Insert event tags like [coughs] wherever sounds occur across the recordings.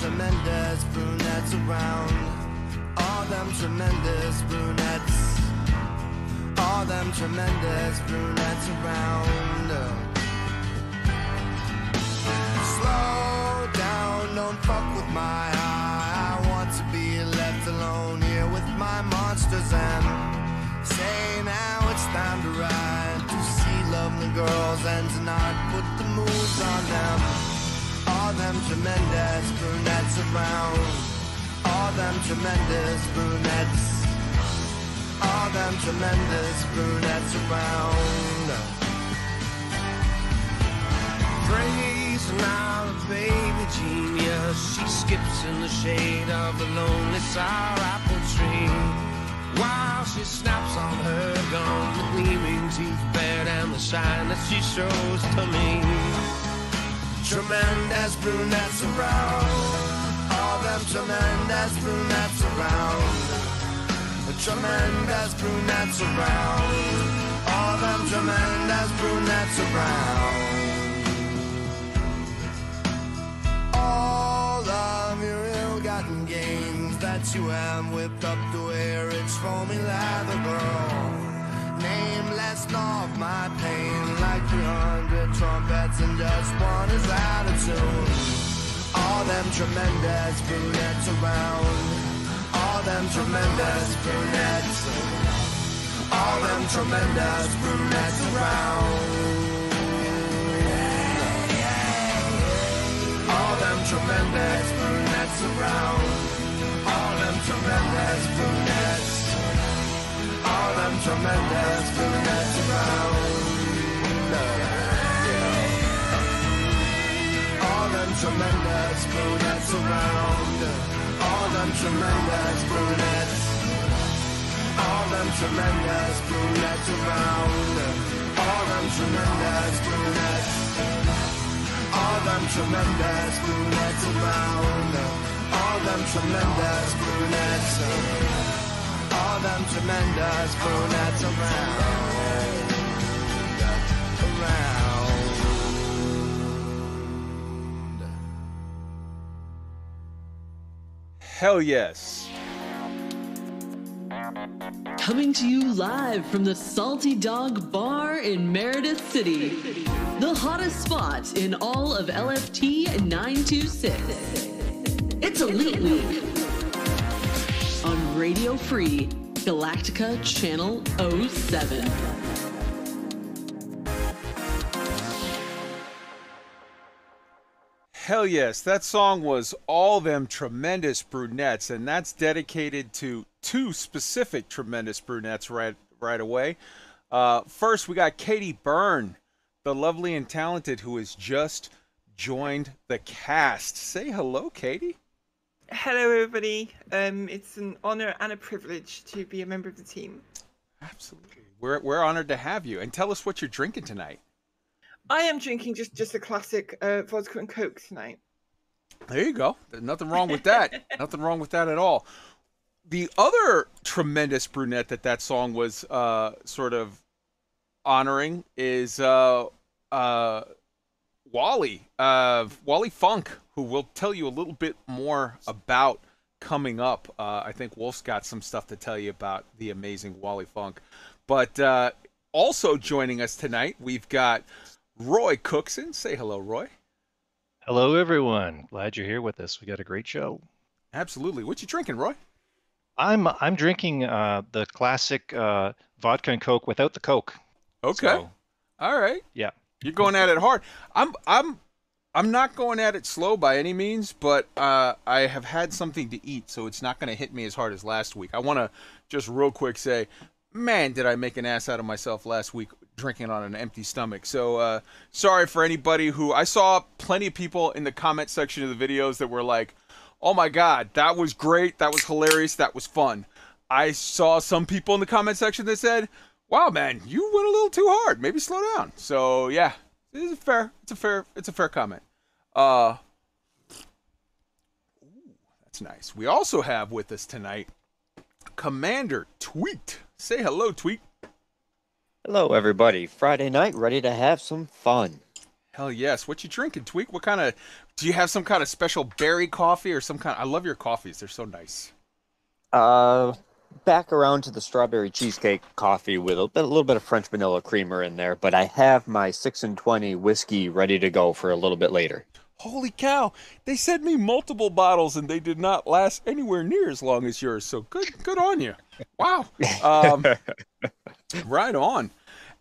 tremendous brunettes around. All them tremendous brunettes. All them tremendous brunettes around. Slow down, don't fuck with my high. I want to be left alone here with my monsters and say now it's time to ride to see lovely girls and to not put the moves on them. All them tremendous brunettes around. All them tremendous brunettes. All them tremendous brunettes around. Praise now a baby genius. She skips in the shade of the lonely sour apple tree. While she snaps on her gum, the gleaming teeth bared and the shine that she shows to me. Tremendous brunettes around. All them tremendous brunettes around. The tremendous brunettes around. All them tremendous brunettes around. All of your ill-gotten gains that you have whipped up to wear its foamy leather, girl. Nameless of my pain, like 300 trumpets and just one is out of tune. All them tremendous brunettes around. All them tremendous brunettes. All them tremendous brunettes around. All them tremendous brunettes around. All them tremendous brunettes. All them tremendous brunettes around. Yeah. All them tremendous brunettes around. All them tremendous brunettes. All them tremendous brunettes around. All them tremendous brunettes. All them tremendous brunettes around. All them tremendous brunettes. All them tremendous brunettes around. Hell yes. Coming to you live from the Salty Dog Bar in Meredith City, the hottest spot in all of LFT 926. It's Elite Week on Radio Free Galactica Channel 07. Hell yes, that song was All Them Tremendous Brunettes, and that's dedicated to two specific tremendous brunettes right right away. Uh, first, we got Katie Byrne, the lovely and talented who has just joined the cast. Say hello, Katie. Hello, everybody. Um, it's an honor and a privilege to be a member of the team. Absolutely. We're, we're honored to have you. And tell us what you're drinking tonight. I am drinking just just a classic uh, vodka and coke tonight. There you go. There's nothing wrong with that. [laughs] nothing wrong with that at all. The other tremendous brunette that that song was uh, sort of honoring is uh, uh, Wally, uh, Wally Funk, who will tell you a little bit more about coming up. Uh, I think Wolf's got some stuff to tell you about the amazing Wally Funk. But uh, also joining us tonight, we've got Roy Cookson. Say hello, Roy. Hello, everyone. Glad you're here with us. We got a great show. Absolutely. What you drinking, Roy? I'm I'm drinking uh, the classic uh, vodka and coke without the coke. Okay. So, All right. yeah. You're going at it hard. I'm I'm I'm not going at it slow by any means, but uh, I have had something to eat, so it's not going to hit me as hard as last week. I want to just real quick say, man, did I make an ass out of myself last week drinking on an empty stomach. So uh, sorry for anybody who I saw plenty of people in the comment section of the videos that were like, "Oh my god, that was great, that was hilarious, that was fun." I saw some people in the comment section that said, "Wow, man, you went a little too hard. Maybe slow down." So yeah, it's a fair, it's a fair, it's a fair comment. Uh, ooh, that's nice. We also have with us tonight Commander Tweet. Say hello, Tweet. Hello, everybody. Friday night, ready to have some fun. Hell yes. What you drinking, Tweak? What kind of? Do you have some kind of special berry coffee or some kind? I love your coffees. They're so nice. Uh, back around to the strawberry cheesecake coffee with a, bit, a little bit of French vanilla creamer in there, but I have my six and twenty whiskey ready to go for a little bit later. Holy cow! They sent me multiple bottles and they did not last anywhere near as long as yours. So good, good on you. Wow. Um, [laughs] right on.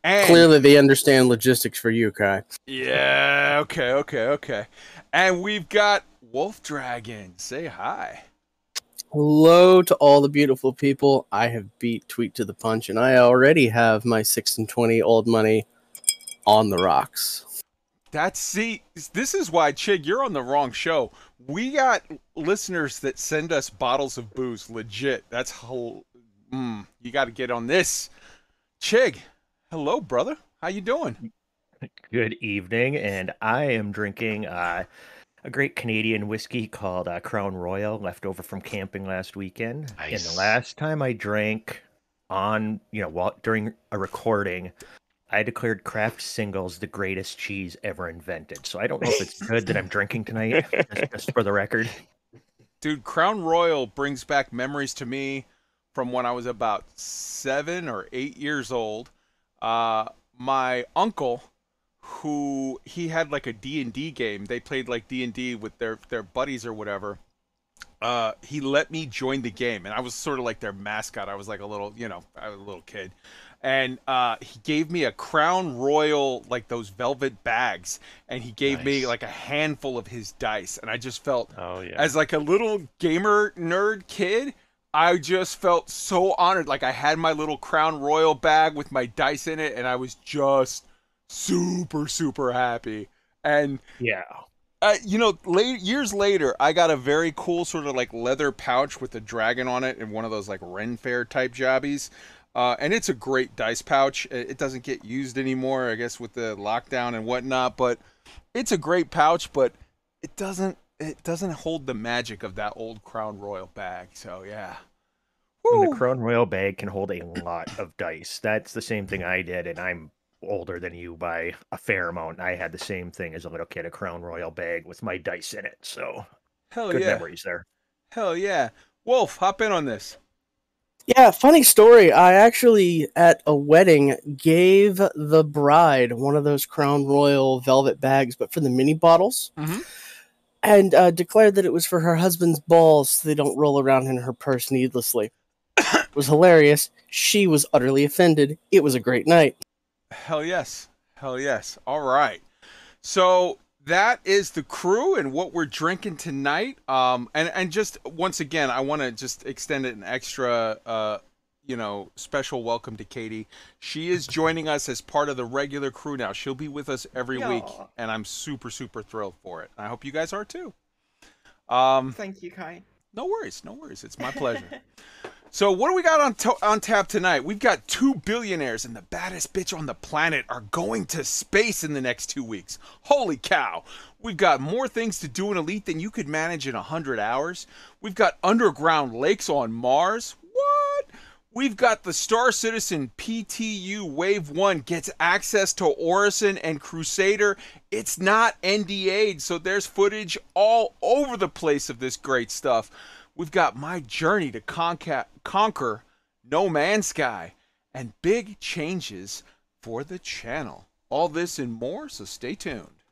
And Clearly, they understand logistics for you, Kai. Yeah. Okay. Okay. Okay. And we've got Wolf Dragon. Say hi. Hello to all the beautiful people. I have beat Tweet to the punch, and I already have my six and twenty old money on the rocks. That's see. This is why Chig, you're on the wrong show. We got listeners that send us bottles of booze. Legit. That's whole. Mm, you got to get on this. Chig, hello, brother. How you doing? Good evening, and I am drinking uh, a great Canadian whiskey called uh, Crown Royal, left over from camping last weekend. Nice. And the last time I drank on, you know, while, during a recording, I declared Kraft Singles the greatest cheese ever invented. So I don't know if it's good that I'm [laughs] drinking tonight, just, just for the record. Dude, Crown Royal brings back memories to me from when I was about seven or eight years old. Uh, my uncle, who he had like a D and D game, they played like D and D with their their buddies or whatever. Uh, he let me join the game, and I was sort of like their mascot. I was like a little, you know, I was a little kid, and uh, he gave me a Crown Royal, like those velvet bags, and he gave me like a handful of his dice, and I just felt Oh yeah. as like a little gamer nerd kid i just felt so honored like i had my little crown royal bag with my dice in it and i was just super super happy. And Yeah. uh, you know late, years later i got a very cool sort of like leather pouch with a dragon on it and one of those like ren fair type jobbies. Uh, and it's a great dice pouch. It doesn't get used anymore i guess with the lockdown and whatnot but it's a great pouch but it doesn't it doesn't hold the magic of that old crown royal bag so yeah. And the Crown Royal bag can hold a lot of dice. That's the same thing I did, and I'm older than you by a fair amount. I had the same thing as a little kid, a Crown Royal bag with my dice in it. So hell good yeah memories there. hell yeah wolf hop in on this Yeah, funny story. I actually, at a wedding, gave the bride one of those Crown Royal velvet bags, but for the mini bottles, Mhm. and uh, declared that it was for her husband's balls so they don't roll around in her purse needlessly. [coughs] it was hilarious. She was utterly offended. It was a great night. Hell yes. Hell yes. All right. So that is the crew and what we're drinking tonight. Um, and and just once again, I want to just extend an extra, uh, you know, special welcome to Katie. She is joining us as part of the regular crew now. She'll be with us every week, and I'm super super thrilled for it. I hope you guys are too. Um, Thank you, Kai. no worries, no worries. It's my pleasure. [laughs] So what do we got on on tap tonight? We've got two billionaires and the baddest bitch on the planet are going to space in the next two weeks. Holy cow! We've got more things to do in Elite than you could manage in hundred hours. We've got underground lakes on Mars. What? We've got the Star Citizen PTU Wave 1 gets access to Orison and Crusader. It's not NDA'd, so there's footage all over the place of this great stuff. We've got my journey to conca- conquer No Man's Sky and big changes for the channel. All this and more, so stay tuned.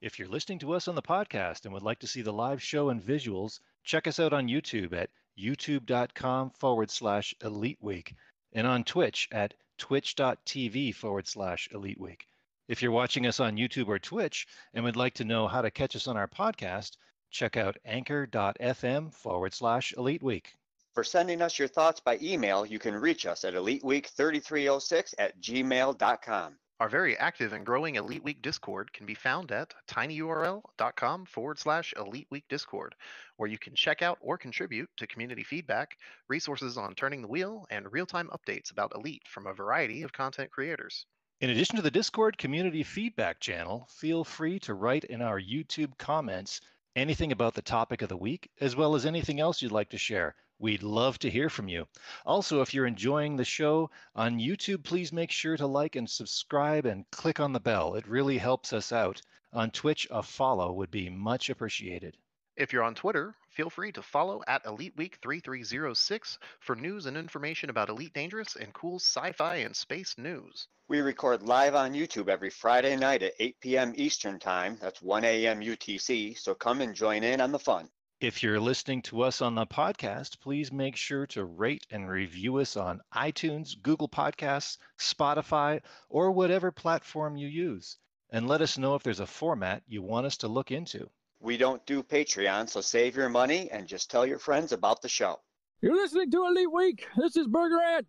If you're listening to us on the podcast and would like to see the live show and visuals, check us out on YouTube at youtube.com forward slash elite week and on Twitch at twitch.tv forward slash elite week. If you're watching us on YouTube or Twitch and would like to know how to catch us on our podcast, check out anchor.fm forward slash elite week. For sending us your thoughts by email, you can reach us at eliteweek3306 at gmail.com. Our very active and growing Elite Week Discord can be found at tinyurl.com forward slash Elite Week Discord, where you can check out or contribute to community feedback, resources on turning the wheel, and real time updates about Elite from a variety of content creators. In addition to the Discord community feedback channel, feel free to write in our YouTube comments anything about the topic of the week, as well as anything else you'd like to share. We'd love to hear from you. Also, if you're enjoying the show on YouTube, please make sure to like and subscribe and click on the bell. It really helps us out. On Twitch, a follow would be much appreciated. If you're on Twitter, feel free to follow at Elite Week 3306 for news and information about Elite Dangerous and cool sci-fi and space news. We record live on YouTube every Friday night at 8 p.m. Eastern Time. That's 1 a.m. UTC. So come and join in on the fun. If you're listening to us on the podcast, please make sure to rate and review us on iTunes, Google Podcasts, Spotify, or whatever platform you use. And let us know if there's a format you want us to look into. We don't do Patreon, so save your money and just tell your friends about the show. You're listening to Elite Week. This is Burger Ant.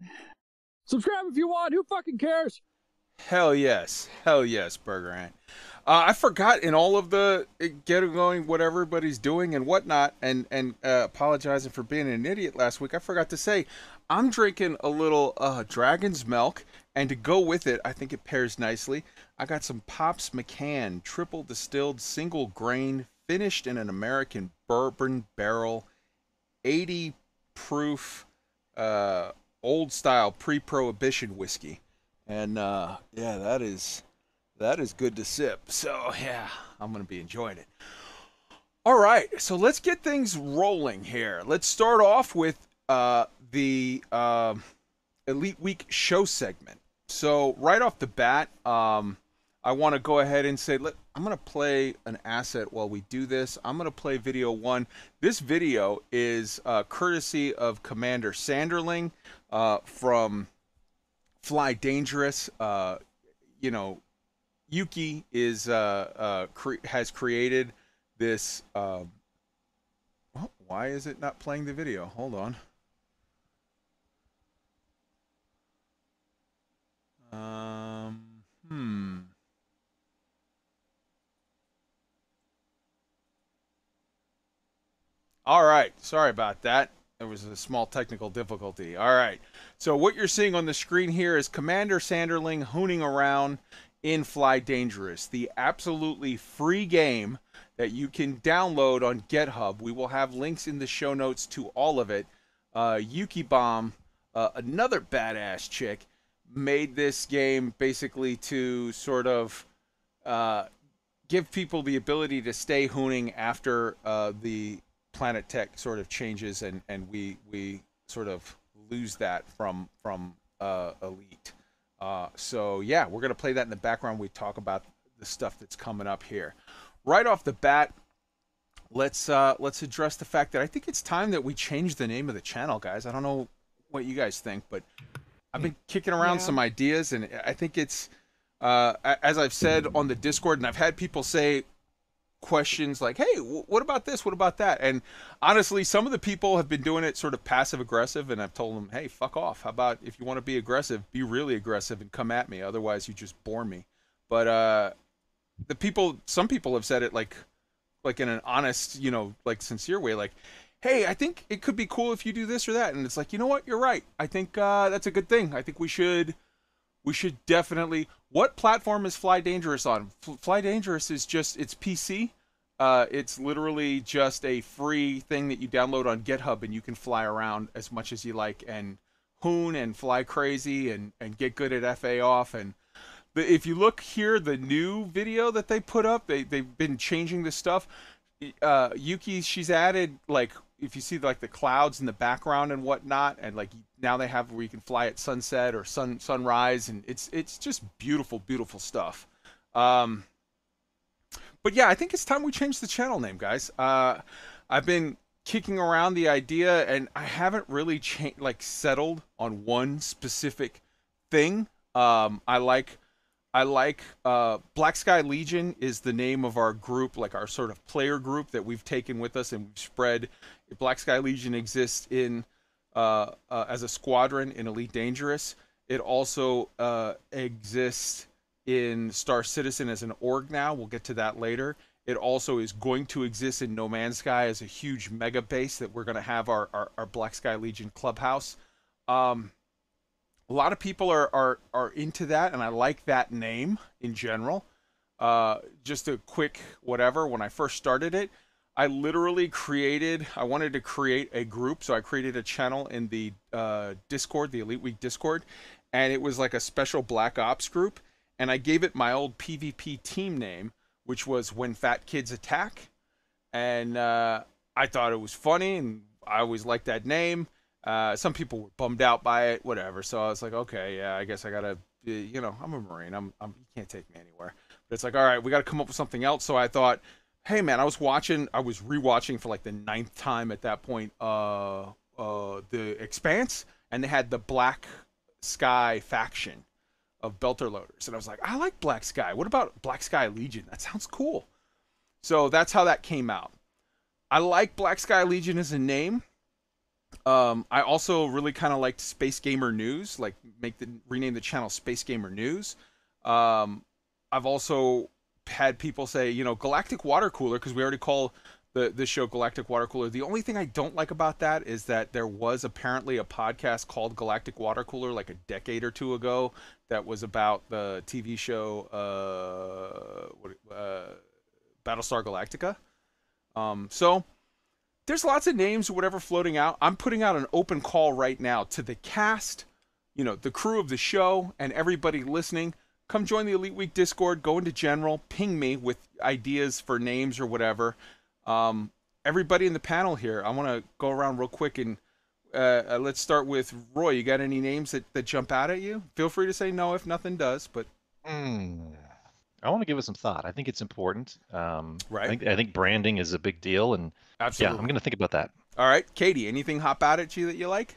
Subscribe if you want. Who fucking cares? Hell yes. Hell yes, Burger Ant. Uh, I forgot in all of the uh, get going what everybody's doing and whatnot, and and uh, apologizing for being an idiot last week. I forgot to say I'm drinking a little uh, Dragon's Milk, and to go with it, I think it pairs nicely. I got some Pops McCann triple distilled single grain, finished in an American bourbon barrel, 80 proof, uh, old style pre prohibition whiskey, and uh, yeah, that is that is good to sip. So, yeah, I'm to be enjoying it. All right, so let's get things rolling here. Let's start off with uh, the uh, Elite Week show segment. So, right off the bat, um, I want to go ahead and say, let, I'm going to play an asset while we do this. I'm going to play video one. This video is uh, courtesy of Commander Sanderling uh, from Fly Dangerous. Uh, you know, Yuki is uh, uh, cre- has created this. Um, well, why is it not playing the video? Hold on. Um, hmm. All right. Sorry about that. There was a small technical difficulty. All right. So what you're seeing on the screen here is Commander Sanderling hooning around in Fly Dangerous, the absolutely free game that you can download on GitHub. We will have links in the show notes to all of it. Uh, Yuki Bomb, uh, another badass chick, made this game basically to sort of uh, give people the ability to stay hooning after uh, the Planet Tech sort of changes and, and we we sort of lose that from from uh, Elite. Uh, so yeah, we're gonna play that in the background. We talk about the stuff that's coming up here. Right off the bat, let's uh, let's address the fact that I think it's time that we change the name of the channel, guys. I don't know what you guys think, but I've been kicking around Yeah. some ideas, and I think it's uh, as I've said on the Discord, and I've had people say questions like, "Hey, wh- what about this? What about that?" And honestly, some of the people have been doing it sort of passive aggressive, and I've told them, "Hey, fuck off. How about if you want to be aggressive, be really aggressive and come at me. Otherwise, you just bore me." But uh, the people, some people have said it like, like in an honest, you know, like sincere way, like. Hey, I think it could be cool if you do this or that, and it's like, you know what? You're right. I think uh, that's a good thing. I think we should we should definitely what platform is fly dangerous on? Fly dangerous is just it's pc uh, it's literally just a free thing that you download on github and you can fly around as much as you like and hoon and fly crazy and, and get good at fa off. And the, if you look here the new video that they put up they, they've been changing this stuff. Uh, yuki she's added like if you see like the clouds in the background and whatnot and like now they have where you can fly at sunset or sun sunrise and it's it's just beautiful beautiful stuff um but yeah i think it's time we change the channel name guys uh i've been kicking around the idea and i haven't really cha- like settled on one specific thing um i like I like uh, Black Sky Legion is the name of our group, like our sort of player group that we've taken with us and we've spread. Black Sky Legion exists in uh, uh, as a squadron in Elite Dangerous. It also uh, exists in Star Citizen as an org now. We'll get to that later. It also is going to exist in No Man's Sky as a huge mega base that we're going to have our, our, our Black Sky Legion clubhouse. Um, a lot of people are, are are into that and i like that name in general uh, just a quick whatever when i first started it I literally created. I wanted to create a group, so I created a channel in the uh, Discord, the Elite Week Discord, and it was like a special Black Ops group, and I gave it my old PvP team name, which was When Fat Kids Attack, and uh, I thought it was funny, and I always liked that name. Uh, some people were bummed out by it, whatever. So I was like, okay, yeah, I guess I gotta, you know, I'm a Marine. I'm, I'm you can't take me anywhere. But it's like, all right, we got to come up with something else. So I thought, hey man, I was watching, I was rewatching for like the ninth time at that point, uh, uh, the Expanse, and they had the Black Sky faction of Belter loaders, and I was like, I like Black Sky. What about Black Sky Legion? That sounds cool. So that's how that came out. I like Black Sky Legion as a name. Um, I also really kind of liked Space Gamer News, like make the rename the channel Space Gamer News. Um, I've also had people say, you know, Galactic Water Cooler because we already call the the show Galactic Water Cooler. The only thing I don't like about that is that there was apparently a podcast called Galactic Water Cooler like a decade or two ago that was about the TV show uh, uh, Battlestar Galactica. Um, so there's lots of names or whatever floating out. I'm putting out an open call right now to the cast, you know, the crew of the show, and everybody listening. Come join the Elite Week Discord. Go into general, ping me with ideas for names or whatever. Um, everybody in the panel here, I want to go around real quick and uh, uh, let's start with Roy. You got any names that, that jump out at you? Feel free to say no if nothing does, but Mm. I want to give it some thought. I think it's important. Um, Right. I think, I think branding is a big deal, and Absolutely. yeah, I'm going to think about that. all right, Katie, anything hop out at you that you like?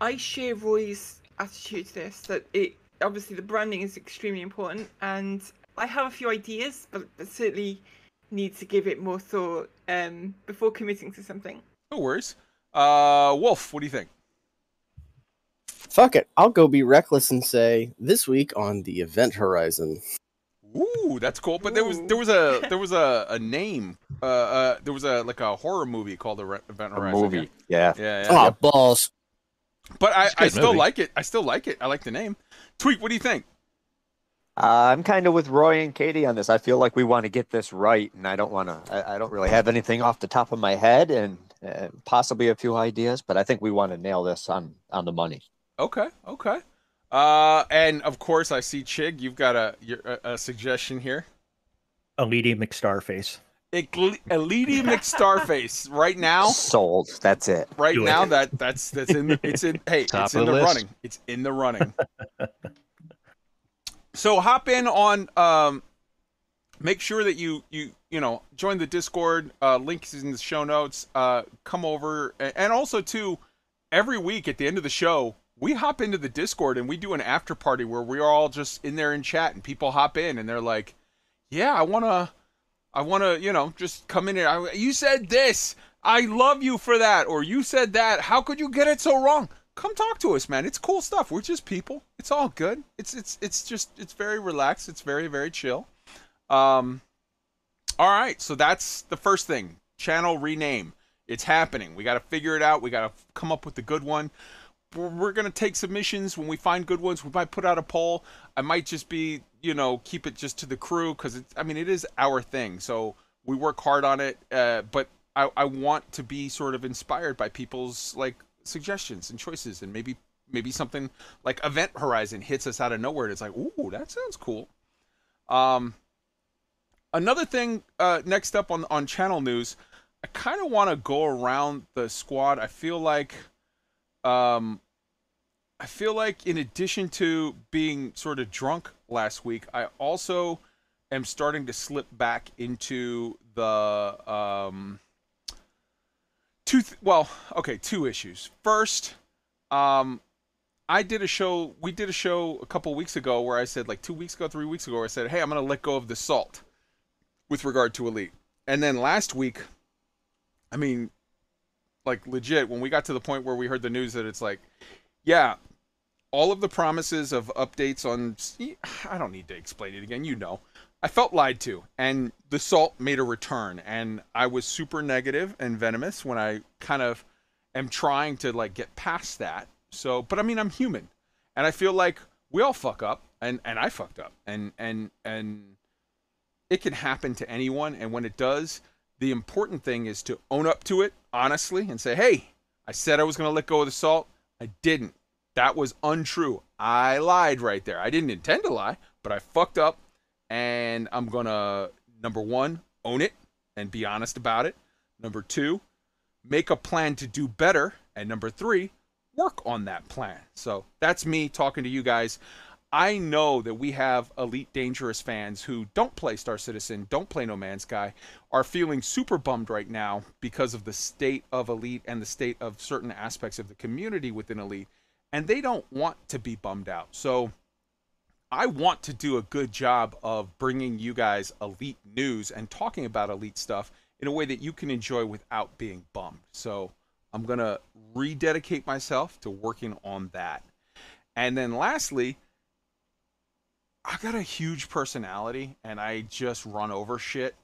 I share Roy's attitude to this that it obviously the branding is extremely important, and I have a few ideas, but, but certainly need to give it more thought um, before committing to something. No worries. Uh, Wolf, what do you think? Fuck it. I'll go be reckless and say this week on the event horizon. Ooh, that's cool. But there was there was a there was a, a name. Uh, uh, there was a like a horror movie called the Re- Event A Horizon. movie. Yeah. Yeah, yeah. Oh, balls. But I, It's a I good still movie. like it. I still like it. I like the name. Tweet, what do you think? Uh, I'm kind of with Roy and Katie on this. I feel like we want to get this right, and I don't want to. I, I don't really have anything off the top of my head, and uh, possibly a few ideas, but I think we want to nail this on on the money. Okay, okay. Uh, and of course, I see Chig. You've got a your, a, a suggestion here. Elite McStarface. Elite McStarface. Right now, Sold. That's it. right Do it. now that that's that's in the, it's in hey Top it's in the the list. running it's in the running so hop in on um make sure that you you you know join the discord uh link is in the show notes uh come over and also too every week at the end of the show we hop into the discord and we do an after party where we're all just in there in chat and people hop in and they're like yeah i want to I want to, you know, just come in here. I, you said this. I love you for that. Or you said that. How could you get it so wrong? Come talk to us, man. It's cool stuff. We're just people. It's all good. It's it's it's just it's very relaxed. It's very very chill. Um all right, so that's the first thing. Channel rename. It's happening. We got to figure it out. We got to come up with the good one. We're, going to take submissions when we find good ones. We might put out a poll. I might just be, you know, keep it just to the crew because it's, I mean, it is our thing. So we work hard on it. Uh, but I, I want to be sort of inspired by people's like suggestions and choices and maybe maybe something like Event Horizon hits us out of nowhere and it's like, ooh, that sounds cool. Um, another thing uh, next up on on channel news, I kind of want to go around the squad. I feel like, um, I feel like in addition to being sort of drunk last week, I also am starting to slip back into the um two th- well okay two issues. First um i did a show we did a show a couple weeks ago where i said like two weeks ago three weeks ago i said hey i'm gonna let go of the salt with regard to elite. And then last week i mean like legit when we got to the point where we heard the news that it's like yeah all of the promises of updates on i don't need to explain it again you know I felt lied to, and the salt made a return, and I was super negative and venomous when I kind of am trying to like get past that. So, but I mean, I'm human, and I feel like we all fuck up, and and I fucked up, and and and it can happen to anyone, and when it does, The important thing is to own up to it honestly and say, hey, I said I was going to let go of the salt. I didn't. That was untrue. I lied right there. I didn't intend to lie, but I fucked up. And I'm going to, number one, own it and be honest about it. Number two, make a plan to do better. And number three, work on that plan. So that's me talking to you guys. I know that we have Elite Dangerous fans who don't play Star Citizen, don't play No Man's Sky, are feeling super bummed right now because of the state of Elite and the state of certain aspects of the community within Elite. And they don't want to be bummed out. So I want to do a good job of bringing you guys Elite news and talking about Elite stuff in a way that you can enjoy without being bummed. So I'm going to rededicate myself to working on that. And then lastly, I got a huge personality and I just run over shit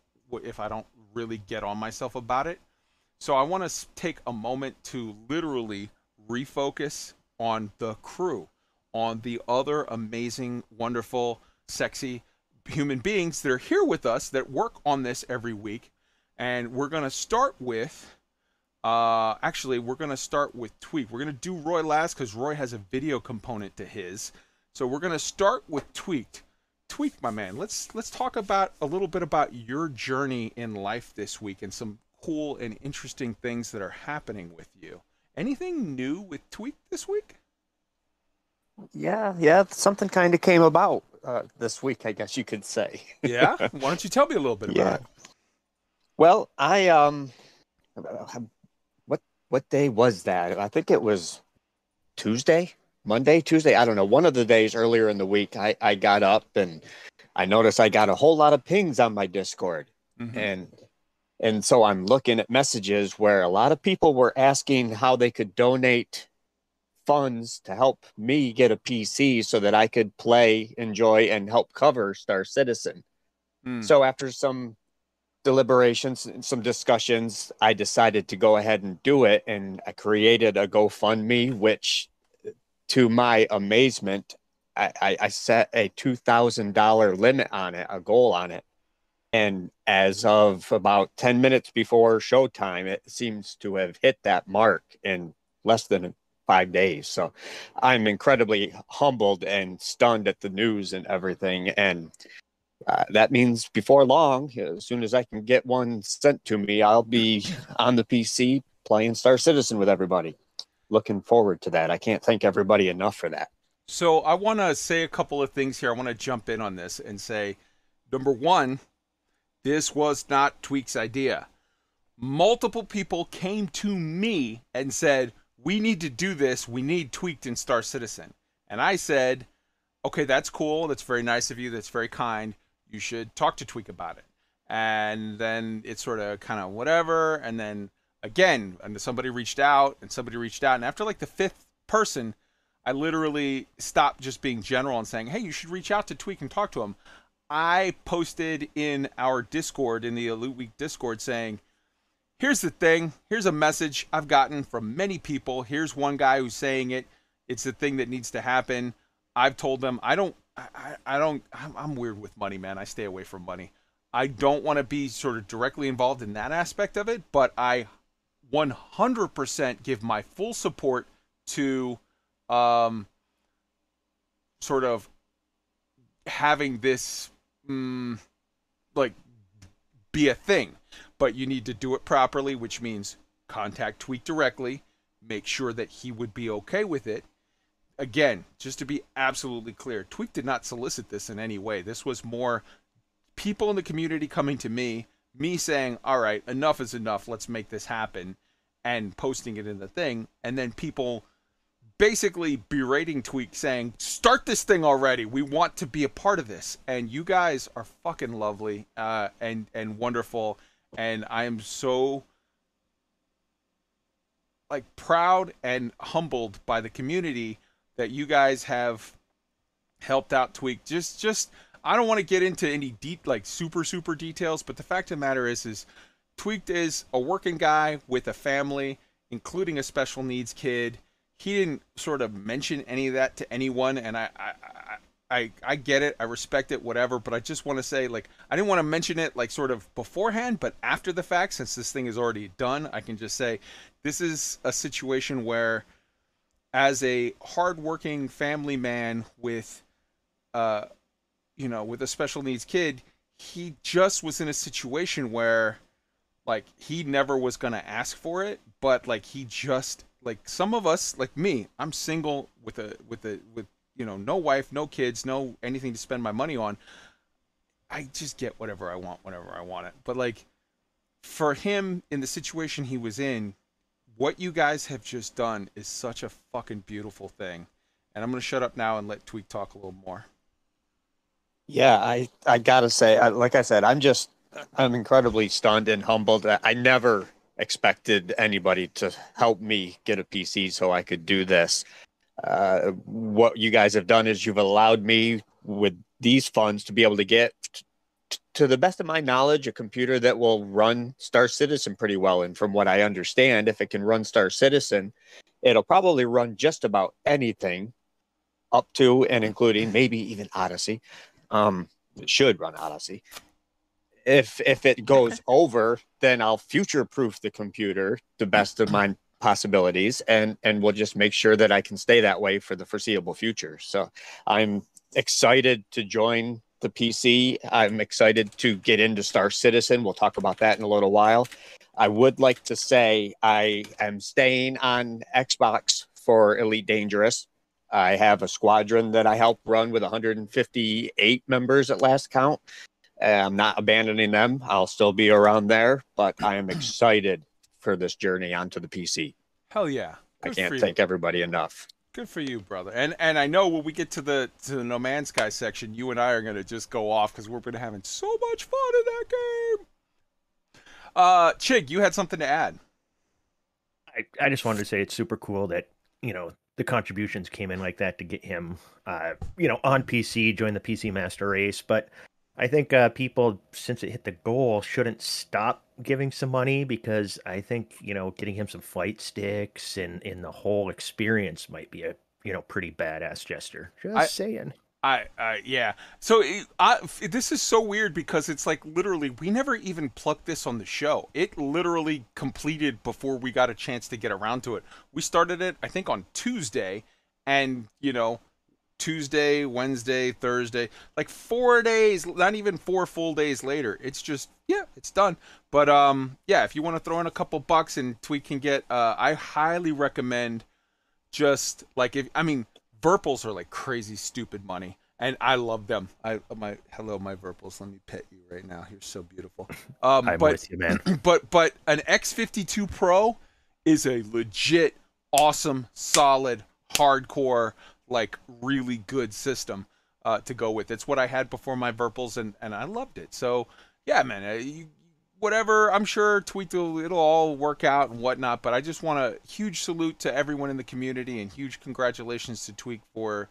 if I don't really get on myself about it. So I want to take a moment to literally refocus on the crew, on the other amazing, wonderful, sexy human beings that are here with us that work on this every week. And we're going to start with uh, actually, we're going to start with Tweak. We're going to do Roy last because Roy has a video component to his. So we're going to start with Tweaked. Tweak, my man. Let's let's talk about a little bit about your journey in life this week and some cool and interesting things that are happening with you. Anything new with Tweak this week? Yeah, yeah, something kind of came about uh, this week, I guess you could say. yeah. [laughs] Why don't you tell me a little bit about Yeah. it? Well, I um, what what day was that? I think it was Tuesday, Monday, Tuesday. I don't know. One of the days earlier in the week, I I got up and I noticed I got a whole lot of pings on my Discord, Mhm. and and so I'm looking at messages where a lot of people were asking how they could donate funds to help me get a PC so that I could play, enjoy, and help cover Star Citizen. Hmm. So after some deliberations and some discussions, I decided to go ahead and do it, and I created a GoFundMe, which, to my amazement, I, I, I set a two thousand dollar limit on it, a goal on it, and as of about ten minutes before showtime, it seems to have hit that mark in less than five days. So I'm incredibly humbled and stunned at the news and everything, and uh, that means before long, as soon as I can get one sent to me, I'll be on the PC playing Star Citizen with everybody. Looking forward to that. I can't thank everybody enough for that. So I want to say a couple of things here. I want to jump in on this and say, number one, this was not Tweak's idea. Multiple people came to me and said, "We need to do this. We need Tweaked in Star Citizen." And I said, "Okay, that's cool. That's very nice of you. That's very kind. You should talk to Tweak about it." And then it sort of kind of whatever. And then again, and somebody reached out, and somebody reached out, and after like the fifth person, I literally stopped just being general and saying, "Hey, you should reach out to Tweak and talk to him." I posted in our Discord, in the Elite Week Discord, saying, "Here's the thing. Here's a message I've gotten from many people. Here's one guy who's saying it. It's the thing that needs to happen." I've told them I don't, I, I don't, I'm, I'm weird with money, man. I stay away from money. I don't want to be sort of directly involved in that aspect of it, but I 100% give my full support to um, sort of having this mm, like be a thing. But you need to do it properly which means contact tweet directly make sure that he would be okay with it. Again just to be absolutely clear tweak did not solicit this in any way. This was more people in the community coming to me me saying all right enough is enough let's make this happen and posting it in the thing and then people basically berating Tweak saying, "Start this thing already. We want to be a part of this." And you guys are fucking lovely uh, and and wonderful, and I am so like proud and humbled by the community that you guys have helped out Tweak. Just just I don't want to get into any deep like super super details, but the fact of the matter is is Tweaked is a working guy with a family, including a special needs kid he didn't sort of mention any of that to anyone and I, I, I I I get it, I respect it, whatever. But I just want to say, like, I didn't want to mention it like sort of beforehand, but after the fact, since this thing is already done, I can just say this is a situation where, as a hardworking family man with, uh, you know, with a special needs kid, he just was in a situation where, like, he never was gonna ask for it, but like he just like some of us like me i'm single with a with a with you know no wife no kids no anything to spend my money on. I just get whatever i want whenever i want it. But like for him in the situation he was in what you guys have just done is such a fucking beautiful thing. And i'm going to shut up now and let tweak talk a little more Yeah, I I gotta say, I, like I said, I'm just I'm incredibly stunned and humbled. I never expected anybody to help me get a PC so I could do this. Uh, what you guys have done is you've allowed me with these funds to be able to get, to the best of my knowledge, a computer that will run Star Citizen pretty well. And from what I understand, if it can run Star Citizen, it'll probably run just about anything up to and including maybe even Odyssey. Um, it should run Odyssey. If if it goes over, then I'll future proof the computer the best of my possibilities and and we'll just make sure that I can stay that way for the foreseeable future. So I'm excited to join the PC. I'm excited to get into Star Citizen. We'll talk about that in a little while. I would like to say I am staying on Xbox for Elite Dangerous. I have a squadron that I help run with 158 members at last count. I'm not abandoning them. I'll still be around there, but I am [clears throat] excited for this journey onto the PC. hell yeah I can't thank everybody enough. Good for you, brother. And and I know when we get to the to the No Man's Sky section, you and I are gonna just go off because we're gonna having so much fun in that game. Uh, Chig, you had something to add. I, I just wanted to say it's super cool that you know the contributions came in like that to get him uh you know on PC join the PC master race. But I think uh people since it hit the goal shouldn't stop giving some money because I think you know getting him some fight sticks and in the whole experience might be a you know pretty badass gesture. Just I- saying I, yeah. So I, this is so weird because it's like literally we never even plucked this on the show. It literally completed before we got a chance to get around to it. We started it I think on Tuesday, and you know Tuesday, Wednesday, Thursday, like four days, not even four full days later. It's just yeah, it's done. But um yeah, if you want to throw in a couple bucks and Tweet can get, uh, I highly recommend just like if I mean Virpils are like crazy stupid money, and I love them. I my hello my Virpils. Let me pet you right now. You're so beautiful. [laughs] Um, I'm but with you man [clears throat] but but an X52 Pro is a legit awesome, solid, hardcore, like really good system uh, to go with. It's what I had before my Virpils, and and I loved it. So yeah, man, uh, you, whatever. I'm sure tweet will it'll all work out and whatnot. But I just want a huge salute to everyone in the community and huge congratulations to Tweak for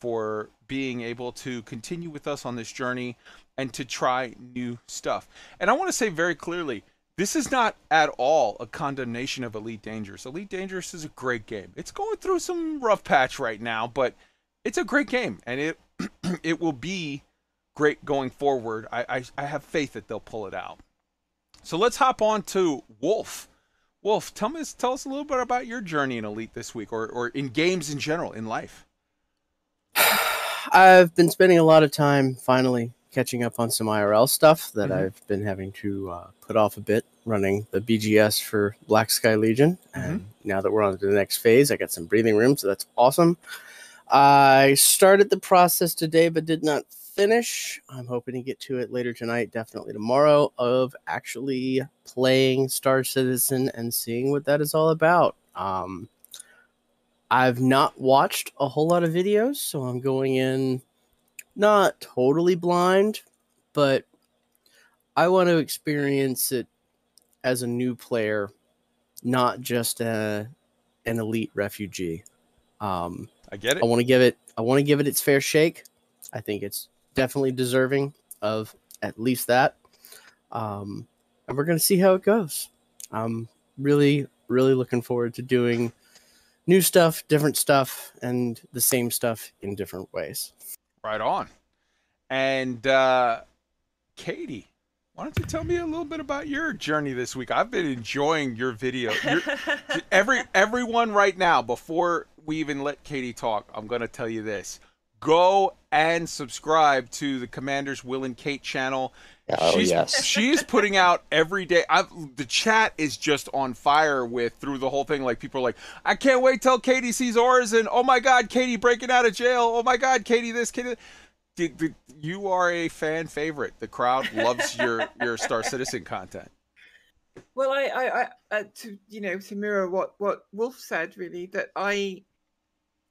for being able to continue with us on this journey and to try new stuff. And I want to say very clearly, this is not at all a condemnation of Elite Dangerous. Elite Dangerous is a great game. It's going through some rough patch right now, but it's a great game and it [clears throat] it will be great going forward. I, I, I have faith that they'll pull it out. So let's hop on to Wolf. Wolf, tell me tell us a little bit about your journey in Elite this week or, or in games in general, in life. [sighs] I've been spending a lot of time finally catching up on some IRL stuff that Mhm. I've been having to uh, put off a bit, running the BGS for Black Sky Legion. And now that we're on to the next phase, I got some breathing room, so that's awesome. I started the process today, but did not finish. I'm hoping to get to it later tonight, definitely tomorrow, of actually playing Star Citizen and seeing what that is all about. Um, I've not watched a whole lot of videos, so I'm going in not totally blind, but I want to experience it as a new player, not just a, an elite refugee. Um, I get it. I want to give it. I want to give it its fair shake. I think it's definitely deserving of at least that. Um, and we're gonna see how it goes. I'm really, really looking forward to doing new stuff, different stuff, and the same stuff in different ways. Right on. And uh, Katie, why don't you tell me a little bit about your journey this week? I've been enjoying your video. Your, [laughs] every everyone right now, before we even let Katie talk, I'm gonna tell you this: go and subscribe to the Commanders Will and Kate channel. Oh, she's, yes. [laughs] she is putting out every day. I've, the chat is just on fire with through the whole thing. Like people are like, I can't wait till Katie sees Oars, and oh my God, Katie breaking out of jail. Oh my God, Katie this, Katie. Did, did- you are a fan favorite. The crowd loves your your Star Citizen content. Well, I, I, I uh, to you know, to mirror what what Wolf said, really, that I,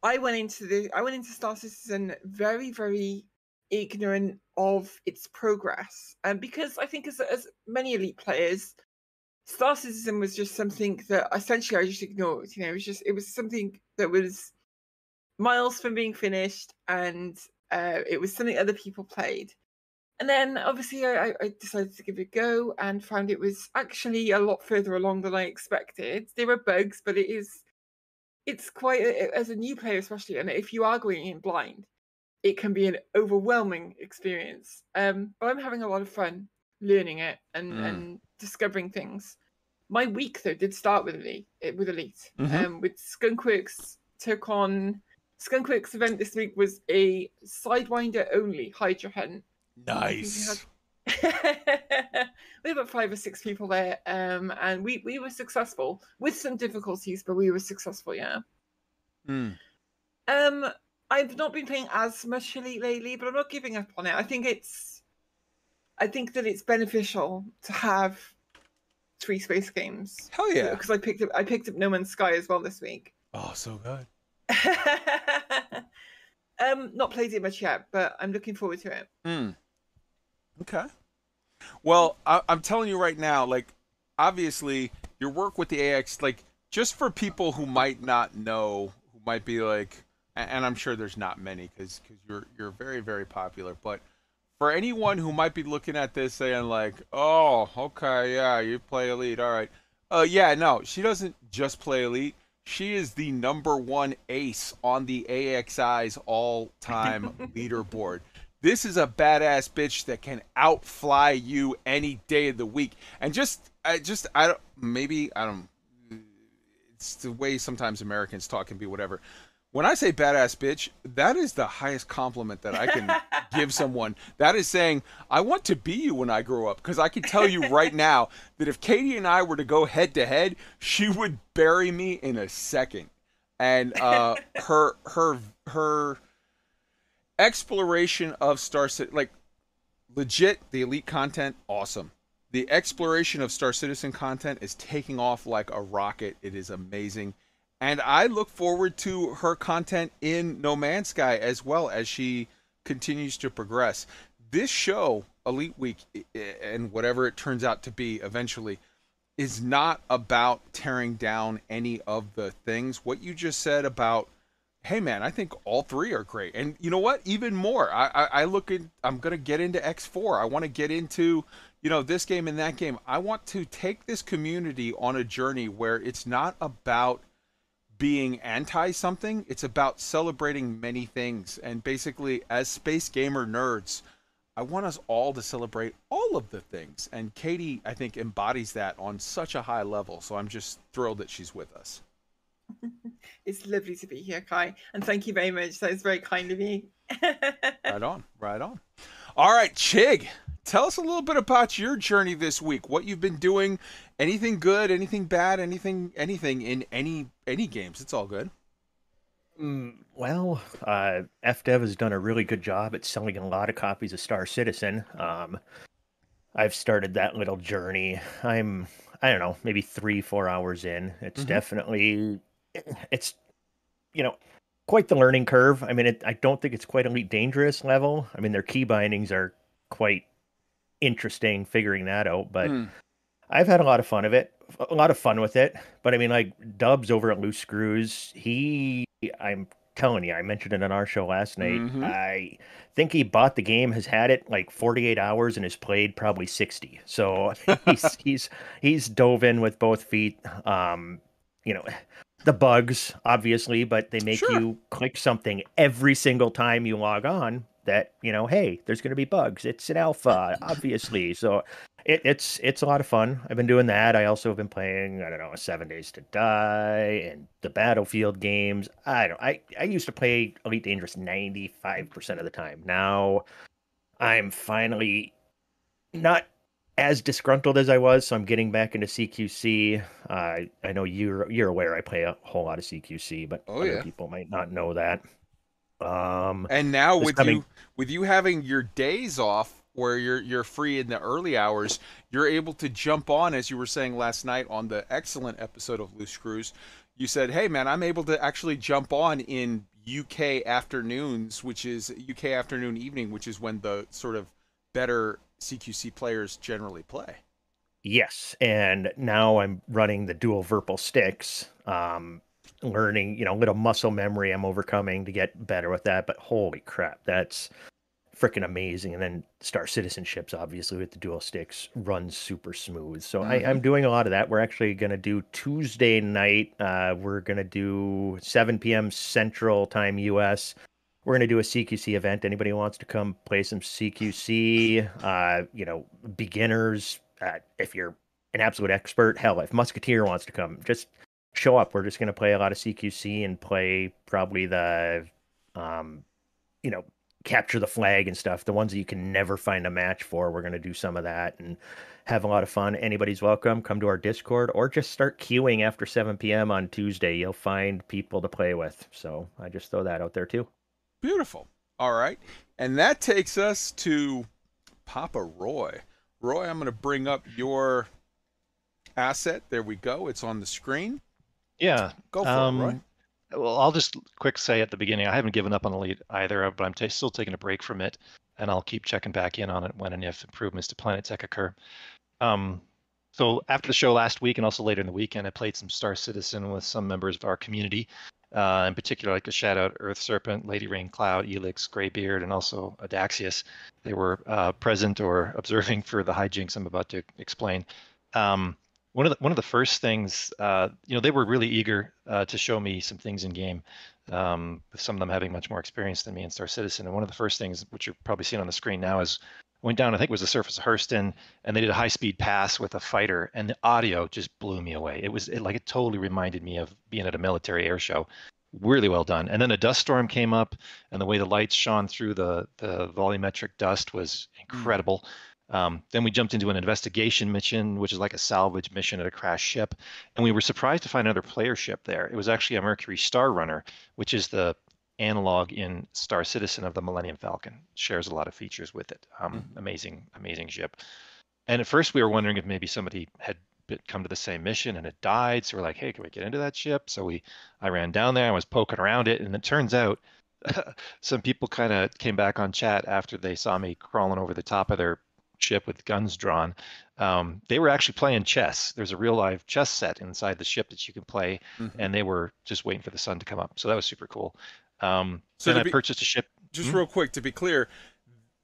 I went into the, I went into Star Citizen very, very ignorant of its progress, and because I think as as many elite players, Star Citizen was just something that essentially I just ignored. You know, it was just it was something that was miles from being finished, and uh, it was something other people played. And then obviously I, I- I decided to give it a go and found it was actually a lot further along than I expected. There were bugs, but it is it's quite a, as a new player especially, and if you are going in blind, it can be an overwhelming experience. Um, but I'm having a lot of fun learning it and, Mm. and discovering things. My week though did start with elite with elite. Mhm. Um, with Skunkworks took on Skunkworks event this week was a sidewinder only Hydra hunt. Nice. [laughs] we had about five or six people there, um, and we, we were successful with some difficulties, but we were successful. Yeah. Mm. Um, I've not been playing as much Elite lately, but I'm not giving up on it. I think it's, I think that it's beneficial to have three space games. Hell yeah. Because I picked up I picked up No Man's Sky as well this week. Oh, so good. [laughs] um, not played it much yet, but I'm looking forward to it. Mm. Okay. Well, I, I'm telling you right now, like, obviously, your work with the AX, like, just for people who might not know, who might be like, and I'm sure there's not many because because you're you're very very popular, but for anyone who might be looking at this saying like, oh, okay, yeah, you play elite, all right, uh, yeah, no, she doesn't just play elite. She is the number one ace on the AXI's all-time [laughs] leaderboard. This is a badass bitch that can outfly you any day of the week. And just, I just, I don't, maybe I don't. It's the way sometimes Americans talk and be whatever. When I say badass bitch, that is the highest compliment that I can [laughs] give someone. That is saying, I want to be you when I grow up. Because I can tell you right [laughs] now that if Katie and I were to go head to head, she would bury me in a second. And uh, [laughs] her, her, her exploration of Star Citizen, like legit, the elite content, awesome. The exploration of Star Citizen content is taking off like a rocket. It is amazing. And I look forward to her content in No Man's Sky as well as she continues to progress. This show, Elite Week, and whatever it turns out to be eventually, is not about tearing down any of the things. What you just said about hey man, I think all three are great. And you know what? Even more, I I, I look at I'm gonna get into X4. I want to get into you know this game and that game. I want to take this community on a journey where it's not about being anti something. It's about celebrating many things. And basically, as space gamer nerds, I want us all to celebrate all of the things. And Katie, I think, embodies that on such a high level. So I'm just thrilled that she's with us. [laughs] It's lovely to be here, Kai, and thank you very much. That is very kind of you. [laughs] Right on, right on. All right, Chig, tell us a little bit about your journey this week. What you've been doing, anything good, anything bad, anything anything in any any games. It's all good. Mm, well, uh, FDev has done a really good job at selling a lot of copies of Star Citizen. Um, I've started that little journey. I'm, I don't know, maybe three, four hours in. It's Mhm. definitely, it's, you know, quite the learning curve. I mean, it, I don't think it's quite elite dangerous level. I mean, their key bindings are quite interesting figuring that out, but. Hmm. I've had a lot of fun of it, a lot of fun with it. But I mean, like Dubs over at Loose Screws, he, I'm telling you, I mentioned it on our show last night. Mhm. I think he bought the game, has had it like 48 hours, and has played probably 60. So [laughs] he's he's he's dove in with both feet. Um, you know, the bugs obviously, but they make Sure. you click something every single time you log on. that you know, hey, there's going to be bugs. It's an alpha, obviously. So it, it's it's a lot of fun. I've been doing that. I also have been playing. I don't know, Seven Days to Die and the Battlefield games. I don't. I I used to play Elite Dangerous ninety five percent of the time. Now I'm finally not as disgruntled as I was, so I'm getting back into CQC. Uh, I know you're you're aware I play a whole lot of CQC, but Oh, other yeah. people might not know that. Um, And now with coming- you with you having your days off where you're you're free in the early hours, you're able to jump on as you were saying last night on the excellent episode of Loose Screws. You said, "Hey man, I'm able to actually jump on in UK afternoons, which is UK afternoon evening, which is when the sort of better CQC players generally play." Yes, and now I'm running the dual Virpil sticks. Um, learning, you know, little muscle memory I'm overcoming to get better with that. But holy crap, that's freaking amazing! And then Star Citizen ships, obviously with the dual sticks, runs super smooth. So I, I'm doing a lot of that. We're actually gonna do Tuesday night. Uh, we're gonna do 7 p.m. Central Time U.S. We're gonna do a CQC event. Anybody who wants to come play some CQC, uh, you know, beginners. Uh, if you're an absolute expert, hell, if Musketeer wants to come, just show up. We're just gonna play a lot of CQC and play probably the, um, you know, capture the flag and stuff. The ones that you can never find a match for. We're gonna do some of that and have a lot of fun. Anybody's welcome. Come to our Discord or just start queuing after 7 p.m. on Tuesday. You'll find people to play with. So I just throw that out there too. Beautiful. All right. And that takes us to Papa Roy. Roy, I'm going to bring up your asset. There we go. It's on the screen. Yeah. Go for um, it, Roy. Well, I'll just quick say at the beginning, I haven't given up on Elite either, but I'm ta still taking a break from it, and I'll keep checking back in on it when and if improvements to Planet Tech occur. Um, so after the show last week and also later in the weekend, I played some Star Citizen with some members of our community. Uh, in particular, like a shout out Earth Serpent, Lady Rain Cloud, Elix, Greybeard, and also Adaxius. They were uh, present or [laughs] observing for the hijinks I'm about to explain. Um, one of the one of the first things, uh, you know, they were really eager uh, to show me some things in game. Um, with some of them having much more experience than me in Star Citizen, and one of the first things, which you're probably seeing on the screen now, is went down. I think it was the surface of Hurston, and they did a high-speed pass with a fighter, and the audio just blew me away. It was it, like it totally reminded me of being at a military air show. Really well done. And then a dust storm came up, and the way the lights shone through the the volumetric dust was incredible. Um, then we jumped into an investigation mission, which is like a salvage mission at a crashed ship, and we were surprised to find another player ship there. It was actually a Mercury Star Runner, which is the analog in Star Citizen of the Millennium Falcon. Shares a lot of features with it. Um, Amazing, amazing ship. And at first, we were wondering if maybe somebody had come to the same mission and had died. So we're like, hey, can we get into that ship? So we, I ran down there. I was poking around it, and it turns out [laughs] some people kind of came back on chat after they saw me crawling over the top of their ship with guns drawn. Um, they were actually playing chess. There's a real live chess set inside the ship that you can play, Mm-hmm. and they were just waiting for the sun to come up. So that was super cool. Um, So then to I be- purchased a ship. Just Hmm? real quick to be clear,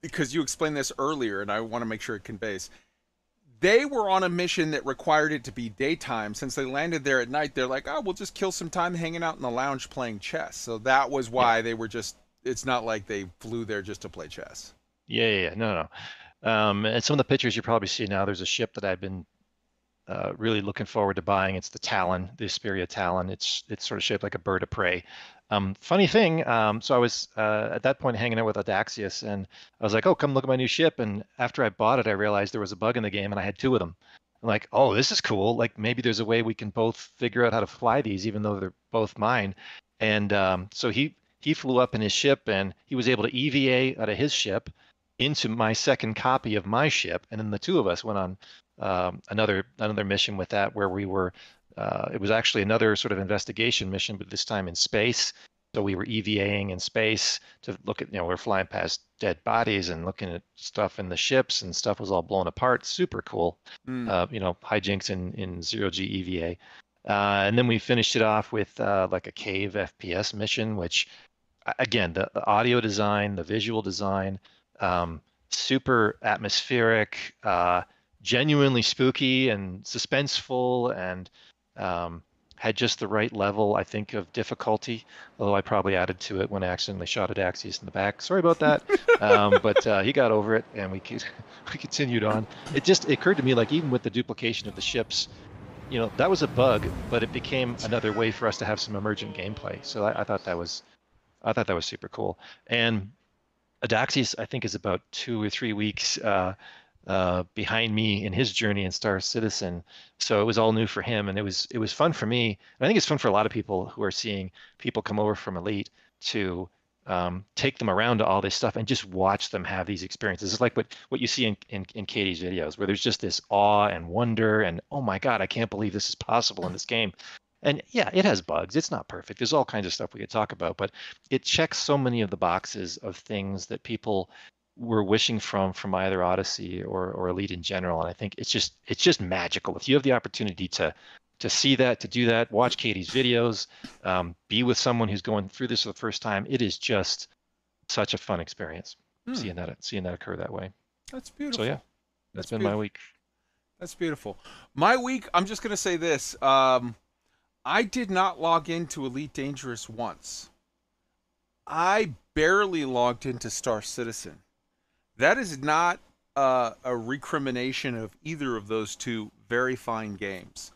because you explained this earlier, and I want to make sure it conveys. They were on a mission that required it to be daytime. Since they landed there at night, they're like, "Oh, we'll just kill some time hanging out in the lounge playing chess." So that was why they were just. It's not like they flew there just to play chess. Yeah, yeah, yeah. No, no. Um, and some of the pictures you probably see now, there's a ship that I've been uh, really looking forward to buying. It's the Talon, the Esperia Talon. It's it's sort of shaped like a bird of prey. Um, funny thing, um, so I was uh, at that point hanging out with Adaxius, and I was like, "Oh, come look at my new ship." And after I bought it, I realized there was a bug in the game, and I had two of them. I'm like, "Oh, this is cool. Like maybe there's a way we can both figure out how to fly these, even though they're both mine." And um, so he he flew up in his ship, and he was able to EVA out of his ship into my second copy of my ship, and then the two of us went on um, another another mission with that, where we were. Uh, it was actually another sort of investigation mission, but this time in space. So we were EVAing in space to look at, you know, we're flying past dead bodies and looking at stuff in the ships, and stuff was all blown apart. Super cool. Mm. Uh, you know, hijinks in in zero G EVA. Uh, and then we finished it off with uh, like a cave FPS mission, which again, the, the audio design, the visual design, um, super atmospheric, uh, genuinely spooky and suspenseful, and um, had just the right level, I think, of difficulty. Although I probably added to it when I accidentally shot at Axius in the back. Sorry about that. [laughs] um, but uh, he got over it, and we [laughs] we continued on. It just it occurred to me like even with the duplication of the ships, you know, that was a bug, but it became another way for us to have some emergent gameplay. So I, I thought that was I thought that was super cool. And Adaxius, I think, is about two or three weeks uh, uh, behind me in his journey in Star Citizen. So it was all new for him, and it was it was fun for me. And I think it's fun for a lot of people who are seeing people come over from Elite to um, take them around to all this stuff and just watch them have these experiences. It's like what what you see in, in in Katie's videos, where there's just this awe and wonder and oh my god, I can't believe this is possible in this game. And yeah, it has bugs. It's not perfect. There's all kinds of stuff we could talk about, but it checks so many of the boxes of things that people were wishing from from either Odyssey or or Elite in general. And I think it's just it's just magical. If you have the opportunity to to see that, to do that, watch Katie's videos, um, be with someone who's going through this for the first time, it is just such a fun experience Hmm. seeing that seeing that occur that way. That's beautiful. So yeah, That's that's been my week. That's beautiful. My week, I'm just gonna say this. Um, I did not log into Elite Dangerous once. I barely logged into Star Citizen. That is not uh, a recrimination of either of those two very fine games.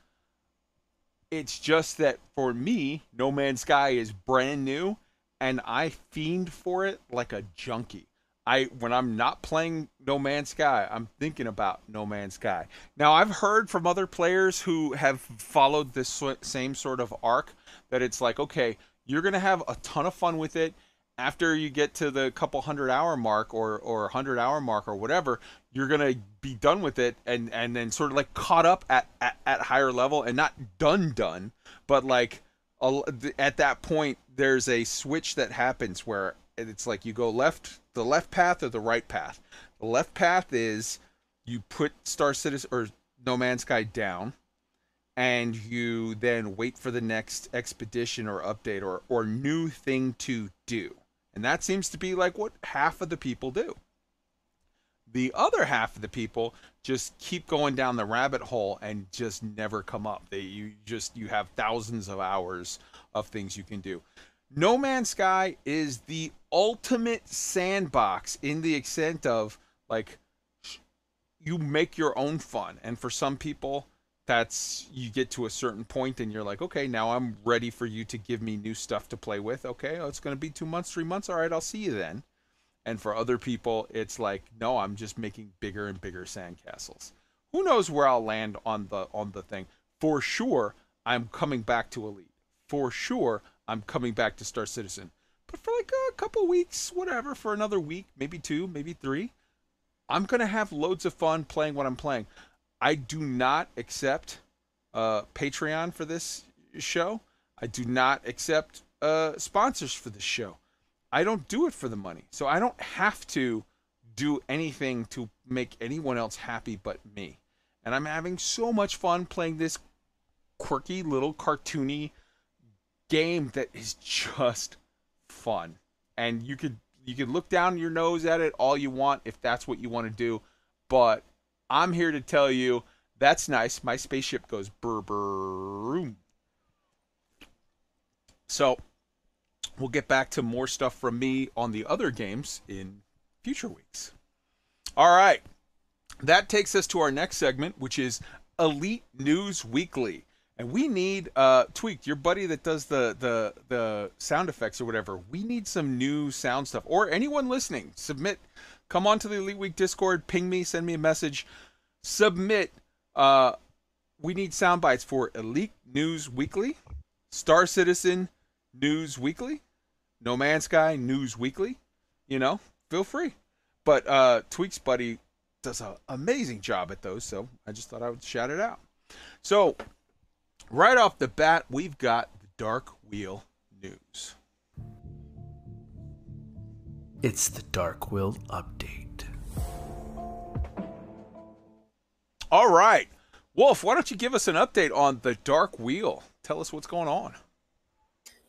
It's just that for me, No Man's Sky is brand new, and I fiend for it like a junkie. I when I'm not playing No Man's Sky, I'm thinking about No Man's Sky. Now I've heard from other players who have followed this same sort of arc that it's like, okay, you're gonna have a ton of fun with it. After you get to the couple hundred hour mark or or hundred hour mark or whatever, you're gonna be done with it and and then sort of like caught up at at, at higher level and not done done, but like a at that point there's a switch that happens where it's like you go left the left path or the right path. The left path is you put star citizen or no man's sky down and you then wait for the next expedition or update or or new thing to do and that seems to be like what half of the people do. The other half of the people just keep going down the rabbit hole and just never come up. They you just you have thousands of hours of things you can do. No Man's Sky is the ultimate sandbox in the extent of like you make your own fun. And for some people that's you get to a certain point and you're like okay now I'm ready for you to give me new stuff to play with. Okay oh, it's going to be 2 months 3 months. All right I'll see you then. And for other people it's like no I'm just making bigger and bigger sandcastles. Who knows where I'll land on the on the thing. For sure I'm coming back to Elite. For sure I'm coming back to Star Citizen. But for like a couple weeks, whatever, for another week, maybe two, maybe three, I'm to have loads of fun playing what I'm playing. I do not accept uh, Patreon for this show. I do not accept uh, sponsors for this show. I don't do it for the money. So I don't have to do anything to make anyone else happy but me. And I'm having so much fun playing this quirky little cartoony game that is just fun. And you could you could look down your nose at it all you want if that's what you want to do, but I'm here to tell you that's nice. My spaceship goes brr brr. So we'll get back to more stuff from me on the other games in future weeks. All right. That takes us to our next segment, which is Elite News Weekly. And we need uh Tweaked, your buddy that does the the the sound effects or whatever. We need some new sound stuff. Or anyone listening, submit come on to the Elite Week Discord, ping me, send me a message. Submit uh we need sound bites for Elite News Weekly, Star Citizen News Weekly, No Man's Sky News Weekly. You know, feel free. But uh Tweaks buddy does an amazing job at those, so I just thought I would shout it out. So right off the bat, we've got the Dark Wheel News. It's the Dark Wheel update. All right. Wolf, why don't you give us an update on the Dark Wheel? Tell us what's going on.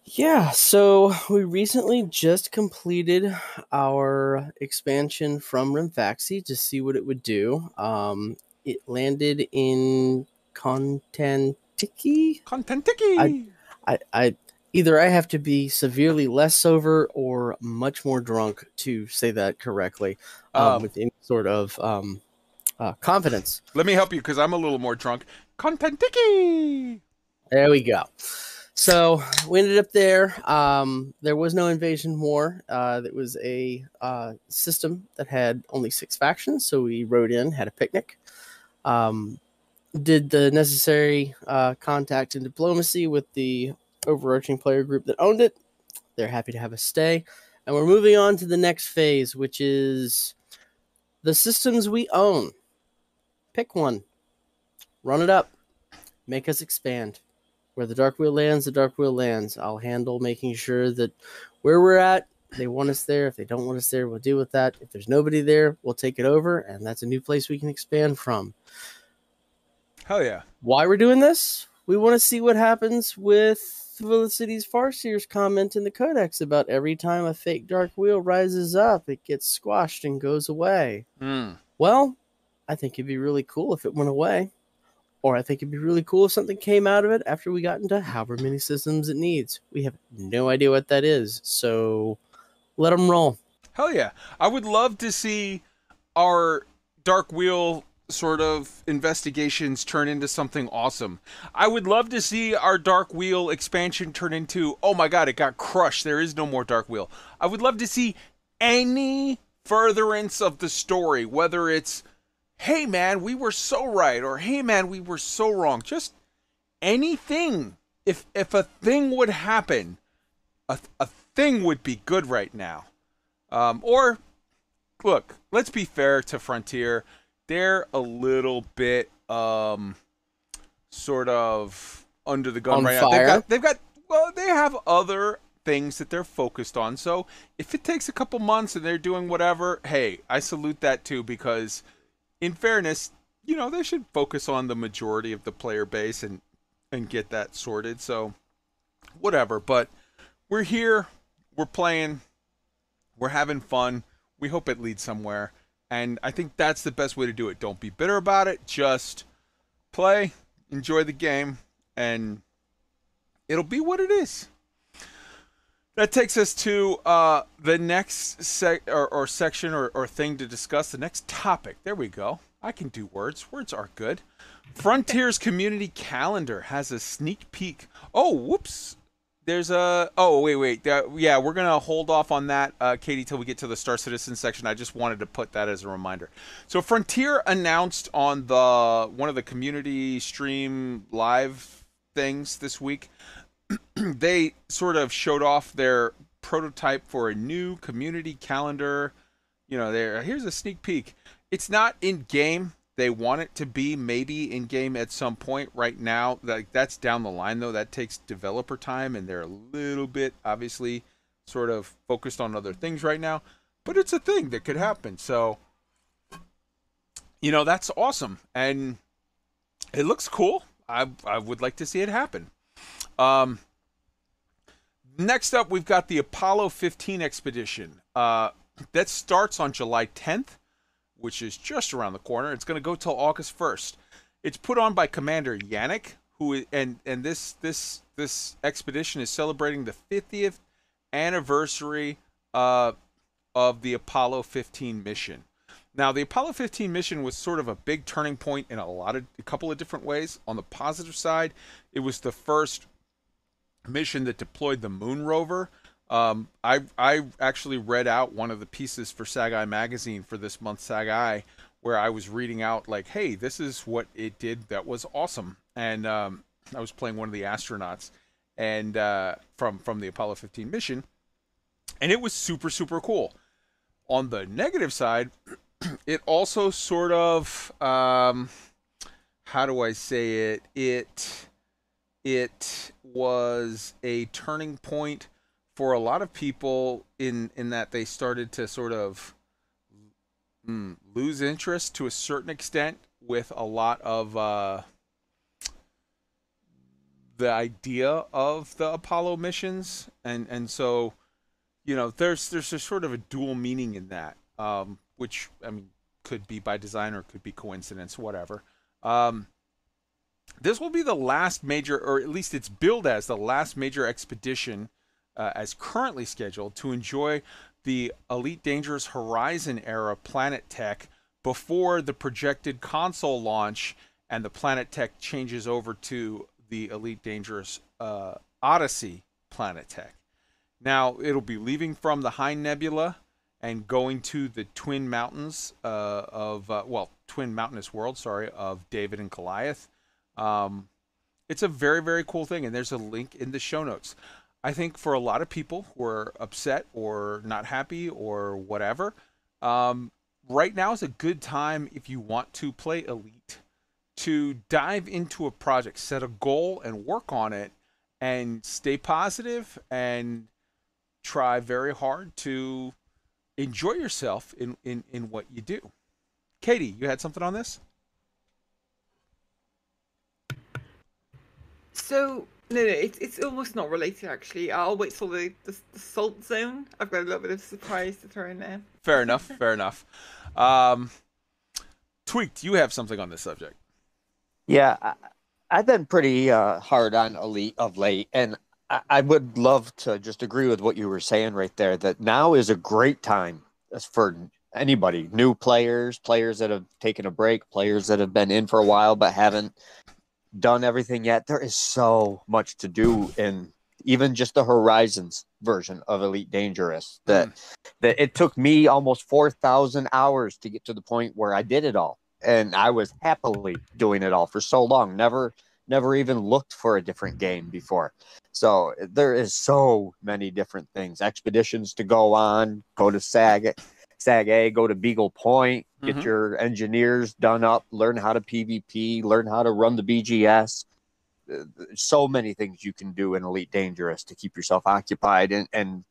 Yeah, so we recently just completed our expansion from Rimfaxi to see what it would do. Um, it landed in content Contentiki. Contentiki. I, I either I have to be severely less sober or much more drunk to say that correctly um, Um, with any sort of um, uh, confidence. Let me help you because I'm a little more drunk. Contentiki. There we go. So we ended up there. Um, there was no invasion war. Uh, it was a uh, system that had only six factions. So we rode in, had a picnic, um, did the necessary uh, contact and diplomacy with the overarching player group that owned it. They're happy to have us stay. And we're moving on to the next phase, which is the systems we own. Pick one, run it up, make us expand. Where the dark wheel lands, the dark wheel lands. I'll handle making sure that where we're at, they want us there. If they don't want us there, we'll deal with that. If there's nobody there, we'll take it over, and that's a new place we can expand from. Hell yeah. Why we're doing this? We want to see what happens with Felicity's Farseer's comment in the Codex about every time a fake dark wheel rises up, it gets squashed and goes away. Mm. Well, I think it'd be really cool if it went away. Or I think it'd be really cool if something came out of it after we got into however many systems it needs. We have no idea what that is. So let them roll. Hell yeah. I would love to see our Dark Wheel sort of investigations turn into something awesome. I would love to see our Dark Wheel expansion turn into, oh my god, it got crushed. There is no more Dark Wheel. I would love to see any furtherance of the story, whether it's, hey man, we were so right, or hey man, we were so wrong. Just anything. If if a thing would happen, a, a thing would be good right now. Um, or, look, let's be fair to Frontier. They're a little bit, um, sort of under the gun On right now. They've got, they've got, well, they have other things that they're focused on. So if it takes a couple months and they're doing whatever, hey, I salute that too because, in fairness, you know they should focus on the majority of the player base and and get that sorted. So, whatever. But we're here, we're playing, we're having fun. We hope it leads somewhere. And I think that's the best way to do it. Don't be bitter about it. Just play, enjoy the game, and it'll be what it is. That takes us to uh, the next sec- or, or section or, or thing to discuss. The next topic. There we go. I can do words. Words are good. Frontiers Community Calendar has a sneak peek. Oh, whoops. There's a. Oh, wait, wait. Yeah, we're to hold off on that, uh, Katie, till we get to the Star Citizen section. I just wanted to put that as a reminder. So, Frontier announced on the one of the community stream live things this week [clears throat] they sort of showed off their prototype for a new community calendar. You know, there here's a sneak peek. It's not in game. They want it to be maybe in game at some point. Right now, like that's down the line though. That takes developer time, and they're a little bit obviously sort of focused on other things right now. But it's a thing that could happen. So, you know, that's awesome, and it looks cool. I I would like to see it happen. Um, next up, we've got the Apollo 15 expedition. Uh, that starts on July 10th, which is just around the corner. It's going to go till August 1st. It's put on by Commander Yannick, who and and this this this expedition is celebrating the 50th anniversary uh, of the Apollo 15 mission. Now, the Apollo 15 mission was sort of a big turning point in a lot of a couple of different ways. On the positive side, it was the first mission that deployed the moon rover. Um, I I actually read out one of the pieces for Sag-Eye magazine for this month's Sag-Eye, where I was reading out like, hey, this is what it did that was awesome, and um, I was playing one of the astronauts, and uh, from from the Apollo 15 mission, and it was super super cool. On the negative side, [clears throat] it also sort of um, how do I say it? It it was a turning point for a lot of people in in that they started to sort of mm, lose interest to a certain extent with a lot of uh, the idea of the Apollo missions, and and so you know there's there's a sort of a dual meaning in that, um, which I mean could be by design or could be coincidence, whatever. Um, this will be the last major, or at least it's billed as the last major expedition uh, as currently scheduled to enjoy the Elite Dangerous Horizon era Planet Tech before the projected console launch and the Planet Tech changes over to the Elite Dangerous uh, Odyssey Planet Tech. Now, it'll be leaving from the High Nebula and going to the Twin Mountains uh, of, uh, well, Twin Mountainous World, sorry, of David and Goliath. Um, it's a very, very cool thing, and there's a link in the show notes. I think for a lot of people who are upset or not happy or whatever, um, right now is a good time if you want to play Elite to dive into a project, set a goal, and work on it, and stay positive and try very hard to enjoy yourself in, in, in what you do. Katie, you had something on this? So no, no, it's it's almost not related actually. I'll wait till the, the the salt zone. I've got a little bit of surprise to throw in there. Fair enough. fair enough. Um, Tweaked, you have something on this subject. Yeah, I, I've been pretty uh, hard on Elite of late, and I, I would love to just agree with what you were saying right there. That now is a great time as for anybody, new players, players that have taken a break, players that have been in for a while but haven't done everything yet. There is so much to do in even just the Horizons version of Elite Dangerous that mm. that it took me almost 4,000 hours to get to the point where I did it all. And I was happily doing it all for so long. Never never even looked for a different game before. So there is so many different things, expeditions to go on, go to SAG SAG A, go to Beagle Point, get mm-hmm. your engineers done up, learn how to PvP, learn how to run the BGS. Uh, so many things you can do in Elite Dangerous to keep yourself occupied and, and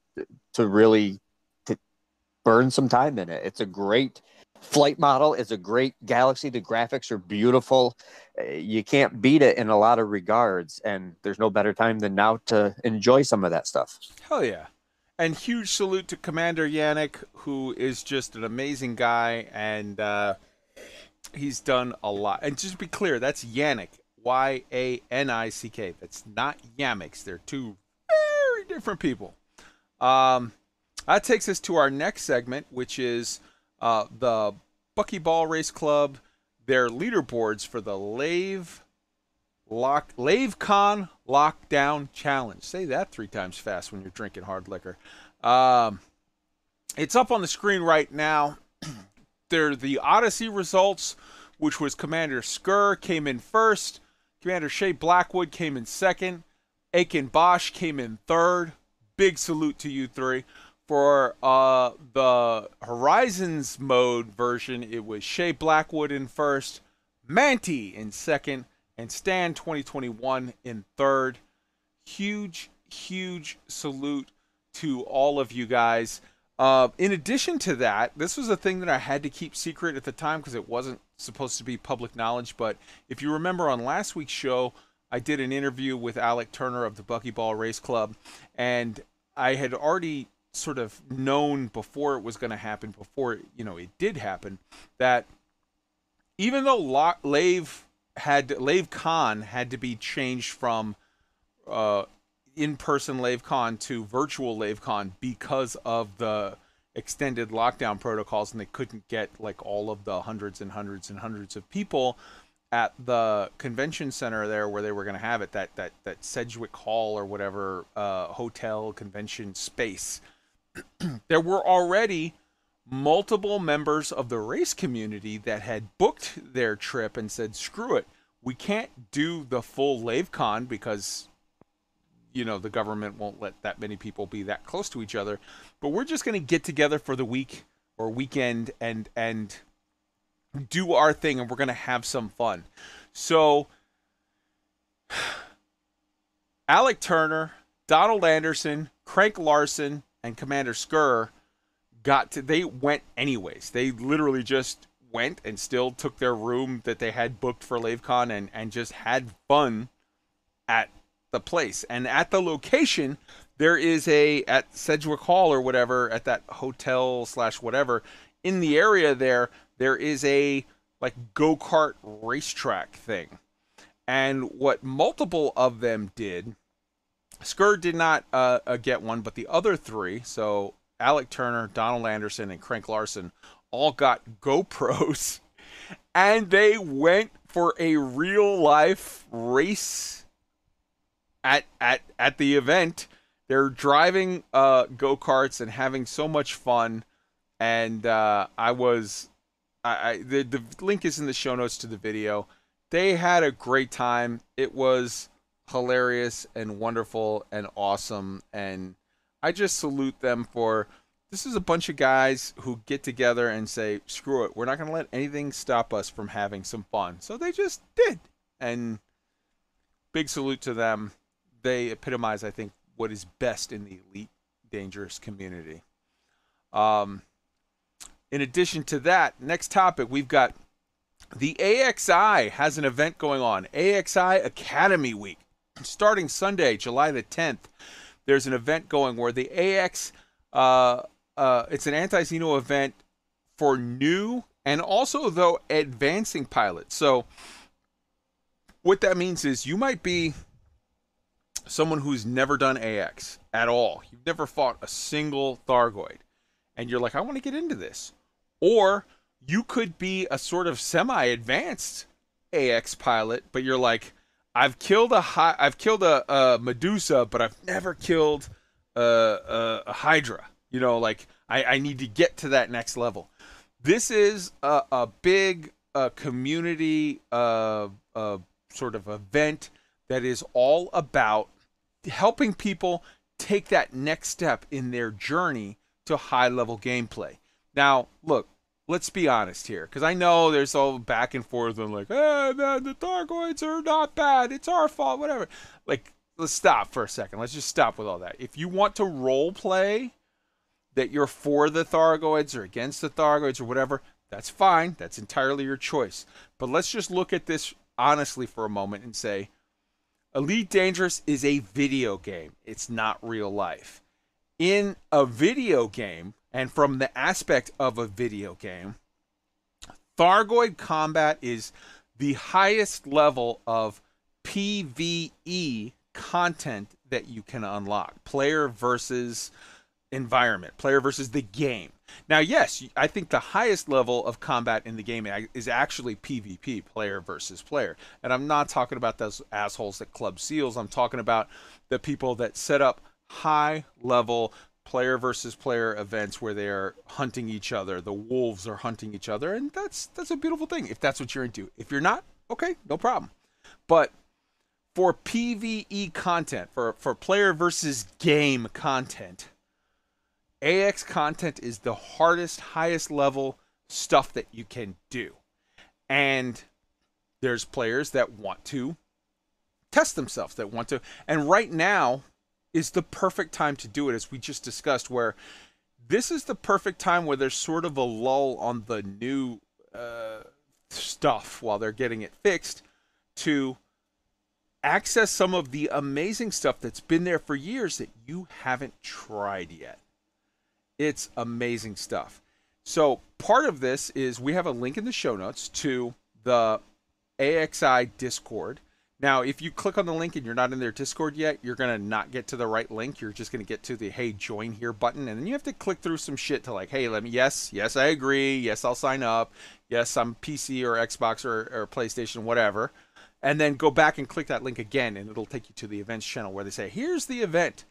to really to burn some time in it. It's a great flight model. It's a great galaxy. The graphics are beautiful. Uh, you can't beat it in a lot of regards. And there's no better time than now to enjoy some of that stuff. Hell yeah. And huge salute to Commander Yannick, who is just an amazing guy, and uh, he's done a lot. And just be clear, that's Yannick, Y A N I C K. That's not Yamix. They're two very different people. Um, that takes us to our next segment, which is uh, the Buckyball Race Club, their leaderboards for the Lave Lock LaveCon Lockdown Challenge. Say that three times fast when you're drinking hard liquor. Um, it's up on the screen right now. [clears throat] They're the Odyssey results, which was Commander Skur came in first. Commander Shay Blackwood came in second. Aiken Bosch came in third. Big salute to you three. For uh, the Horizons mode version, it was Shay Blackwood in first, Manti in second, and Stan 2021 in third. Huge, huge salute to all of you guys. Uh, in addition to that, this was a thing that I had to keep secret at the time because it wasn't supposed to be public knowledge. But if you remember on last week's show, I did an interview with Alec Turner of the Buckyball Race Club, and I had already sort of known before it was going to happen, before you know it did happen, that even though Lave had LaveCon had to be changed from uh, in-person LaveCon to virtual LaveCon because of the extended lockdown protocols, and they couldn't get like all of the hundreds and hundreds and hundreds of people at the convention center there where they were going to have it that that that Sedgwick Hall or whatever uh, hotel convention space. [clears throat] there were already multiple members of the race community that had booked their trip and said, screw it, we can't do the full LaveCon because, you know, the government won't let that many people be that close to each other. But we're just going to get together for the week or weekend and, and do our thing and we're going to have some fun. So, [sighs] Alec Turner, Donald Anderson, Craig Larson, and Commander Skur got to they went anyways. They literally just went and still took their room that they had booked for LaveCon and and just had fun at the place. And at the location, there is a at Sedgwick Hall or whatever at that hotel slash whatever in the area there. There is a like go kart racetrack thing, And what multiple of them did, Skur did not uh, uh, get one, but the other three, so Alec Turner, Donald Anderson, and Crank Larson, all got [laughs] GoPros, and they went for a real life race at at at the event. They're driving uh, go karts and having so much fun, and uh, I was, I, I the the link is in the show notes to the video. They had a great time. It was hilarious and wonderful and awesome, and I just salute them for. This is a bunch of guys who get together and say, "Screw it, we're not going to let anything stop us from having some fun." So they just did, and big salute to them. They epitomize, I think, what is best in the elite dangerous community. Um, in addition to that, next topic we've got the AXI has an event going on. AXI Academy Week, [clears throat] starting Sunday, July the 10th. There's an event going where the AX, uh, uh, it's an anti-Xeno event for new and also though advancing pilots. So what that means is you might be someone who's never done AX at all. You've never fought a single Thargoid. And you're like, I want to get into this. Or you could be a sort of semi-advanced AX pilot, but you're like, I've killed a hi- I've killed a, a Medusa, but I've never killed a, a, a Hydra. You know, like I, I need to get to that next level. This is a, a big community uh, uh, sort of event that is all about helping people take that next step in their journey to high level gameplay. Now, look, let's be honest here, because I know there's all back and forth and like, eh, hey man, the Thargoids are not bad. It's our fault, whatever. Like, let's stop for a second. Let's just stop with all that. If you want to role play that you're for the Thargoids or against the Thargoids or whatever, that's fine. That's entirely your choice. But let's just look at this honestly for a moment and say, Elite Dangerous is a video game. It's not real life. In a video game, and from the aspect of a video game, Thargoid combat is the highest level of PvE content that you can unlock. Player versus environment, player versus the game. Now, yes, I think the highest level of combat in the game is actually PvP, player versus player. And I'm not talking about those assholes that club seals. I'm talking about the people that set up high level player versus player events where they are hunting each other. The wolves are hunting each other, and that's that's a beautiful thing if that's what you're into. If you're not, okay, no problem. But for PvE content, for for player versus game content, AX content is the hardest, highest level stuff that you can do. And there's players that want to test themselves, that want to. And right now, is the perfect time to do it, as we just discussed, where this is the perfect time where there's sort of a lull on the new uh, stuff while they're getting it fixed to access some of the amazing stuff that's been there for years that you haven't tried yet. It's amazing stuff. So, part of this is we have a link in the show notes to the AXI Discord now, if you click on the link and you're not in their Discord yet, you're going to not get to the right link. You're just going to get to the hey, join here button. And then you have to click through some shit to like, hey, let me, yes, yes, I agree. Yes, I'll sign up. Yes, I'm PC or Xbox or, or PlayStation, whatever. And then go back and click that link again, and it'll take you to the events channel where they say, here's the event.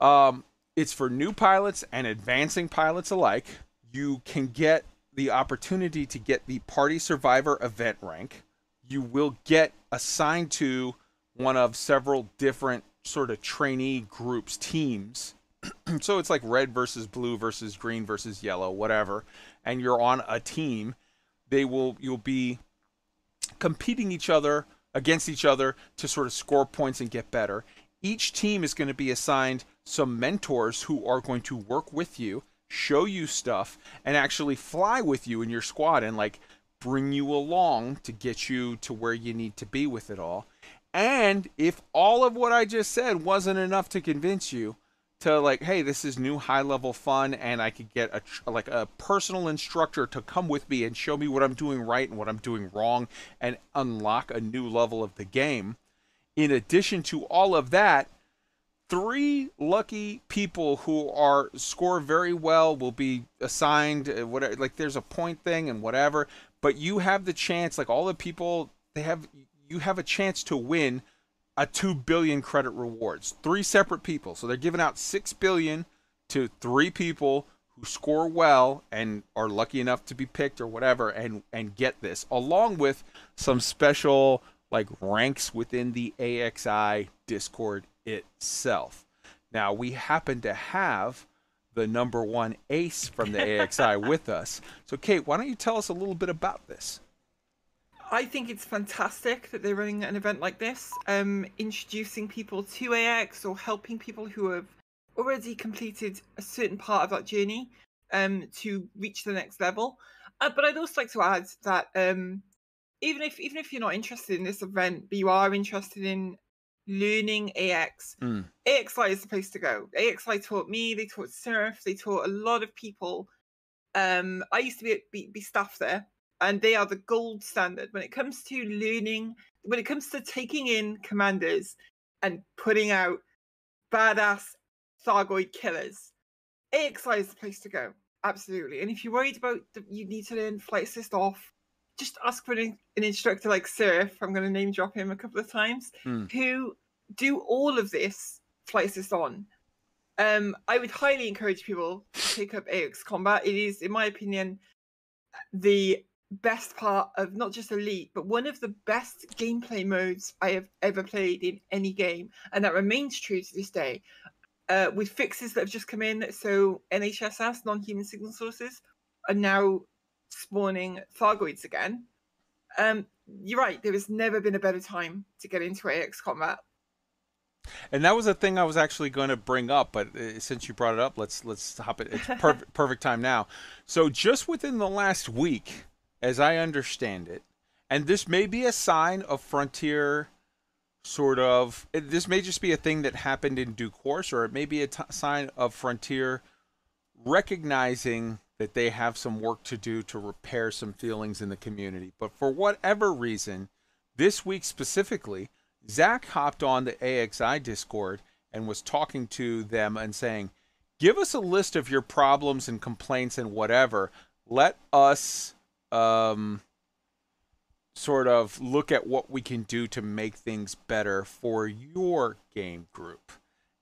Um, it's for new pilots and advancing pilots alike. You can get the opportunity to get the Party Survivor event rank you will get assigned to one of several different sort of trainee groups, teams. [clears throat] so it's like red versus blue versus green versus yellow, whatever. And you're on a team. They will you'll be competing each other against each other to sort of score points and get better. Each team is going to be assigned some mentors who are going to work with you, show you stuff, and actually fly with you in your squad and like bring you along to get you to where you need to be with it all. And if all of what I just said wasn't enough to convince you, to like, hey, this is new high level fun, and I could get a like a personal instructor to come with me and show me what I'm doing right and what I'm doing wrong, and unlock a new level of the game. In addition to all of that, three lucky people who are score very well will be assigned uh, whatever like there's a point thing and whatever but you have the chance like all the people they have you have a chance to win a 2 billion credit rewards three separate people so they're giving out 6 billion to three people who score well and are lucky enough to be picked or whatever and and get this along with some special like ranks within the AXI Discord itself. Now we happen to have the number one ace from the AXI [laughs] with us. So Kate, why don't you tell us a little bit about this? I think it's fantastic that they're running an event like this, um, introducing people to AX or helping people who have already completed a certain part of that journey um, to reach the next level. Uh, but I'd also like to add that um, even if even if you're not interested in this event, but you are interested in learning AX, Mm. AXI is the place to go. AXI taught me, they taught Surf, they taught a lot of people. Um, I used to be, be be staff there, and they are the gold standard when it comes to learning. When it comes to taking in commanders and putting out badass Thargoid killers, AXI is the place to go. Absolutely. And if you're worried about the, you need to learn flight assist off, just ask for an, an instructor like Surf. I'm going to name drop him a couple of times, Hmm. who do all of this flight assist on. Um, I would highly encourage people to take up AX combat. It is, in my opinion, the best part of not just Elite, but one of the best gameplay modes I have ever played in any game, and that remains true to this day. Uh, with fixes that have just come in, so NHSS, non-human signal sources, are now spawning Thargoids again. Um, you're right. There has never been a better time to get into AX combat. And that was a thing I was actually going to bring up, but uh, since you brought it up, let's let's hop it. It's perfect [laughs] perfect time now. So just within the last week, as I understand it, and this may be a sign of Frontier sort of it, this may just be a thing that happened in due course or it may be a t- sign of Frontier recognizing that they have some work to do to repair some feelings in the community. But for whatever reason, this week specifically, Zac hopped on the AXI Discord and was talking to them and saying, Give us a list of your problems and complaints and whatever. Let us um, sort of look at what we can do to make things better for your game group.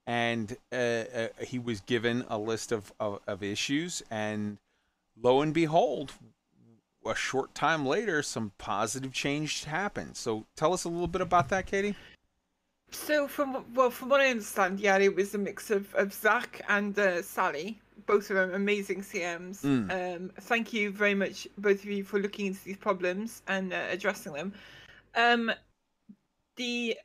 And uh, uh, he was given a list of, of, of issues, and lo and behold, a short time later, some positive change happened. So tell us a little bit about that, Katie. So from well, from what I understand, yeah, it was a mix of, of Zac and uh, Sally, both of them amazing CMs. Mm. Um, thank you very much, both of you, for looking into these problems and uh, addressing them. Um, the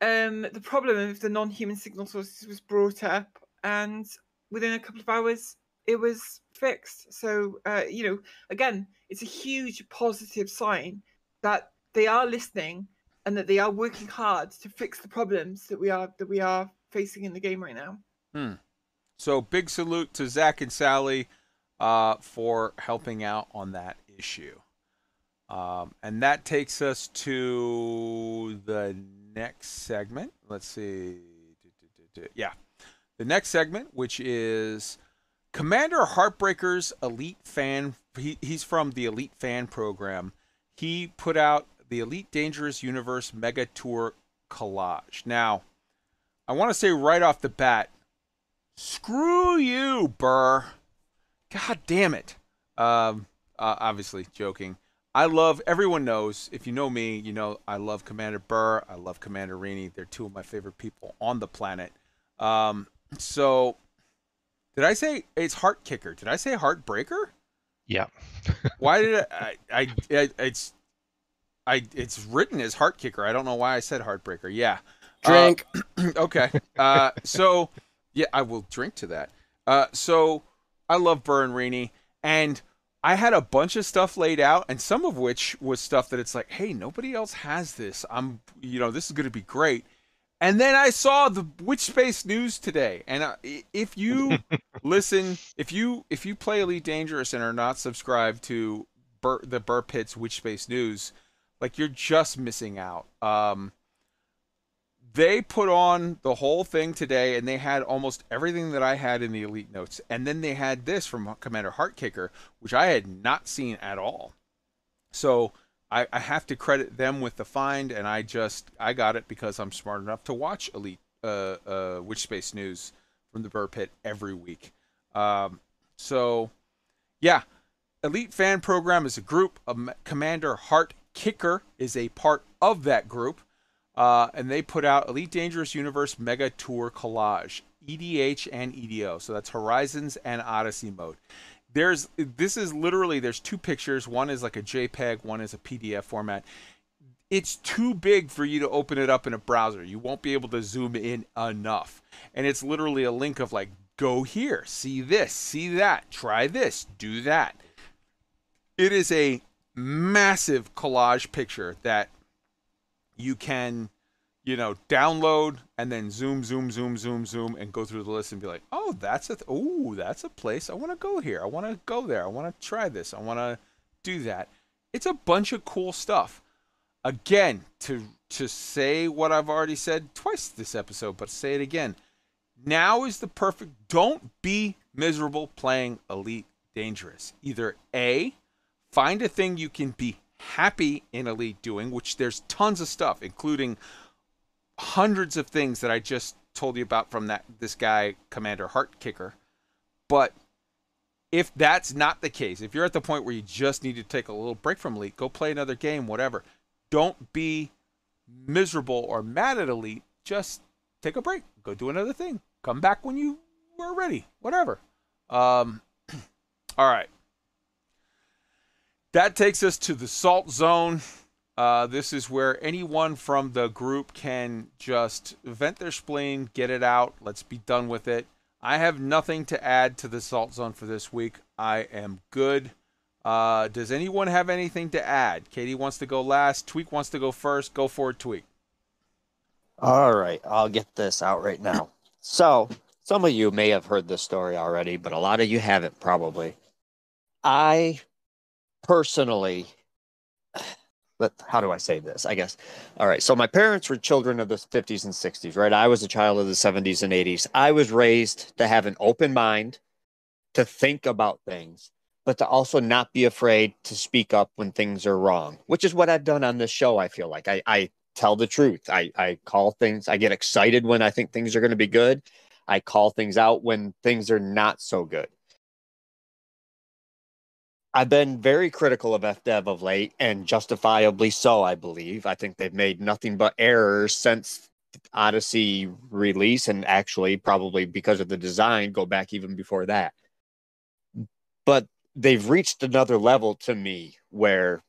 um, the problem of the non-human signal sources was brought up, and within a couple of hours, it was fixed. So uh, you know, again, it's a huge positive sign that they are listening and that they are working hard to fix the problems that we are that we are facing in the game right now. Hmm. So big salute to Zac and Sally uh, for helping out on that issue. Um, and that takes us to the next segment. Let's see. Yeah. The next segment, which is Commander Heartbreaker's Elite Fan. He, he's from the Elite Fan program. He put out the Elite Dangerous Universe Mega Tour collage. Now, I want to say right off the bat, screw you, Burr. God damn it. Um, uh, obviously, joking. I love, everyone knows, if you know me, you know I love Commander Burr. I love Commander Rainey. They're two of my favorite people on the planet. Um, so, did I say it's Heart Kicker? Did I say Heartbreaker? Yeah. [laughs] Why did I, I, I, it's, I, it's written as Heart Kicker. I don't know why I said Heartbreaker. Yeah. Uh, Drink. [clears throat] okay. Uh, so yeah, I will drink to that. Uh, so I love Burr and Rainey, and I had a bunch of stuff laid out, and some of which was stuff that it's like, hey, nobody else has this. I'm, you know, this is going to be great. And then I saw the Witch Space news today, and uh, if you [laughs] listen, if you if you play Elite Dangerous and are not subscribed to Bur- the Burr Pits Witch Space news, like you're just missing out. Um, they put on the whole thing today, and they had almost everything that I had in the Elite notes, and then they had this from Commander Heartkicker, which I had not seen at all. So I, I have to credit them with the find, and I just I got it because I'm smart enough to watch Elite uh, uh, Witch Space News from the Burr Pit every week. Um, so yeah, Elite Fan Program is a group. Um, Commander Heart Kicker is a part of that group, uh, and they put out Elite Dangerous Universe Mega Tour Collage, EDH and EDO. So that's Horizons and Odyssey mode there's this is literally there's two pictures. One is like a jpeg one is a pdf format. It's too big for you to open it up in a browser. You won't be able to zoom in enough. And it's literally a link of like go here see this see that try this do that. It is a massive collage picture that you can you know, download and then zoom, zoom, zoom, zoom, zoom, and go through the list and be like, oh, that's a, th- oh, that's a place I want to go here. I want to go there. I want to try this. I want to do that. It's a bunch of cool stuff. Again, to to say what I've already said twice this episode, but say it again. Now is the perfect. Don't be miserable playing Elite Dangerous. Either a, find a thing you can be happy in Elite doing, which there's tons of stuff, including hundreds of things that I just told you about from that this guy Commander Heart Kicker. But if that's not the case, if you're at the point where you just need to take a little break from Elite, go play another game, whatever. Don't be miserable or mad at Elite. Just take a break, go do another thing. Come back when you are ready, whatever. Um, [clears throat] all right. That takes us to the Salt Zone. Uh, this is where anyone from the group can just vent their spleen, get it out. Let's be done with it. I have nothing to add to the Salt Zone for this week. I am good. Uh, does anyone have anything to add? Katie wants to go last. Tweak wants to go first. Go for it, Tweak. All right, I'll get this out right now. So, some of you may have heard this story already, but a lot of you haven't probably. I personally, but how do I say this? I guess. All right, so my parents were children of the 50s and 60s, right? I was a child of the 70s and 80s. I was raised to have an open mind, to think about things, but to also not be afraid to speak up when things are wrong, which is what I've done on this show. I feel like I, I tell the truth. I, I call things, I get excited when I think things are going to be good. I call things out when things are not so good. I've been very critical of FDev of late, and justifiably so, I believe. I think they've made nothing but errors since Odyssey release, and actually, probably because of the design, go back even before that. But they've reached another level to me where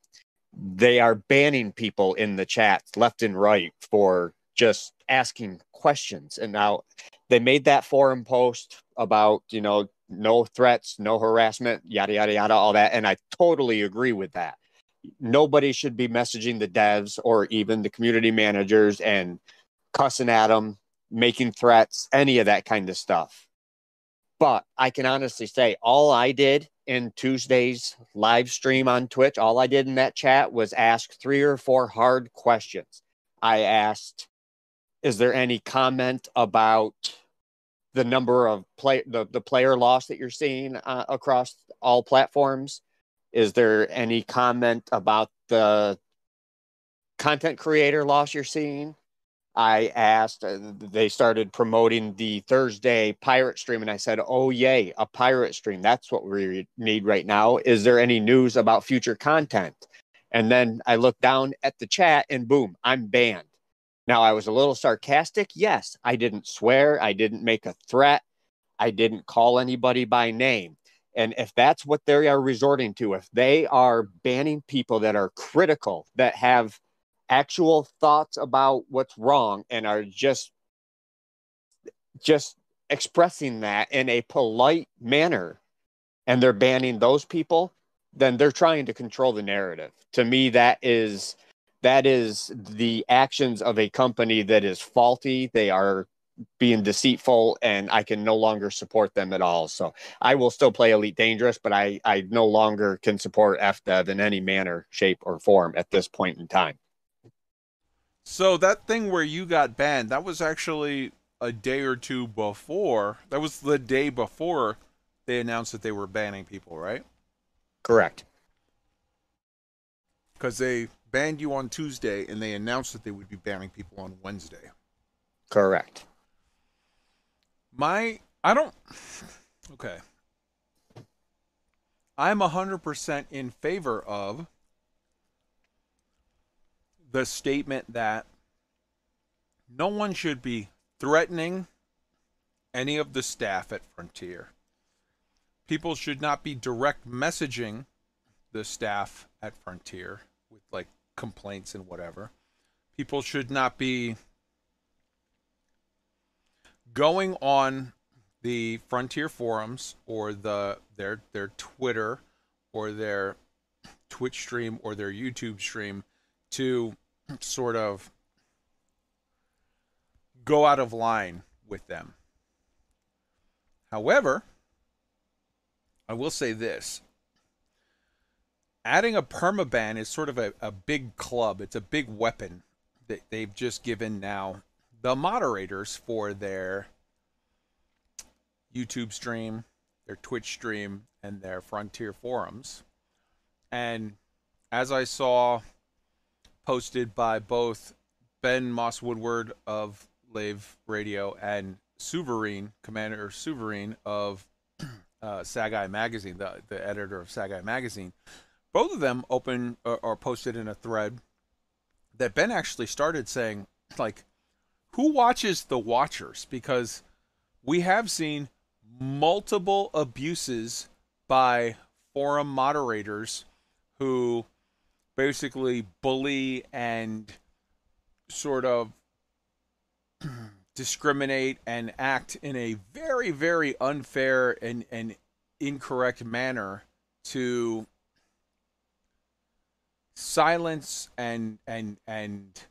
they are banning people in the chats left and right for just asking questions. And now they made that forum post about, you know, no threats, no harassment, yada, yada, yada, all that. And I totally agree with that. Nobody should be messaging the devs or even the community managers and cussing at them, making threats, any of that kind of stuff. But I can honestly say all I did in Tuesday's live stream on Twitch, all I did in that chat was ask three or four hard questions. I asked, is there any comment about the number of play the, the player loss that you're seeing uh, across all platforms? Is there any comment about the content creator loss you're seeing? I asked, uh, they started promoting the Thursday pirate stream, and I said, Oh, yay, a pirate stream. That's what we need right now. Is there any news about future content? And then I looked down at the chat, and boom, I'm banned. Now, I was a little sarcastic. Yes, I didn't swear, I didn't make a threat, I didn't call anybody by name. And if that's what they are resorting to, if they are banning people that are critical, that have actual thoughts about what's wrong and are just just expressing that in a polite manner and they're banning those people then they're trying to control the narrative to me that is that is the actions of a company that is faulty. They are being deceitful and I can no longer support them at all. So I will still play Elite Dangerous, but I, I no longer can support FDev in any manner, shape, or form at this point in time. So that thing where you got banned, that was actually a day or two before. That was the day before they announced that they were banning people, right? Correct. Because they banned you on Tuesday and they announced that they would be banning people on Wednesday. Correct. My I don't [laughs] okay. I'm 100% in favor of the statement that no one should be threatening any of the staff at Frontier. People should not be direct messaging the staff at Frontier with like complaints and whatever. People should not be going on the Frontier forums or the their their Twitter or their Twitch stream or their YouTube stream to sort of go out of line with them. However, I will say this. Adding a permaban is sort of a, a big club. It's a big weapon that they've just given now the moderators for their YouTube stream, their Twitch stream, and their Frontier forums. And as I saw posted by both Ben Moss Woodward of Lave Radio and Suverine, Commander Suverine of [clears throat] uh, Sagai Magazine, the, the editor of Sagai Magazine, both of them open uh, or, or posted in a thread that Ben actually started saying, [clears throat] like, who watches the watchers? Because we have seen multiple abuses by forum moderators who basically bully and sort of [clears throat] discriminate and act in a very very unfair and and incorrect manner to silence and and and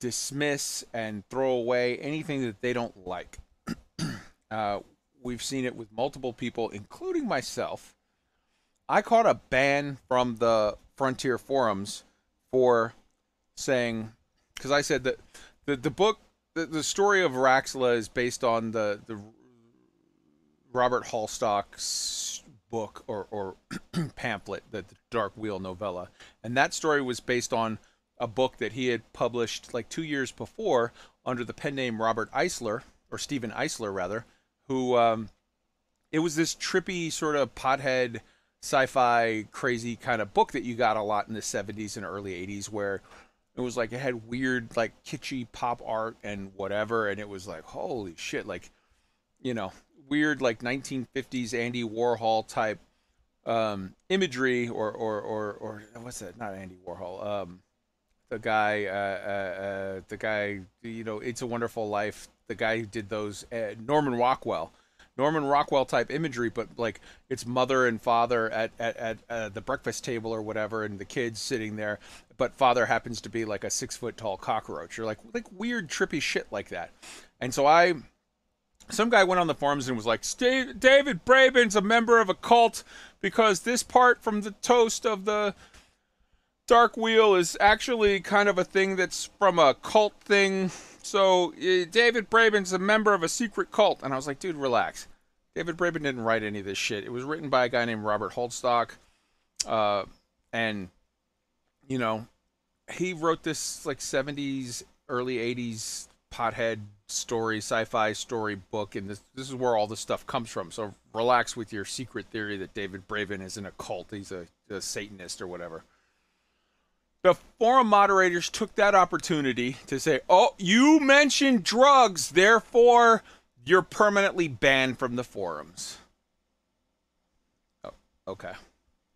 dismiss and throw away anything that they don't like. [clears throat] uh, we've seen it with multiple people, including myself. I caught a ban from the Frontier forums for saying because I said that the the book the, the story of Raxxla is based on the the Robert Holdstock's book or or [clears throat] pamphlet, the, the Dark Wheel novella, and that story was based on a book that he had published like two years before under the pen name Robert Eisler or Stephen Eisler rather, who um, it was this trippy sort of pothead sci-fi crazy kind of book that you got a lot in the 70s and early 80s where it was like it had weird like kitschy pop art and whatever and it was like holy shit like you know weird like 1950s Andy Warhol type um, imagery or or or or what's that not Andy Warhol um, the guy uh, uh, uh, the guy you know It's a Wonderful Life the guy who did those uh, Norman Rockwell Norman Rockwell type imagery, but like it's mother and father at at, at uh, the breakfast table or whatever, and the kids sitting there, but father happens to be like a six foot tall cockroach, or like like weird trippy shit like that. And so I, some guy went on the forums and was like, David Braben's a member of a cult because this part from the toast of the Dark Wheel is actually kind of a thing that's from a cult thing so uh, David Braben's a member of a secret cult, and I was like, dude, relax. David Braben didn't write any of this shit. It was written by a guy named Robert Holdstock, uh, and you know, he wrote this like '70s, early '80s pothead story, sci-fi story book, and this this is where all this stuff comes from. So relax with your secret theory that David Braben is in a cult. He's a, a Satanist or whatever the forum moderators took that opportunity to say, "Oh, you mentioned drugs, therefore you're permanently banned from the forums." Oh, okay.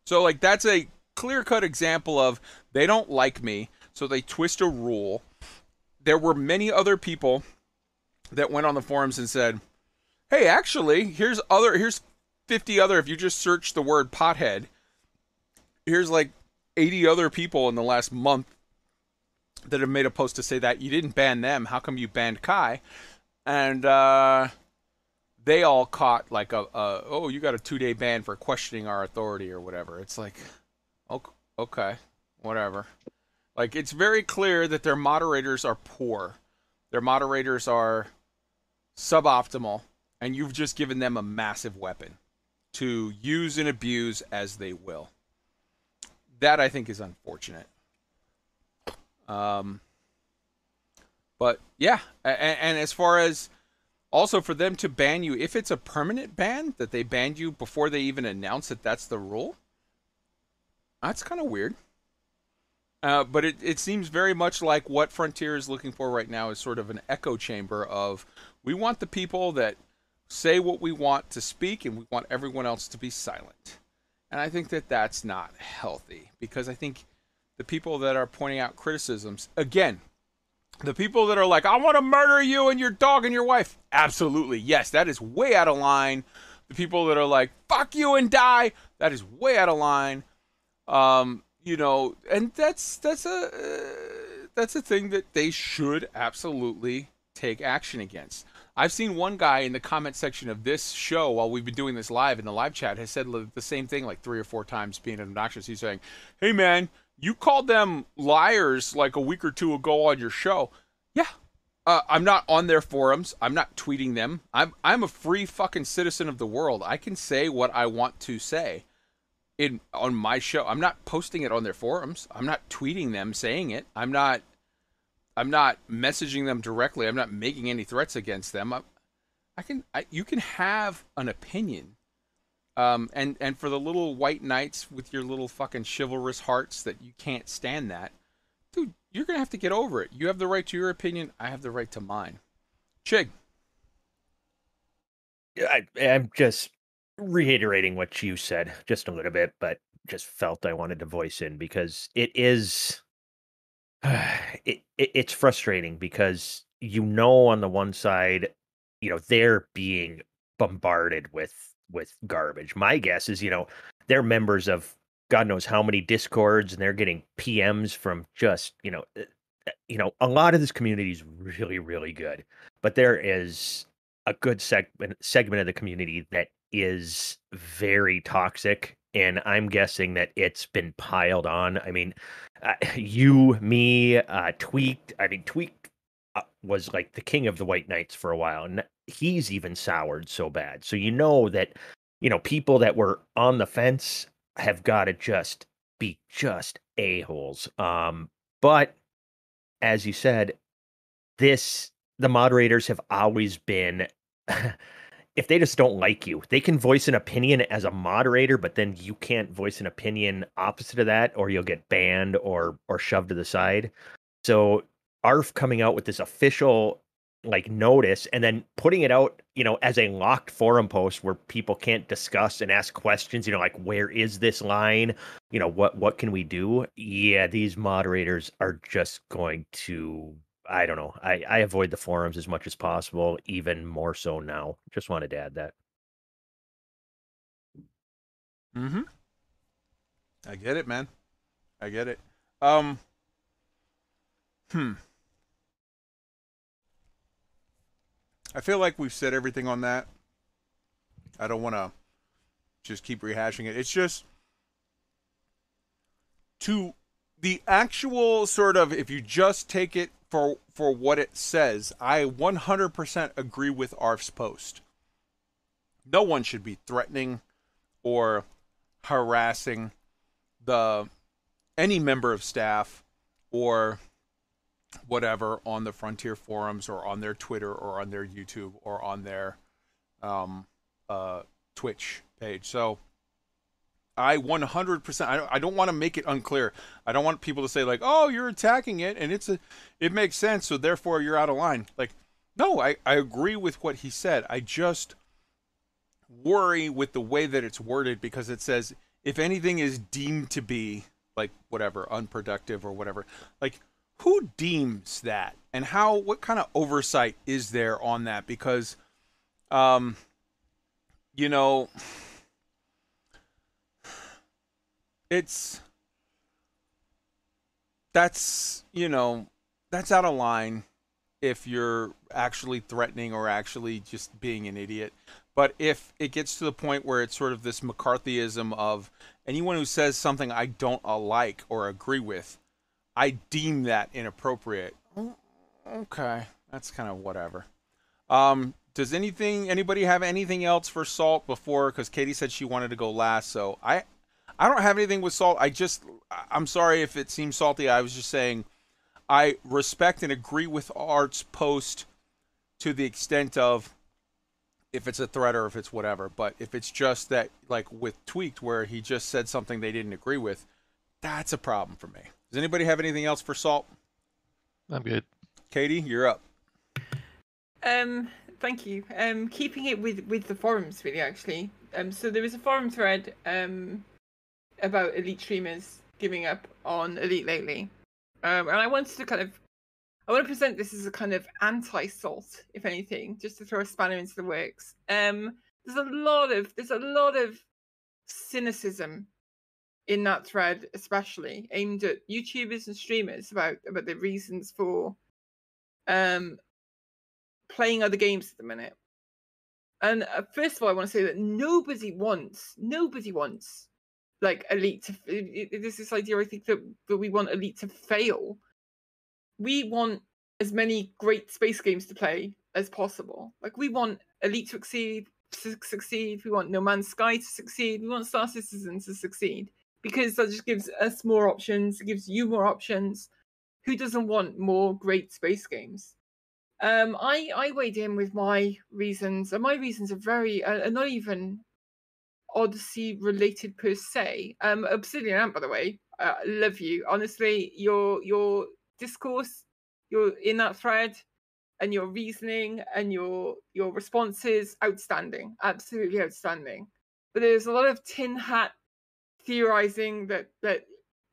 So like that's a clear-cut example of they don't like me, so they twist a rule. There were many other people that went on the forums and said, "Hey, actually, here's other here's 50 other if you just search the word pothead, here's like 80 other people in the last month that have made a post to say that you didn't ban them. How come you banned Kai? And uh, they all caught like a, a oh you got a two day ban for questioning our authority or whatever. It's like okay, whatever. Like it's very clear that their moderators are poor. Their moderators are suboptimal, and you've just given them a massive weapon to use and abuse as they will. That I think is unfortunate. Um, but yeah, and, and as far as also for them to ban you, if it's a permanent ban that they banned you before they even announce that that's the rule, that's kind of weird. Uh, but it, it seems very much like what Frontier is looking for right now is sort of an echo chamber of we want the people that say what we want to speak and we want everyone else to be silent. And I think that that's not healthy because I think the people that are pointing out criticisms, again, the people that are like, I want to murder you and your dog and your wife. Absolutely. Yes, that is way out of line. The people that are like, fuck you and die. That is way out of line. Um, you know, and that's that's a uh, that's a thing that they should absolutely take action against. I've seen one guy in the comment section of this show while we've been doing this live in the live chat has said the same thing like three or four times, being obnoxious. He's saying, "Hey man, you called them liars like a week or two ago on your show." Yeah, uh, I'm not on their forums. I'm not tweeting them. I'm I'm a free fucking citizen of the world. I can say what I want to say in on my show. I'm not posting it on their forums. I'm not tweeting them saying it. I'm not I'm not messaging them directly. I'm not making any threats against them. I, I can I, you can have an opinion. Um, and and for the little white knights with your little fucking chivalrous hearts that you can't stand that, dude, you're gonna have to get over it. You have the right to your opinion. I have the right to mine. Chig. I, I'm just reiterating what you said just a little bit, but just felt I wanted to voice in because it is [sighs] it, it it's frustrating because you know on the one side, you know, they're being bombarded with with garbage. My guess is, you know, they're members of God knows how many discords and they're getting PMs from just, you know, uh, uh, you know, a lot of this community is really, really good. But there is a good segment segment of the community that is very toxic and i'm guessing that it's been piled on i mean uh, [laughs] you me uh tweaked i mean tweaked uh, was like the king of the white knights for a while and he's even soured so bad. So you know that you know people that were on the fence have got to just be just a-holes. Um but as you said this the moderators have always been [laughs] if they just don't like you, they can voice an opinion as a moderator, but then you can't voice an opinion opposite of that, or you'll get banned or or shoved to the side. So ARF coming out with this official like notice and then putting it out, you know, as a locked forum post where people can't discuss and ask questions, you know, like where is this line? You know, what what can we do? Yeah, these moderators are just going to I don't know. I, I avoid the forums as much as possible, even more so now. Just wanted to add that. Mm-hmm. I get it, man. I get it. Um. Hmm. I feel like we've said everything on that. I don't want to just keep rehashing it. It's just to the actual sort of if you just take it for for what it says, I 100% agree with Arf's post. No one should be threatening or harassing the any member of staff or whatever on the Frontier forums or on their Twitter or on their YouTube or on their um, uh, Twitch page. So I 100%. I don't, want to make it unclear. I don't want people to say like, "Oh, you're attacking it and it's a it makes sense, so therefore you're out of line." Like, no, I I agree with what he said. I just worry with the way that it's worded because it says if anything is deemed to be like whatever unproductive or whatever. Like who deems that? And how what kind of oversight is there on that because um you know, it's that's you know that's out of line if you're actually threatening or actually just being an idiot. But if it gets to the point where it's sort of this McCarthyism of anyone who says something I don't like or agree with, I deem that inappropriate. Okay, that's kind of whatever. Um, does anything anybody have anything else for salt before? Because Katie said she wanted to go last, so I I don't have anything with salt. I just I'm sorry if it seems salty. I was just saying I respect and agree with Arf's post to the extent of if it's a threat or if it's whatever. But if it's just that, like with Tweaked, where he just said something they didn't agree with, that's a problem for me. Does anybody have anything else for Salt? I'm good. Katie, you're up. Um, thank you. Um, keeping it with with the forums, really, actually. Um, so there was a forum thread um about elite streamers giving up on elite lately, um, and I wanted to kind of, I want to present this as a kind of anti-salt, if anything, just to throw a spanner into the works. Um, there's a lot of there's a lot of cynicism in that thread, especially aimed at YouTubers and streamers about about the reasons for um playing other games at the minute. And uh, first of all, I want to say that nobody wants, nobody wants like elite to. It, it, there's this idea, I think, that, that we want elite to fail. We want as many great space games to play as possible. Like we want elite to succeed, to succeed. We want No Man's Sky to succeed. We want Star Citizen to succeed because that just gives us more options. It gives you more options. Who doesn't want more great space games? Um, I I weighed in with my reasons, and my reasons are very uh, are not even Odyssey related per se. Um, Obsidian Ant, by the way, uh, love you. Honestly, your your discourse, your in that thread, and your reasoning and your your responses, outstanding, absolutely outstanding. But there's a lot of tin hat theorizing that that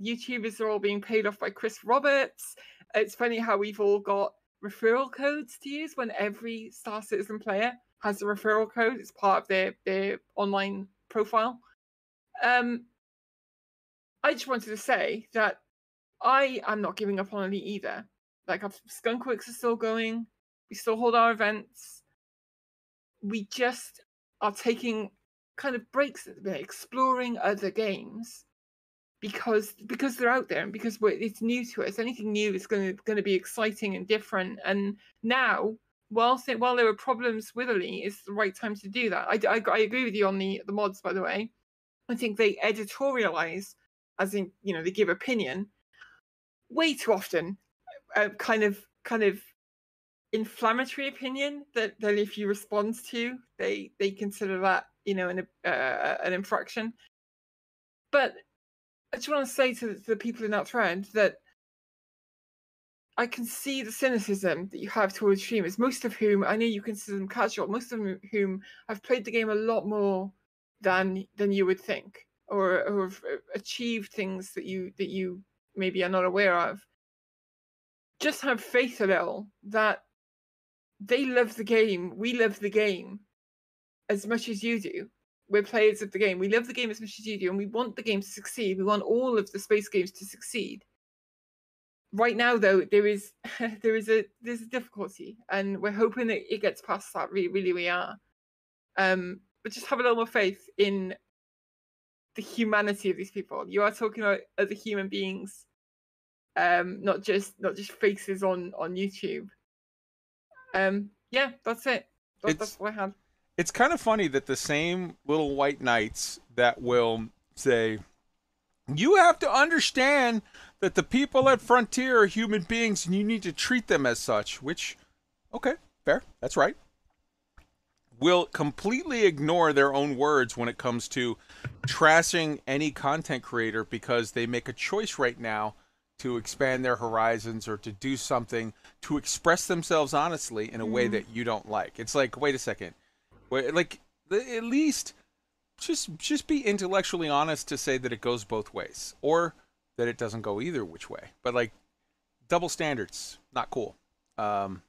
YouTubers are all being paid off by Chris Roberts. It's funny how we've all got referral codes to use when every Star Citizen player has a referral code. It's part of their their online profile. Um, I just wanted to say that I am not giving up on Elite either. Like our Skunkworks are still going. We still hold our events. We just are taking kind of breaks at the minute, exploring other games because because they're out there and because it's new to us. Anything new is going to going to be exciting and different. And now, whilst it, while there are problems with Elite, it's the right time to do that. I, I, I agree with you on the the mods, by the way. I think they editorialize, as in you know they give opinion, way too often. Uh, kind of kind of inflammatory opinion that that if you respond to, they they consider that you know an uh, an infraction. But I just want to say to the people in that thread that I can see the cynicism that you have towards streamers, most of whom I know you consider them casual, most of whom have played the game a lot more than than you would think, or, or have uh, achieved things that you that you maybe are not aware of. Just have faith a little that they love the game, we love the game as much as you do, we're players of the game. We love the game as much as you do, and we want the game to succeed. We want all of the space games to succeed. Right now, though, there is [laughs] there is a there's a difficulty, and we're hoping that it gets past that. Really, really, we are. Um, but just have a little more faith in the humanity of these people. You are talking about other human beings, um, not just not just faces on on YouTube. Um, yeah, that's it. That, that's what I had it's kind of funny that the same little white knights that will say, you have to understand that the people at Frontier are human beings and you need to treat them as such, which, okay, fair, that's right, will completely ignore their own words when it comes to trashing any content creator because they make a choice right now to expand their horizons or to do something to express themselves honestly in a way mm-hmm. that you don't like. It's like, wait a second. Where like at least just just be intellectually honest to say that it goes both ways. Or that it doesn't go either which way. But like double standards, not cool. Um,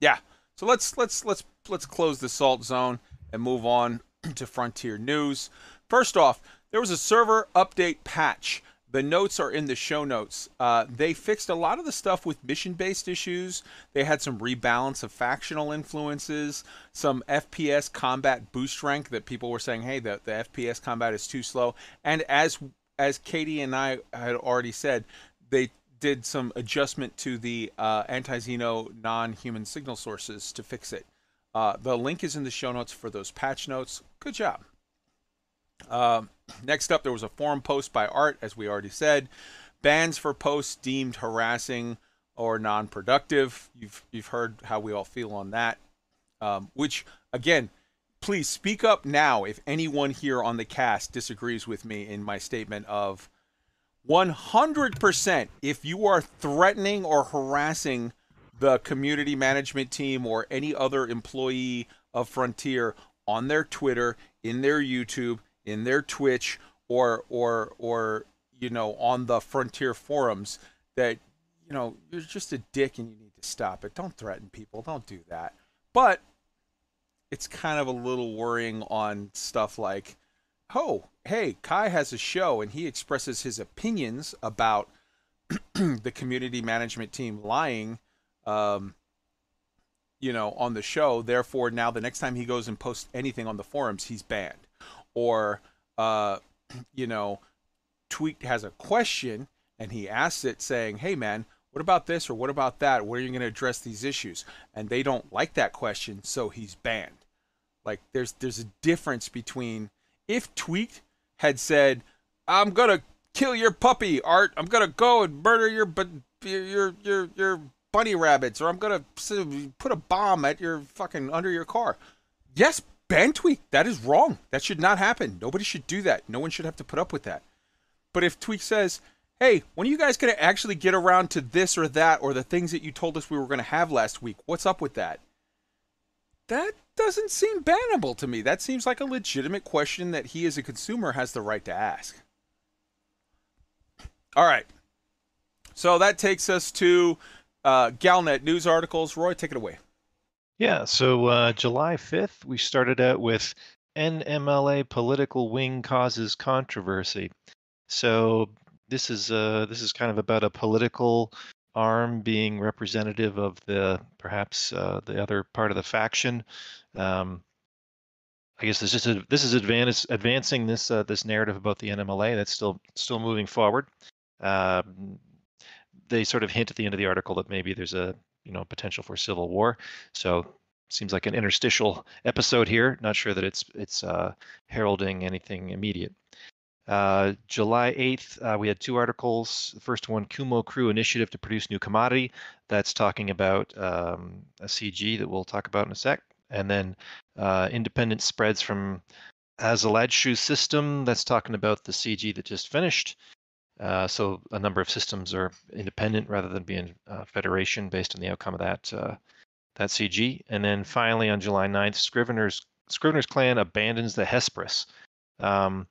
yeah. So let's let's let's let's close the salt zone and move on [clears throat] to Frontier news. First off, there was a server update patch the notes are in the show notes. Uh, they fixed a lot of the stuff with mission based issues. They had some rebalance of factional influences, some FPS combat boost rank that people were saying, hey, the, the FPS combat is too slow. And as as Katie and I had already said, they did some adjustment to the uh, anti-Xeno non-human signal sources to fix it. Uh, the link is in the show notes for those patch notes. Good job. Uh, next up, there was a forum post by Arf, as we already said. Bans for posts deemed harassing or non-productive. You've you've heard how we all feel on that. Um, which again, please speak up now if anyone here on the cast disagrees with me in my statement of 100% if you are threatening or harassing the community management team or any other employee of Frontier on their Twitter, in their YouTube, in their Twitch, or or or you know on the Frontier forums that you know you're just a dick and you need to stop it. Don't threaten people. Don't do that. But it's kind of a little worrying on stuff like, oh, hey, Kai has a show and he expresses his opinions about [clears throat] the community management team lying, um, you know, on the show. Therefore, now the next time he goes and posts anything on the forums, he's banned. Or, uh, [clears throat] you know, Tweet has a question and he asks it saying, hey, man, what about this or what about that? Where are you going to address these issues? And they don't like that question, so he's banned. Like there's there's a difference between if Tweet had said, "I'm gonna kill your puppy, Arf. I'm gonna go and murder your but your your your bunny rabbits, or I'm gonna put a bomb at your fucking under your car." Yes, ban Tweet. That is wrong. That should not happen. Nobody should do that. No one should have to put up with that. But if Tweet says, "Hey, when are you guys gonna actually get around to this or that, or the things that you told us we were gonna have last week? What's up with that?" That doesn't seem bannable to me. That seems like a legitimate question that he, as a consumer, has the right to ask. All right. So that takes us to uh, Galnet news articles. Roy, take it away. Yeah, so uh, July 5th, we started out with NMLA political wing causes controversy. So this is uh, this is kind of about a political arm being representative of the perhaps uh, the other part of the faction. Um, I guess this is a, this is advance, advancing this uh, this narrative about the NMLA that's still still moving forward. Um, they sort of hint at the end of the article that maybe there's a you know potential for civil war. So seems like an interstitial episode here. Not sure that it's it's uh, heralding anything immediate. Uh, July 8th, uh, we had two articles. The first one, Kumo Crew Initiative to Produce New Commodity. That's talking about um, a CG that we'll talk about in a sec. And then uh, independent spreads from Azaladshu system. That's talking about the CG that just finished. Uh, so a number of systems are independent rather than being uh, federation based on the outcome of that that CG. And then finally on July 9th, Scrivener's Scrivener's clan abandons the Hesperus. Um,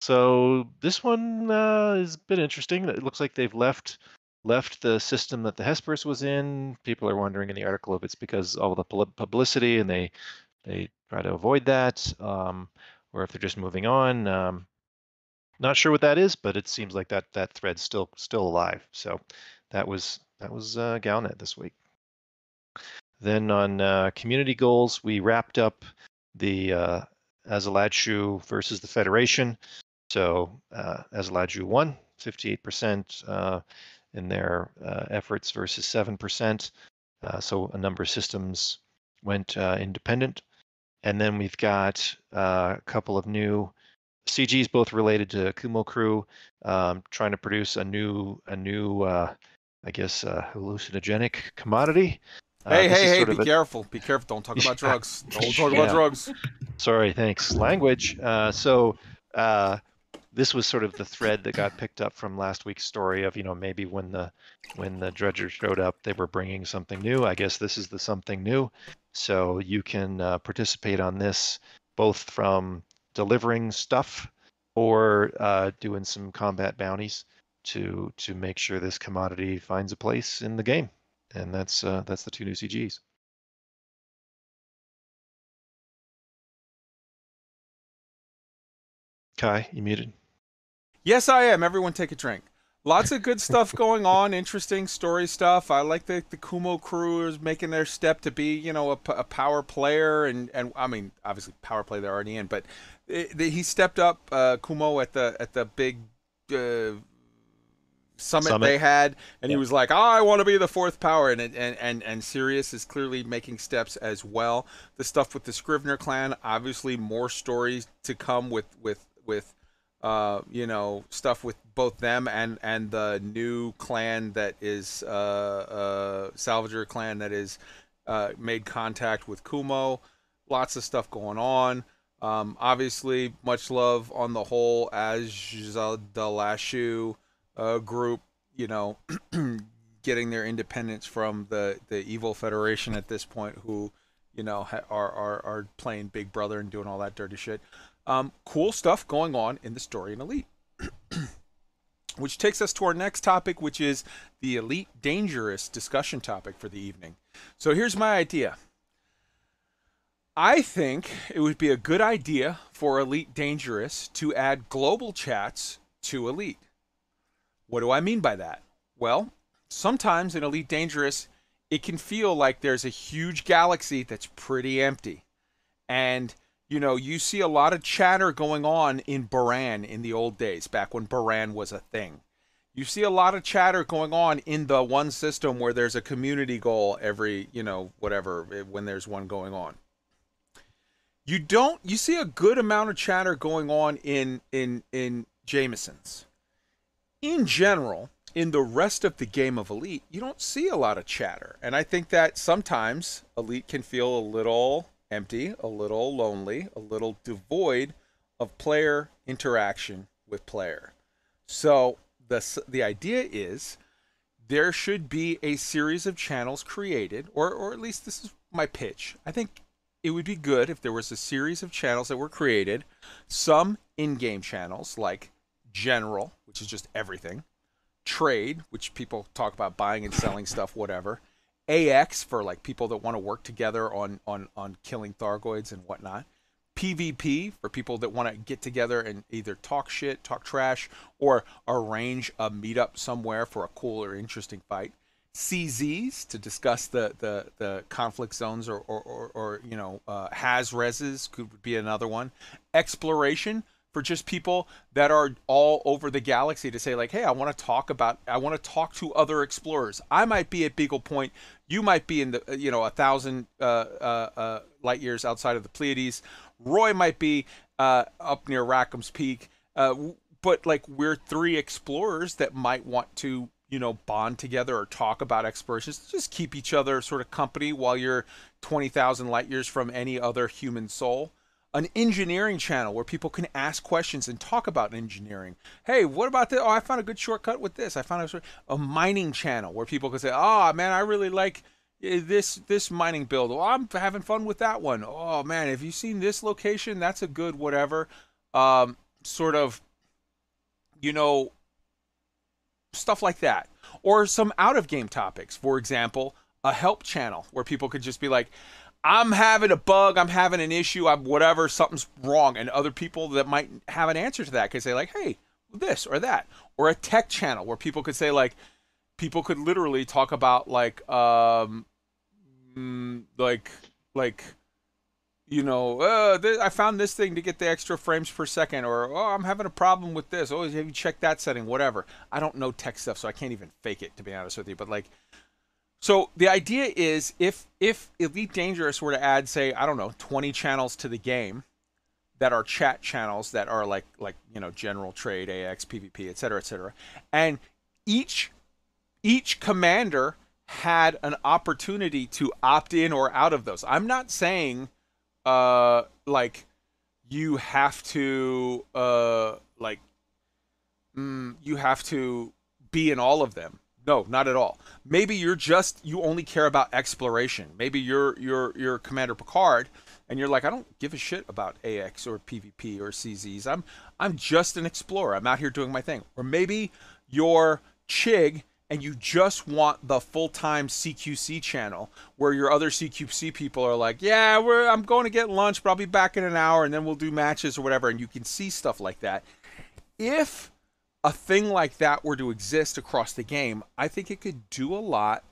so this one uh, has been interesting. It looks like they've left left the system that the Hesperus was in. People are wondering in the article if it's because all the publicity and they they try to avoid that, um, or if they're just moving on. Um, not sure what that is, but it seems like that that thread's still still alive. So that was that was uh, Galnet this week. Then on uh, community goals, we wrapped up the uh, Azaladshu versus the Federation. So uh, Azaladshu won 58% uh, in their uh, efforts versus 7%. Uh, so a number of systems went uh, independent. And then we've got uh, a couple of new CGs, both related to Kumo Crew, um, trying to produce a new, a new, I guess, hallucinogenic commodity. hey, hey, hey! Be a... careful! Be careful! Don't talk [laughs] about drugs! Don't talk [laughs] yeah. about drugs! Sorry, thanks. Language. so this was sort of the thread that got picked up from last week's story of you know maybe when the when the dredgers showed up they were bringing something new. I guess this is the something new. So you can uh, participate on this both from delivering stuff or uh, doing some combat bounties to to make sure this commodity finds a place in the game. And that's uh, that's the two new cgs kai you muted Yes, I am. Everyone take a drink. Lots of good stuff [laughs] going on, interesting story stuff. I like the the Kumo crew is making their step to be, you know, a, a power player, and and I mean, obviously power play they're already in, but it, the, he stepped up uh, Kumo at the at the big uh, summit, Summit. they had, and he was like, "I want to be the fourth power," and and and and Sirius is clearly making steps as well. The stuff with the Scrivener clan, obviously, more stories to come with with with uh, you know, stuff with both them and and the new clan that is uh, uh, Salvager clan that is uh, made contact with Kumo. Lots of stuff going on. Um, obviously, much love on the whole Azaladshu uh, group. You know, [clears throat] getting their independence from the the evil Federation at this point, who you know are are are playing Big Brother and doing all that dirty shit. Um, cool stuff going on in the story in Elite. [clears throat] which takes us to our next topic, which is the Elite Dangerous discussion topic for the evening. So here's my idea. I think it would be a good idea for Elite Dangerous to add global chats to Elite. What do I mean by that? Well, sometimes in Elite Dangerous, it can feel like there's a huge galaxy that's pretty empty. And you know, you see a lot of chatter going on in Borann in the old days, back when Borann was a thing. You see a lot of chatter going on in the one system where there's a community goal every, you know, whatever, eh, when there's one going on. You don't you see a good amount of chatter going on in in in Jameson's. In general, in the rest of the game of Elite, you don't see a lot of chatter. And I think that sometimes Elite can feel a little empty, a little lonely, a little devoid of player interaction with player. So the the idea is there should be a series of channels created, or or at least this is my pitch. I think it would be good if there was a series of channels that were created, some in-game channels like general, which is just everything, trade, which people talk about buying and selling stuff, whatever. AX for like people that want to work together on on on killing Thargoids and whatnot. PvP for people that want to get together and either talk shit, talk trash, or arrange a meetup somewhere for a cool or interesting fight. CZs to discuss the the, the conflict zones or or, or, or you know uh, has reses could be another one. Exploration for just people that are all over the galaxy to say like hey i want to talk about i want to talk to other explorers i might be at beagle point you might be in the uh, you know a thousand uh, uh, uh, light years outside of the pleiades. Roy might be uh, up near rackham's peak. Uh, but like we're three explorers that might want to you know bond together or talk about explorations just keep each other sort of company while you're 20000 light years from any other human soul an engineering channel where people can ask questions and talk about engineering. Hey, what about this? Oh, I found a good shortcut with this. I found a, a mining channel where people can say, "Oh man, I really like eh, this this mining build. Oh, I'm having fun with that one. Oh man, have you seen this location? That's a good whatever." Um, sort of, you know, stuff like that, or some out of game topics. For example, a help channel where people could just be like, I'm having a bug, I'm having an issue, I'm whatever, something's wrong, and other people that might have an answer to that could say like, hey, this or that, or a tech channel where people could say like, people could literally talk about like, um, mm, like, like, you know, uh, th- I found this thing to get the extra frames per second, or oh, I'm having a problem with this. Oh, have you checked that setting? Whatever. I don't know tech stuff, so I can't even fake it to be honest with you. But like, so the idea is if if Elite Dangerous were to add, say, I don't know, 20 channels to the game that are chat channels that are like like you know general trade, AX, PvP, et cetera, et cetera, and each each commander had an opportunity to opt in or out of those. I'm not saying uh like you have to uh like mm, you have to be in all of them no not at all. Maybe you're just you only care about exploration. Maybe you're you're you're commander picard and you're like i don't give a shit about ax or pvp or czs i'm i'm just an explorer. I'm out here doing my thing. Or maybe you're chig and you just want the full-time CQC channel where your other CQC people are like, "Yeah, we're I'm going to get lunch, but I'll be back in an hour and then we'll do matches or whatever." And you can see stuff like that. If a thing like that were to exist across the game, I think it could do a lot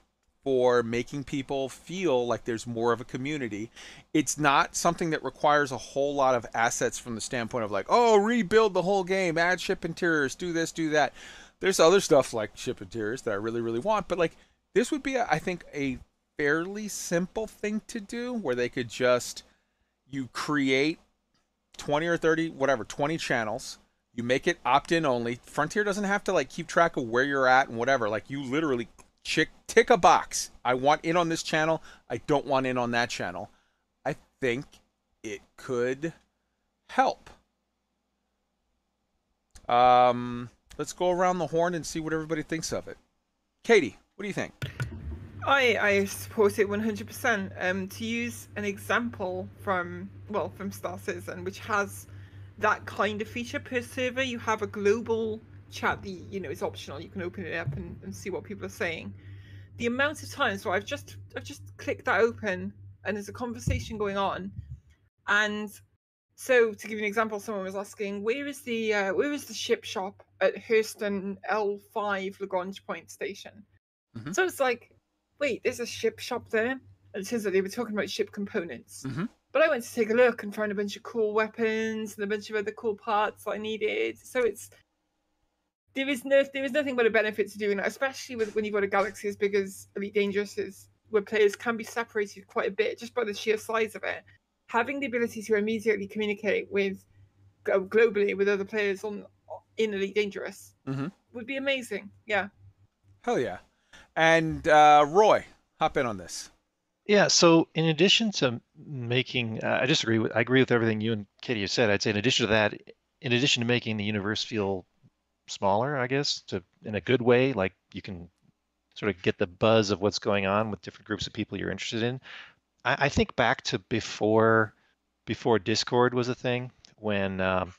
for making people feel like there's more of a community. It's not something that requires a whole lot of assets from the standpoint of like, oh, rebuild the whole game, add ship interiors, do this, do that. There's other stuff like ship interiors that I really, really want, but like this would be, I think, a fairly simple thing to do where they could just you create 20 or 30 whatever 20 channels you make it opt-in only. Frontier doesn't have to like keep track of where you're at and whatever. Like you literally chick tick a box. I want in on this channel. I don't want in on that channel. I think it could help. Um let's go around the horn and see what everybody thinks of it. Katie what do you think? I, I support it 100%. Um, to use an example from, well, from Star Citizen, which has that kind of feature per server, you have a global chat that, you know, is optional. You can open it up and, and see what people are saying. The amount of times where I've just, I've just clicked that open and there's a conversation going on. And so to give you an example, someone was asking, where is the, uh, where is the ship shop at Hurston L5 Lagrange Point Station? Mhm. So it's like, wait, there's a ship shop there. And it turns out they were talking about ship components. Mhm. But I went to take a look and found a bunch of cool weapons and a bunch of other cool parts that I needed. So it's there is no there is nothing but a benefit to doing that, especially with when you've got a galaxy as big as Elite Dangerous is, where players can be separated quite a bit just by the sheer size of it. Having the ability to immediately communicate with globally with other players on in Elite Dangerous mm-hmm. would be amazing. Yeah. hell yeah and uh, roy hop in on this Yeah. So in addition to making, uh, I disagree with, I agree with everything you and Katie have said. I'd say in addition to that, in addition to making the universe feel smaller, I guess, to in a good way, like you can sort of get the buzz of what's going on with different groups of people you're interested in. I, I think back to before, before Discord was a thing, when um,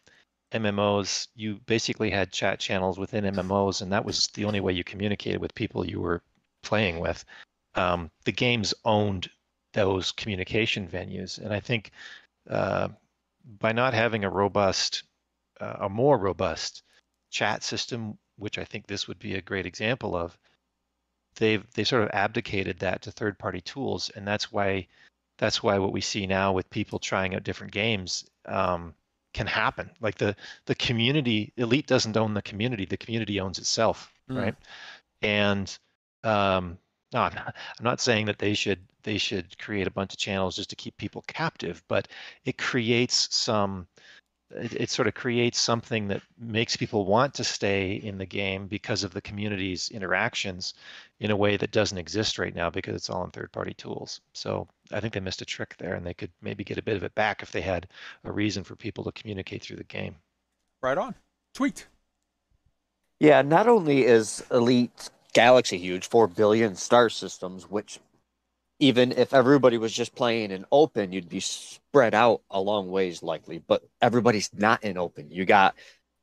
MMOs, you basically had chat channels within MMOs, and that was the only way you communicated with people you were playing with um, the games owned those communication venues. And I think uh, by not having a robust, uh, a more robust chat system, which I think this would be a great example of, they've they sort of abdicated that to third-party tools, and that's why that's why what we see now with people trying out different games um, can happen. Like the the community, Elite doesn't own the community; the community owns itself, Mm. right? And um, no, I'm not, I'm not saying that they should they should create a bunch of channels just to keep people captive, but it creates some it, it sort of creates something that makes people want to stay in the game because of the community's interactions in a way that doesn't exist right now because it's all in third party tools. So I think they missed a trick there and they could maybe get a bit of it back if they had a reason for people to communicate through the game. right on tweet Yeah, not only is Elite Galaxy huge, 4 billion star systems, which even if everybody was just playing in open, you'd be spread out a long ways likely, but everybody's not in open. You got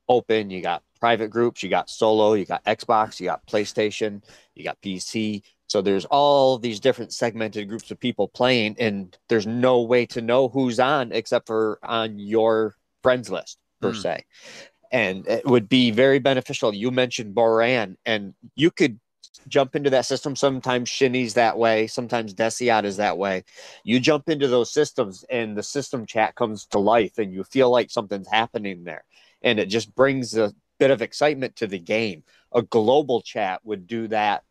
open, you got private groups, you got solo, you got Xbox, you got PlayStation, you got PC. So there's all these different segmented groups of people playing, and there's no way to know who's on except for on your friends list per Hmm. se and it would be very beneficial. You mentioned Borann, and you could jump into that system. Sometimes Shinny's that way, sometimes Deciat is that way. You jump into those systems, and the system chat comes to life, and you feel like something's happening there, and it just brings a bit of excitement to the game. A global chat would do that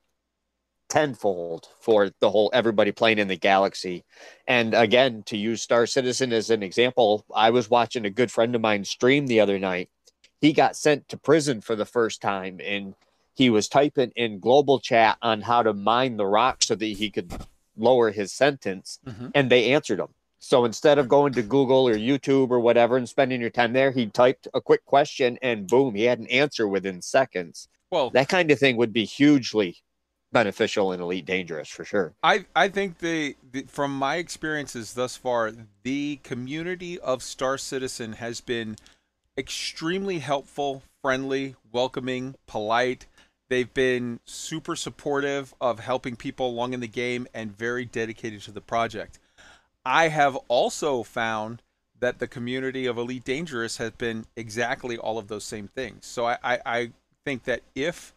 tenfold for the whole everybody playing in the galaxy. And again, to use Star Citizen as an example, I was watching a good friend of mine stream the other night he got sent to prison for the first time and he was typing in global chat on how to mine the rock so that he could lower his sentence Mhm. and they answered him. So instead of going to google or youtube or whatever and spending your time there he typed a quick question and boom he had an answer within seconds. Well that kind of thing would be hugely beneficial and elite dangerous for sure. I I think the, the from my experiences thus far, the community of Star Citizen has been extremely helpful, friendly, welcoming, polite. They've been super supportive of helping people along in the game and very dedicated to the project. I have also found that the community of Elite Dangerous has been exactly all of those same things. So I, I, I think that if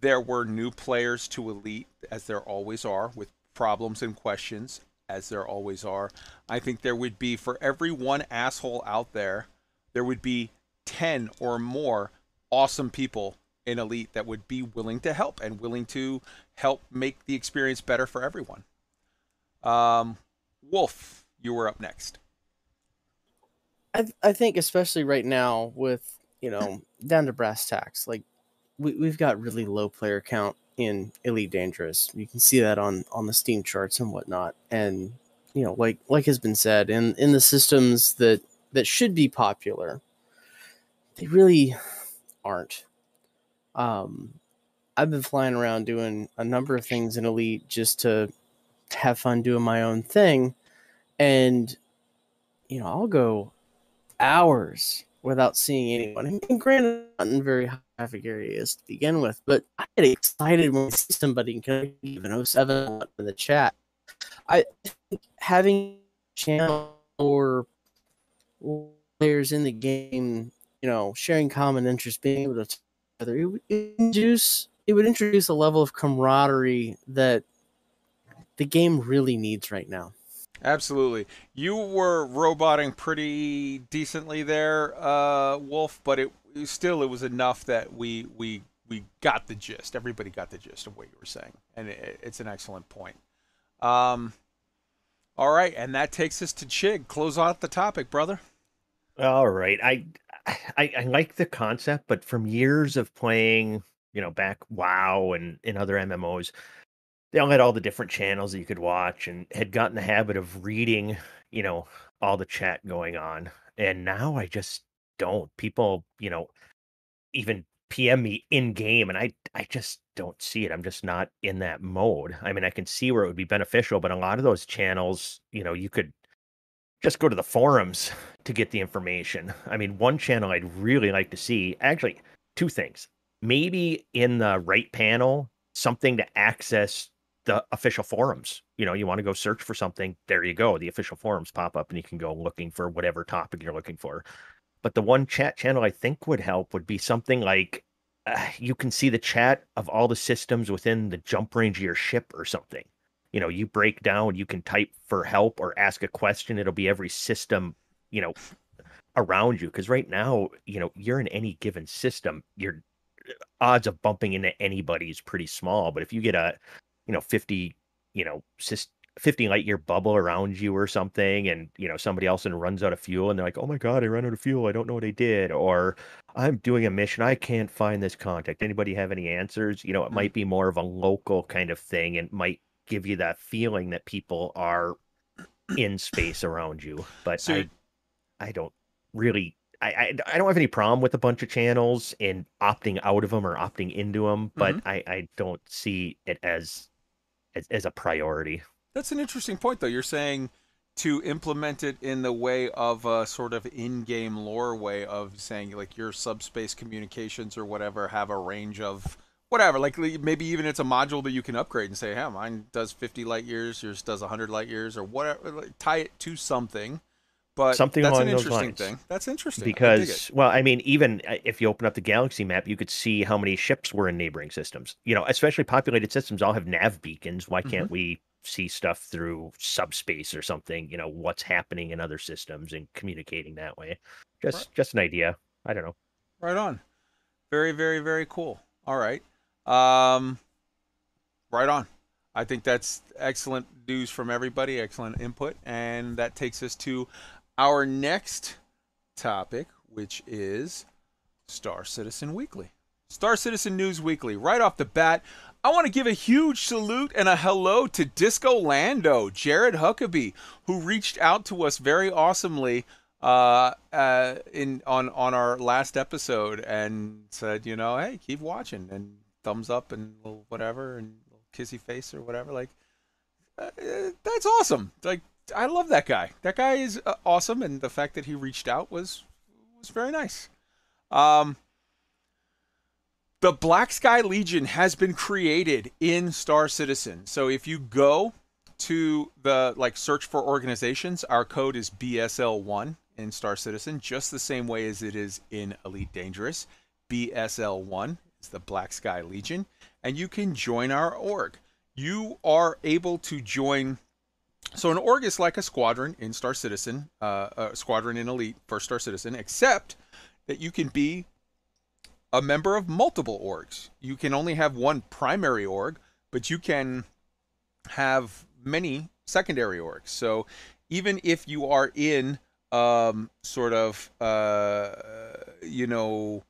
there were new players to Elite, as there always are, with problems and questions, as there always are, I think there would be, for every one asshole out there, there would be 10 or more awesome people in Elite that would be willing to help and willing to help make the experience better for everyone. Um, Wolf, you were up next. I I think especially right now with you know [coughs] down to brass tacks, like we we've got really low player count in Elite Dangerous. You can see that on on the Steam charts and whatnot. And you know, like like has been said, in in the systems that that should be popular, they really aren't. Um, I've been flying around doing a number of things in Elite just to have fun doing my own thing, and you know, I'll go hours without seeing anyone. And granted, not in very high traffic areas to begin with, but I get excited when I see somebody can even 07 in the chat. I think having channel or players in the game, you know, sharing common interests, being able to talk together, it would introduce it would introduce a level of camaraderie that the game really needs right now. Absolutely. You were roboting pretty decently there, uh, Wolf, but it still it was enough that we we we got the gist. Everybody got the gist of what you were saying, and it, it's an excellent point. Um, all right, and that takes us to Chig. Close out the topic, brother. All right. I, I I like the concept, but from years of playing, you know, back WoW and in other MMOs, they all had all the different channels that you could watch and had gotten the habit of reading, you know, all the chat going on. And now I just don't. People, you know, even PM me in game and I I just don't see it. I'm just not in that mode. I mean, I can see where it would be beneficial, but a lot of those channels, you know, you could just go to the forums to get the information. I mean, one channel I'd really like to see, actually, two things. Maybe in the right panel, something to access the official forums. You know, you want to go search for something, there you go. The official forums pop up and you can go looking for whatever topic you're looking for. But the one chat channel I think would help would be something like uh, you can see the chat of all the systems within the jump range of your ship or something. You know, you break down, you can type for help or ask a question. It'll be every system, you know, around you. Because right now, you know, you're in any given system, your uh, odds of bumping into anybody is pretty small. But if you get a, you know, 50, you know, 50 light year bubble around you or something and you know somebody else and runs out of fuel and they're like oh my god i ran out of fuel i don't know what i did or i'm doing a mission i can't find this contact anybody have any answers you know it Mm-hmm. might be more of a local kind of thing and might give you that feeling that people are in space around you but So- i i don't really I, I I don't have any problem with a bunch of channels and opting out of them or opting into them, but Mm-hmm. I, I don't see it as, as as a priority. That's an interesting point, though. You're saying to implement it in the way of a sort of in-game lore way of saying like your subspace communications or whatever have a range of whatever. Like maybe even it's a module that you can upgrade and say, "Hey, mine does 50 light years, yours does 100 light years, or whatever." Like, tie it to something. But Something that's along an those interesting lines. thing. That's interesting I because well i mean even uh, if you open up the galaxy map you could see how many ships were in neighboring systems you know especially populated systems all have nav beacons why can't Mhm. we see stuff through subspace or something you know what's happening in other systems and communicating that way just just an idea i don't know Right on. Very, very, very cool. All right. Um, right on. I think that's excellent news from everybody, excellent input. And that takes us to our next topic, which is Star Citizen Weekly. Star Citizen News Weekly. Right off the bat, I want to give a huge salute and a hello to Disco Lando, Jared Huckabee, who reached out to us very awesomely uh, uh, in on on our last episode and said, you know, hey, keep watching and thumbs up and little whatever and little kissy face or whatever. Like, uh, uh, that's awesome. Like, I love that guy. That guy is uh, awesome, and the fact that he reached out was was very nice. Um, the Black Sky Legion has been created in Star Citizen. So if you go to the like search for organizations, our code is BSL1 in Star Citizen, just the same way as it is in Elite Dangerous. BSL1. It's the Black Sky Legion, and you can join our org. You are able to join. So an org is like a squadron in Star Citizen, uh, a squadron in Elite for Star Citizen, except that you can be a member of multiple orgs. You can only have one primary org, but you can have many secondary orgs. So even if you are in um, sort of, uh, you know,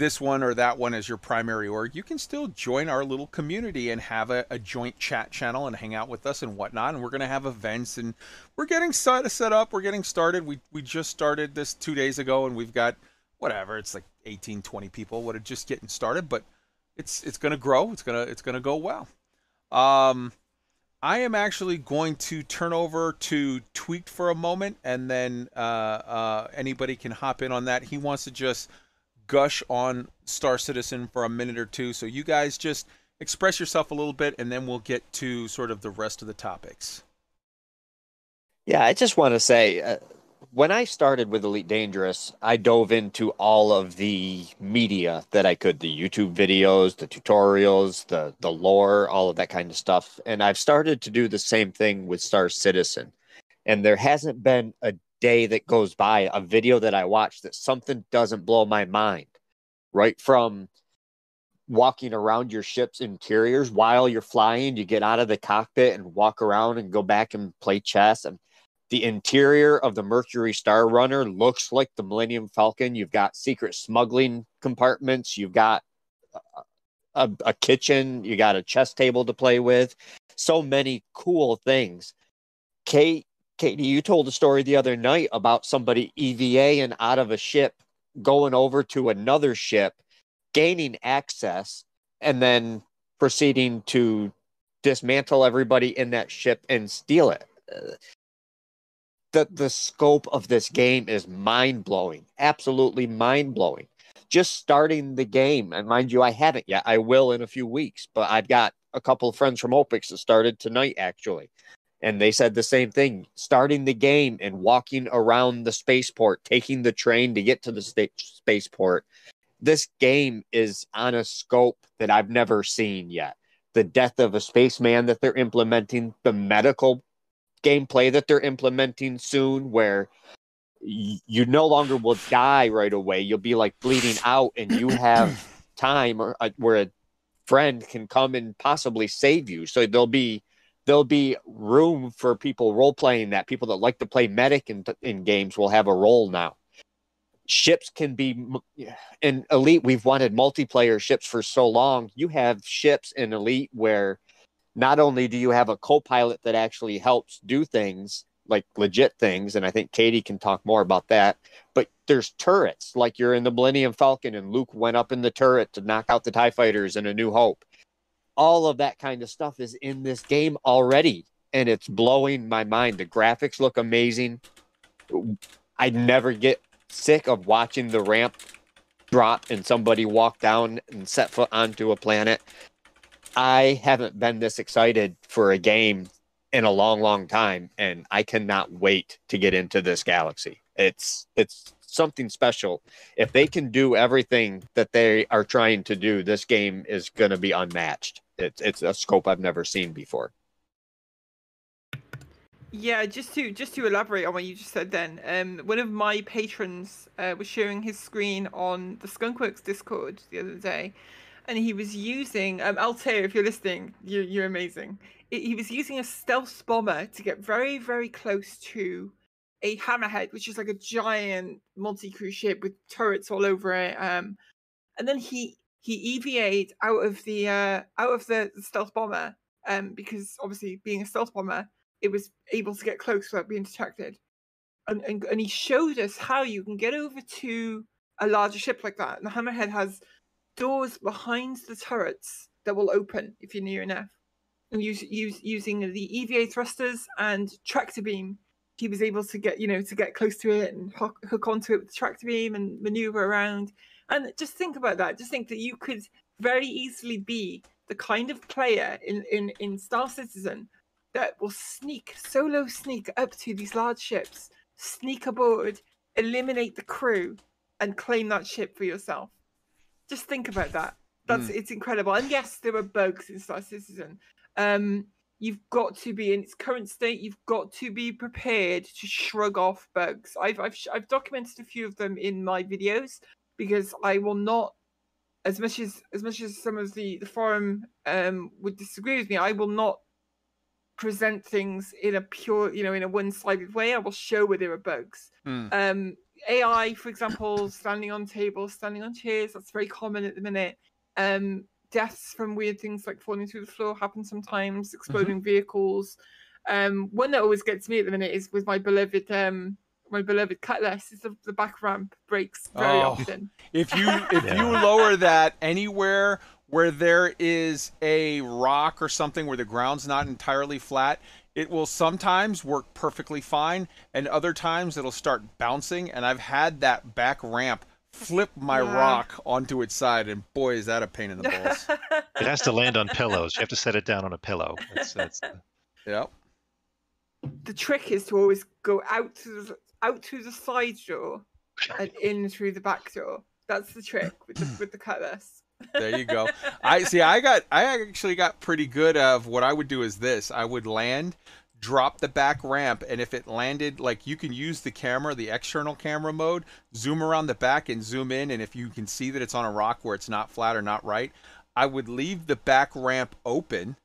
this one or that one as your primary org, you can still join our little community and have a, a joint chat channel and hang out with us and whatnot. And we're going to have events and we're getting set, set up. We're getting started. We, we just started this two days ago and we've got whatever. It's like 18, 20 people. What are just getting started, but it's, it's going to grow. It's going to, it's going to go well. Um, I am actually going to turn over to Tweaked for a moment and then, uh, uh, anybody can hop in on that. He wants to just, gush on Star Citizen for a minute or two. So you guys just express yourself a little bit, and then we'll get to sort of the rest of the topics. Yeah, I just want to say uh, when I started with Elite Dangerous, I dove into all of the media that I could the YouTube videos, the tutorials, the, the lore, all of that kind of stuff. And I've started to do the same thing with Star Citizen. And there hasn't been a day that goes by, a video that I watch that something doesn't blow my mind. Right from walking around your ship's interiors while you're flying, you get out of the cockpit and walk around and go back and play chess. And the interior of the Mercury Star Runner looks like the Millennium Falcon. You've got secret smuggling compartments. You've got a, a kitchen. You got a chess table to play with. So many cool things. Kate Katie, you told a story the other night about somebody EVA and out of a ship going over to another ship, gaining access, and then proceeding to dismantle everybody in that ship and steal it. The, the scope of this game is mind blowing, absolutely mind blowing. Just starting the game, and mind you, I haven't yet. I will in a few weeks, but I've got a couple of friends from OPIX that started tonight actually and they said the same thing starting the game and walking around the spaceport taking the train to get to the sta- spaceport. This game is on a scope that i've never seen yet. The death of a spaceman that they're implementing the medical gameplay that they're implementing soon where y- you no longer will die right away. You'll be like bleeding out and you have [clears throat] time or, uh, where a friend can come and possibly save you. So there'll be there'll be room for people role playing that. People that like to play medic in, in games will have a role now. Ships can be in elite. We've wanted multiplayer ships for so long. You have ships in elite where not only do you have a co-pilot that actually helps do things like legit things and i think katie can talk more about that but there's turrets. Like you're in the millennium falcon and luke went up in the turret to knock out the tie fighters in a new hope all of that kind of stuff is in this game already and it's blowing my mind the graphics look amazing i never get sick of watching the ramp drop and somebody walk down and set foot onto a planet i haven't been this excited for a game in a long long time and i cannot wait to get into this galaxy it's it's something special. If they can do everything that they are trying to do, this game is going to be unmatched. It's it's a scope I've never seen before. Yeah, just to just to elaborate on what you just said, then um, one of my patrons uh, was sharing his screen on the Skunkworks Discord the other day, and he was using um, Altair. If you're listening, you're you're amazing. He was using a stealth bomber to get very very close to a hammerhead, which is like a giant multi-crew ship with turrets all over it. Um, and then he he EVA'd out of the uh, out of the, stealth bomber um, because obviously being a stealth bomber, it was able to get close without being detected. And, and and he showed us how you can get over to a larger ship like that. And the hammerhead has doors behind the turrets that will open if you're near enough. And use, use using the EVA thrusters and tractor beam he was able to get you know to get close to it and hook, hook onto it with the tractor beam and maneuver around and just think about that just think that you could very easily be the kind of player in in in star citizen that will sneak solo sneak up to these large ships sneak aboard eliminate the crew and claim that ship for yourself. Just think about that. That's it's incredible. And yes, there are bugs in Star Citizen. Um, you've got to be in its current state. You've got to be prepared to shrug off bugs. I've I've I've documented a few of them in my videos because I will not, as much as as much as some of the the forum um would disagree with me, I will not present things in a pure, you know, in a one-sided way. I will show where there are bugs. Hmm. Um, AI, for example, standing on tables, standing on chairs, that's very common at the minute. Um, deaths from weird things like falling through the floor happen sometimes, exploding vehicles. Um, one that always gets me at the minute is with my beloved um my beloved cutlass is the, the back ramp breaks very Oh. often. If you [laughs] if you lower that anywhere where there is a rock or something where the ground's not entirely flat, it will sometimes work perfectly fine, and other times it'll start bouncing. And I've had that back ramp flip my Yeah. rock onto its side, and boy, is that a pain in the balls. [laughs] It has to land on pillows. You have to set it down on a pillow. That's, that's yep. the trick is to always go out to the out through the side door and [laughs] in through the back door. That's the trick with the with the cutlass. There you go. [laughs] I see. I got. I actually got pretty good. Of what I would do is this: I would land, drop the back ramp, and if it landed, like you can use the camera, the external camera mode, zoom around the back and zoom in, and if you can see that it's on a rock where it's not flat or not right, I would leave the back ramp open,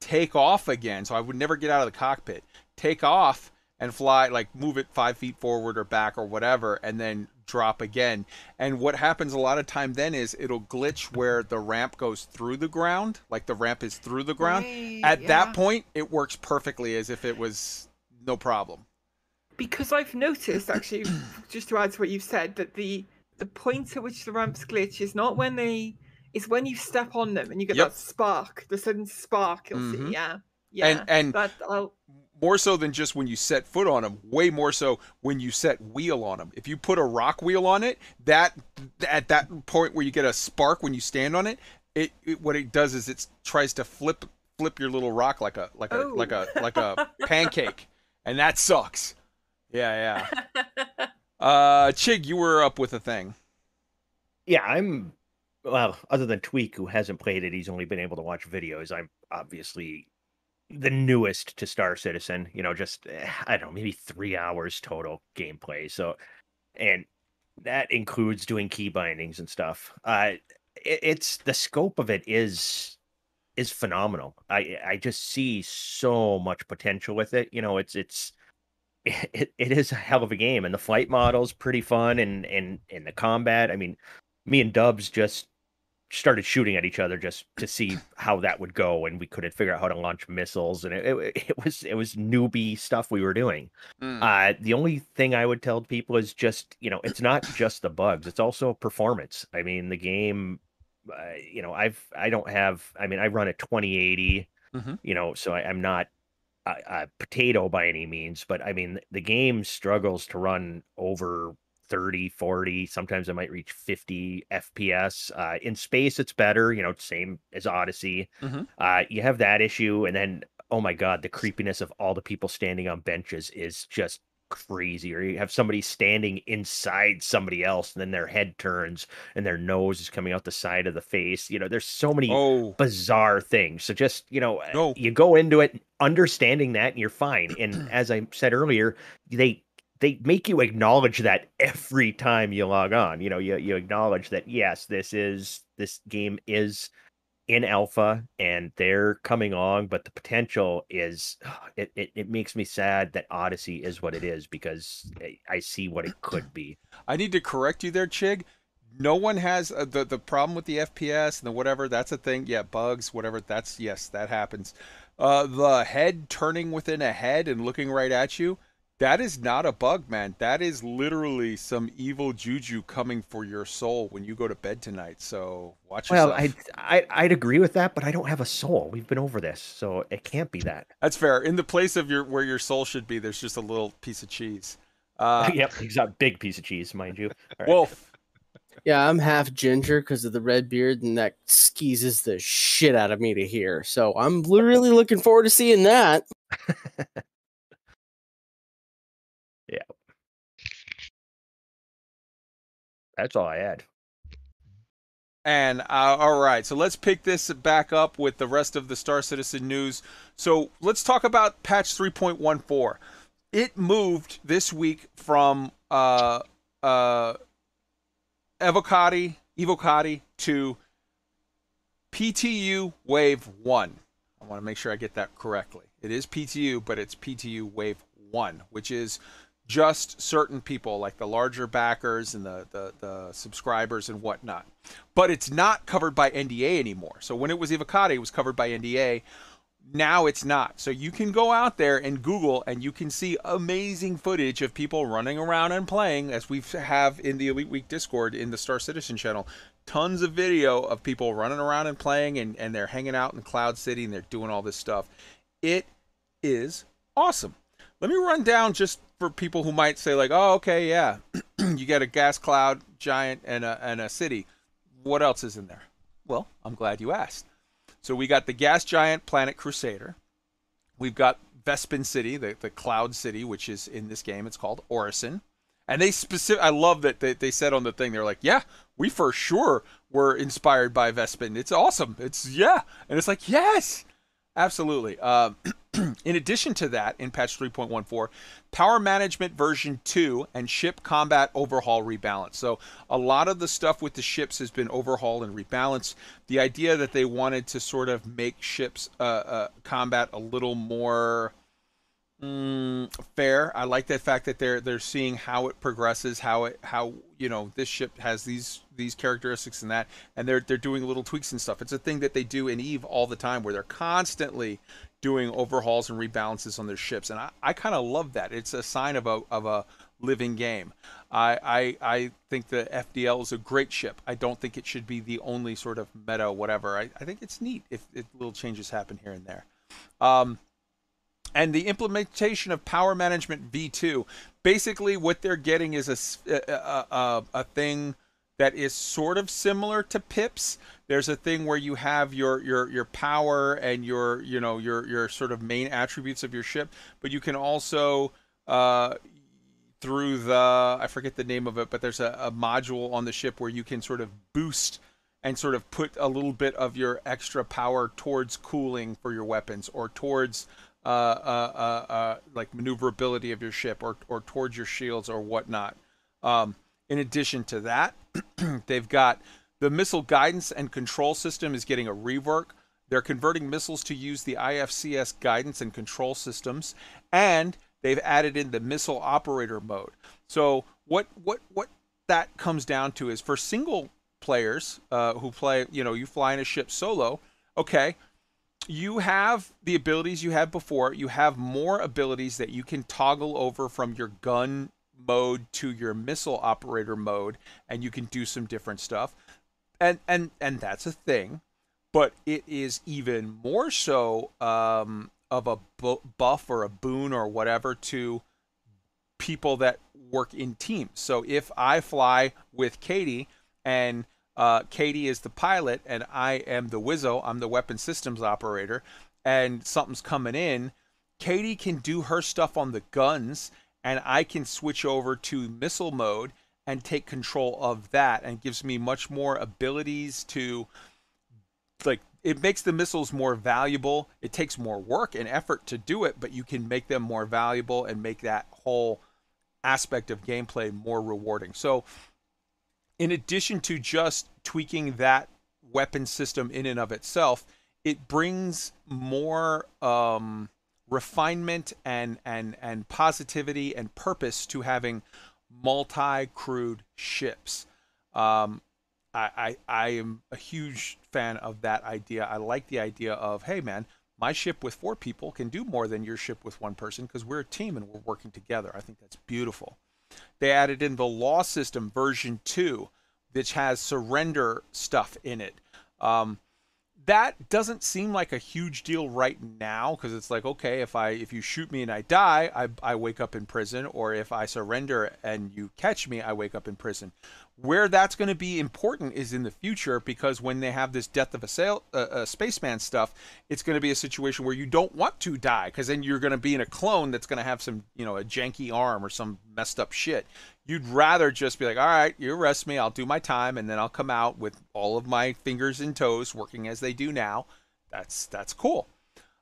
take off again, so I would never get out of the cockpit. Take off and fly, like move it five feet forward or back or whatever, and then drop again. And what happens a lot of time then is it'll glitch where the ramp goes through the ground, like the ramp is through the ground. Right, At yeah. that point, it works perfectly as if it was no problem. Because I've noticed actually, [coughs] just to add to what you've said, that the the point at which the ramps glitch is not when they it's when you step on them and you get Yep. that spark, the sudden spark you'll Mhm. see. Yeah. Yeah. And- and- that I'll More so than just when you set foot on them, way more so when you set wheel on them. If you put a rock wheel on it, that at that point where you get a spark when you stand on it, it, it what it does is it tries to flip flip your little rock like a like a like a like a [laughs] pancake, and that sucks. Yeah, yeah. [laughs] Uh, Chig, you were up with a thing. Yeah, I'm. Well, other than Tweak, who hasn't played it, he's only been able to watch videos. I'm obviously the newest to Star Citizen. You know, just eh, I don't know, maybe three hours total gameplay. So, and that includes doing key bindings and stuff. Uh, it, it's the scope of it is is phenomenal. I I just see so much potential with it. You know, it's it's [laughs] it, it is a hell of a game and the flight model's pretty fun and and and the combat i mean me and dubs just started shooting at each other just to see how that would go and we couldn't figure out how to launch missiles and it, it, it was it was newbie stuff we were doing Mm. uh the only thing i would tell people is just you know it's not just the bugs it's also performance i mean the game uh, you know i've i don't have i mean i run a 2080 Mhm. you know so I, i'm not a, a potato by any means but i mean the game struggles to run over 30 40 sometimes it might reach 50 fps uh, in space it's better you know same as odyssey Mhm. uh, you have that issue and then oh my god the creepiness of all the people standing on benches is just crazy or you have somebody standing inside somebody else and then their head turns and their nose is coming out the side of the face you know there's so many Oh, bizarre things. So just, you know, No. you go into it understanding that and you're fine. And [clears throat] as I said earlier, they they make you acknowledge that every time you log on. You know, you you acknowledge that yes, this is this game is in alpha and they're coming on, but the potential is [sighs] it, it, it makes me sad that Odyssey is what it is because I- see what it could be. [clears throat] I need to correct you there, Chig. No one has uh, the the problem with the FPS and the whatever. That's a thing. Yeah, bugs, whatever. That's yes, that happens. Uh, the head turning within a head and looking right at you. That is not a bug, man. That is literally some evil juju coming for your soul when you go to bed tonight. So watch Well, yourself. I, I I'd agree with that, but I don't have a soul. We've been over this, so it can't be that. That's fair. In the place of your where your soul should be, there's just a little piece of cheese. Uh, [laughs] yep, he's a big piece of cheese, mind you. All right. Wolf. Yeah, I'm half ginger because of the red beard, and that skeezes the shit out of me to hear. So I'm really looking forward to seeing that. [laughs] That's all I had. And uh, all right, so let's pick this back up with the rest of the Star Citizen news. So let's talk about patch 3.14. It moved this week from uh, uh, Evocati, Evocati to PTU Wave 1. I want to make sure I get that correctly. It is PTU, but it's PTU Wave 1, which is just certain people like the larger backers and the, the, the subscribers and whatnot. But it's not covered by NDA anymore. So when it was Evocati, it was covered by NDA. Now it's not. So you can go out there and Google and you can see amazing footage of people running around and playing, as we have in the Elite Week Discord in the Star Citizen channel. Tons of video of people running around and playing, and, and they're hanging out in Cloud City and they're doing all this stuff. It is awesome. Let me run down just for people who might say like, "Oh, okay, yeah, [clears throat] you get a gas cloud giant and a and a city. What else is in there?" Well, I'm glad you asked. So we got the gas giant planet Crusader. We've got Bespin City, the, the cloud city, which is in this game. It's called Orison. And they specific. I love that they, they said on the thing. They're like, "Yeah, we for sure were inspired by Bespin. It's awesome. It's yeah." And it's like, yes, absolutely. Um, [clears throat] in addition to that, in patch 3.14, Power Management version 2 and ship combat overhaul rebalance. So, a lot of the stuff with the ships has been overhauled and rebalanced. The idea that they wanted to sort of make ships uh, uh, combat a little more mm, fair. I like that fact that they're they're seeing how it progresses, how it how you know this ship has these these characteristics and that, and they're they're doing little tweaks and stuff. It's a thing that they do in Eve all the time, where they're constantly doing overhauls and rebalances on their ships, and I, I kind of love that. It's a sign of a of a living game. I, I I think the FDL is a great ship. I don't think it should be the only sort of meta whatever. I, I think it's neat if, if little changes happen here and there. Um, and the implementation of Power Management V2. Basically, what they're getting is a, a, a, a thing that is sort of similar to pips there's a thing where you have your your your power and your you know your your sort of main attributes of your ship but you can also uh through the i forget the name of it but there's a, a module on the ship where you can sort of boost and sort of put a little bit of your extra power towards cooling for your weapons or towards uh, uh, uh, uh, like maneuverability of your ship or, or towards your shields or whatnot. Um, in addition to that, [clears throat] they've got the missile guidance and control system is getting a rework. They're converting missiles to use the IFCS guidance and control systems, and they've added in the missile operator mode. So what what what that comes down to is for single players uh, who play, you know, you fly in a ship solo. Okay, you have the abilities you had before. You have more abilities that you can toggle over from your gun mode to your missile operator mode, and you can do some different stuff and and and that's a thing, but it is even more so um, of a bu- buff or a boon or whatever to people that work in teams. So if I fly with Katie and uh, Katie is the pilot and I am the Wizzo, I'm the weapon systems operator, and something's coming in, Katie can do her stuff on the guns and I can switch over to missile mode and take control of that and gives me much more abilities to like it makes the missiles more valuable. It takes more work and effort to do it but you can make them more valuable and make that whole aspect of gameplay more rewarding. So in addition to just tweaking that weapon system in and of itself it brings more um, refinement and and and positivity and purpose to having multi-crewed ships. Um, I, I, I am a huge fan of that idea. I like the idea of, hey man, my ship with four people can do more than your ship with one person because we're a team and we're working together. I think that's beautiful. They added in the law system version two, which has surrender stuff in it. Um, that doesn't seem like a huge deal right now because it's like okay if i if you shoot me and i die I, I wake up in prison or if i surrender and you catch me i wake up in prison Where that's going to be important is in the future because when they have this death of a, sail, uh, uh, spaceman stuff, it's going to be a situation where you don't want to die because then you're going to be in a clone that's going to have some, you know, a janky arm or some messed up shit. You'd rather just be like, all right, you arrest me, I'll do my time, and then I'll come out with all of my fingers and toes working as they do now. That's that's cool.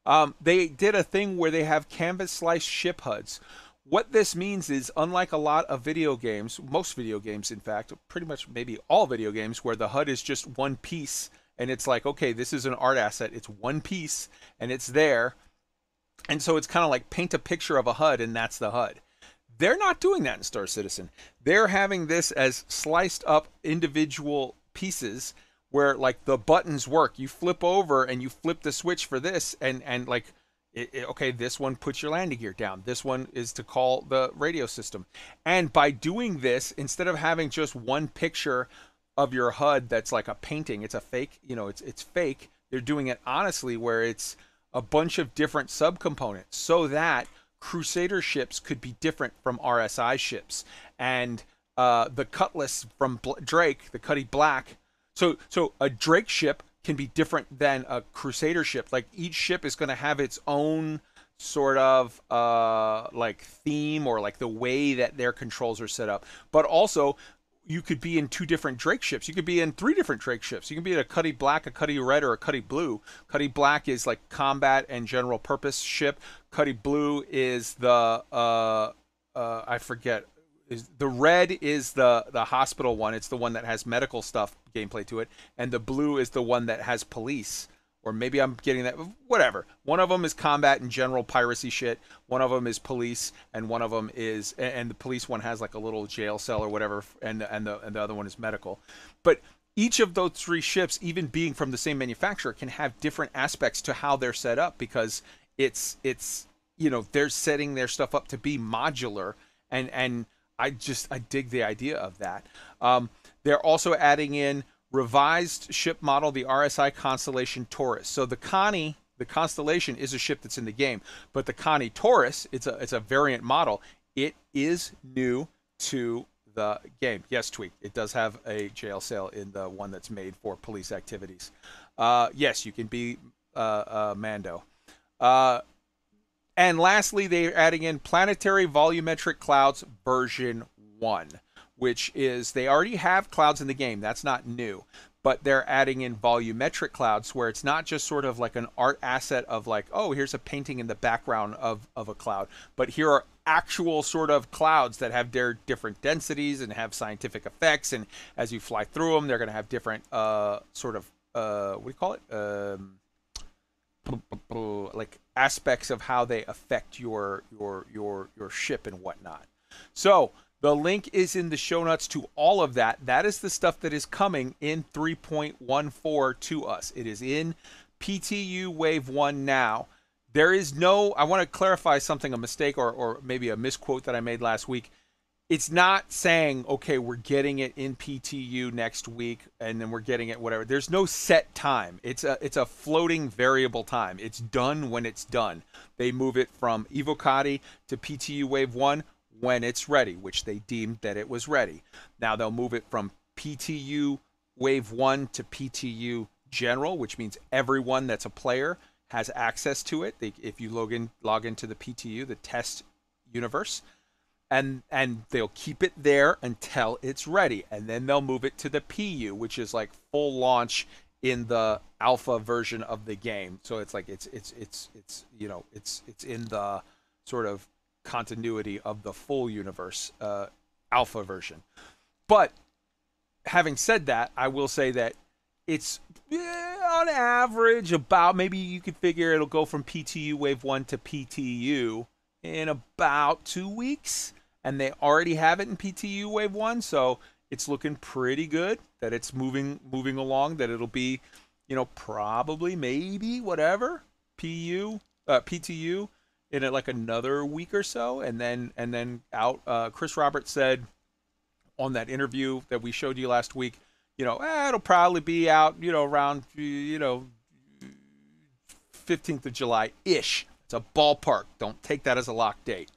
Um, they did a thing where they have canvas slice ship HUDs. What this means is, unlike a lot of video games, most video games, in fact, pretty much maybe all video games, where the HUD is just one piece and it's like, okay, this is an art asset, it's one piece and it's there. And so it's kind of like paint a picture of a HUD and that's the HUD. They're not doing that in Star Citizen. They're having this as sliced up individual pieces where like the buttons work. You flip over and you flip the switch for this and and like it, it, okay, this one puts your landing gear down. This one is to call the radio system. And by doing this, instead of having just one picture of your HUD that's like a painting, it's a fake, you know, it's it's fake. They're doing it honestly where it's a bunch of different subcomponents so that Crusader ships could be different from RSI ships. And uh, the Cutlass from Bl- Drake, the Cutty Black. So so a Drake ship can be different than a crusader ship like each ship is going to have its own sort of uh like theme or like the way that their controls are set up but also you could be in two different Drake ships. You could be in three different Drake ships. You can be in a Cutty Black, a Cutty Red, or a Cutty Blue. Cutty Black is like combat and general purpose ship. Cutty Blue is the uh, uh, I forget is the red is the the hospital one. It's the one that has medical stuff gameplay to it, and the blue is the one that has police. Or maybe I'm getting that. Whatever. One of them is combat and general piracy shit. One of them is police, and one of them is and the police one has like a little jail cell or whatever, and and the and the other one is medical. But each of those three ships, even being from the same manufacturer, can have different aspects to how they're set up because it's it's you know they're setting their stuff up to be modular and and I just I dig the idea of that. Um, they're also adding in revised ship model, the RSI Constellation Taurus. So the Connie, the Constellation, is a ship that's in the game, but the Connie Taurus, it's a it's a variant model. It is new to the game. Yes, tweak. It does have a jail cell in the one that's made for police activities. Uh, yes, you can be uh, uh, Mando. And lastly, they're adding in Planetary Volumetric Clouds version 1, which is they already have clouds in the game. That's not new. But they're adding in volumetric clouds where it's not just sort of like an art asset of like, oh, here's a painting in the background of, of a cloud. But here are actual sort of clouds that have their different densities and have scientific effects. And as you fly through them, they're going to have different uh, sort of, uh, what do you call it? Um, like aspects of how they affect your your your your ship and whatnot. So the link is in the show notes to all of that. That is the stuff that is coming in 3.14 to us. It is in PTU Wave 1 now. There is no, I want to clarify something, a mistake or, or maybe a misquote that I made last week it's not saying okay we're getting it in PTU next week and then we're getting it whatever. There's no set time. It's a it's a floating variable time. It's done when it's done. They move it from Evocati to PTU Wave 1 when it's ready, which they deemed that it was ready. Now they'll move it from PTU Wave 1 to PTU General, which means everyone that's a player has access to it. They, if you log in log into the PTU, the test universe, and and they'll keep it there until it's ready. And then they'll move it to the PU which is like full launch in the alpha version of the game. So it's like it's it's it's it's you know it's it's in the sort of continuity of the full universe uh, alpha version. But having said that I will say that it's on average about maybe you could figure it'll go from PTU wave 1 to PTU in about 2 weeks and they already have it in PTU Wave One, so it's looking pretty good that it's moving moving along. That it'll be, you know, probably maybe whatever PU uh, PTU in like another week or so, and then and then out. Uh, Chris Roberts said on that interview that we showed you last week, you know, eh, it'll probably be out, you know, around you know 15th of July ish. It's a ballpark. Don't take that as a lock date.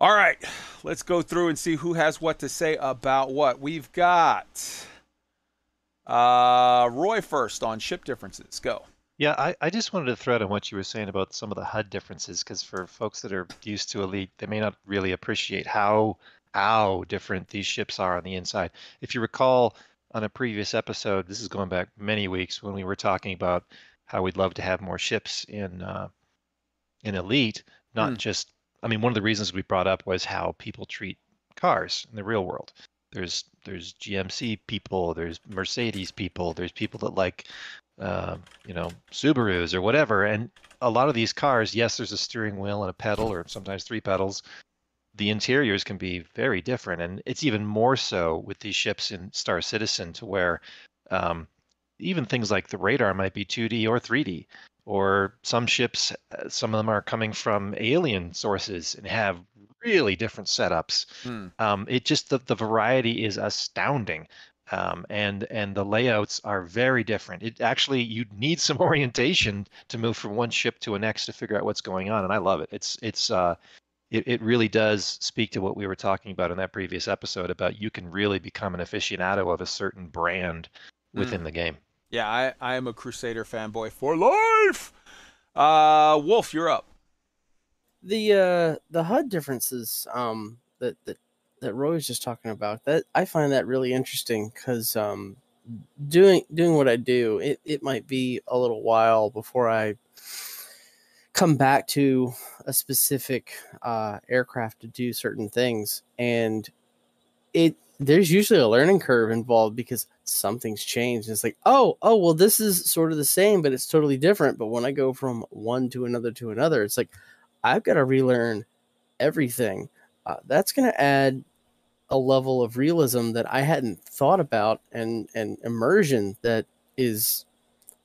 All right, let's go through and see who has what to say about what. We've got uh, Roy first on ship differences. Go. Yeah, I, I just wanted to thread on what you were saying about some of the HUD differences, because for folks that are used to Elite, they may not really appreciate how how different these ships are on the inside. If you recall on a previous episode, this is going back many weeks when we were talking about how we'd love to have more ships in uh, in Elite, not Hmm. just. I mean, one of the reasons we brought up was how people treat cars in the real world. There's there's GMC people, there's Mercedes people, there's people that like uh, you know, Subarus or whatever. And a lot of these cars, yes, there's a steering wheel and a pedal, or sometimes three pedals. The interiors can be very different, and it's even more so with these ships in Star Citizen, to where um, even things like the radar might be 2D or 3D, or some ships, uh, some of them are coming from alien sources and have really different setups. Hmm. Um, it just the, the variety is astounding um, and and the layouts are very different. It actually you'd need some [laughs] orientation to move from one ship to a next to figure out what's going on, and I love it. It's it's uh, it it really does speak to what we were talking about in that previous episode about you can really become an aficionado of a certain brand within the game. Yeah, I, I am a Crusader fanboy for life. Uh, Wolf, you're up. the uh the HUD differences um that that that Roy was just talking about that I find that really interesting because um doing doing what I do it it might be a little while before I come back to a specific uh aircraft to do certain things and it there's usually a learning curve involved because something's changed. It's like, oh, oh, well, this is sort of the same, but it's totally different. But when I go from one to another to another, it's like I've got to relearn everything. Uh, that's going to add a level of realism that I hadn't thought about and and immersion that is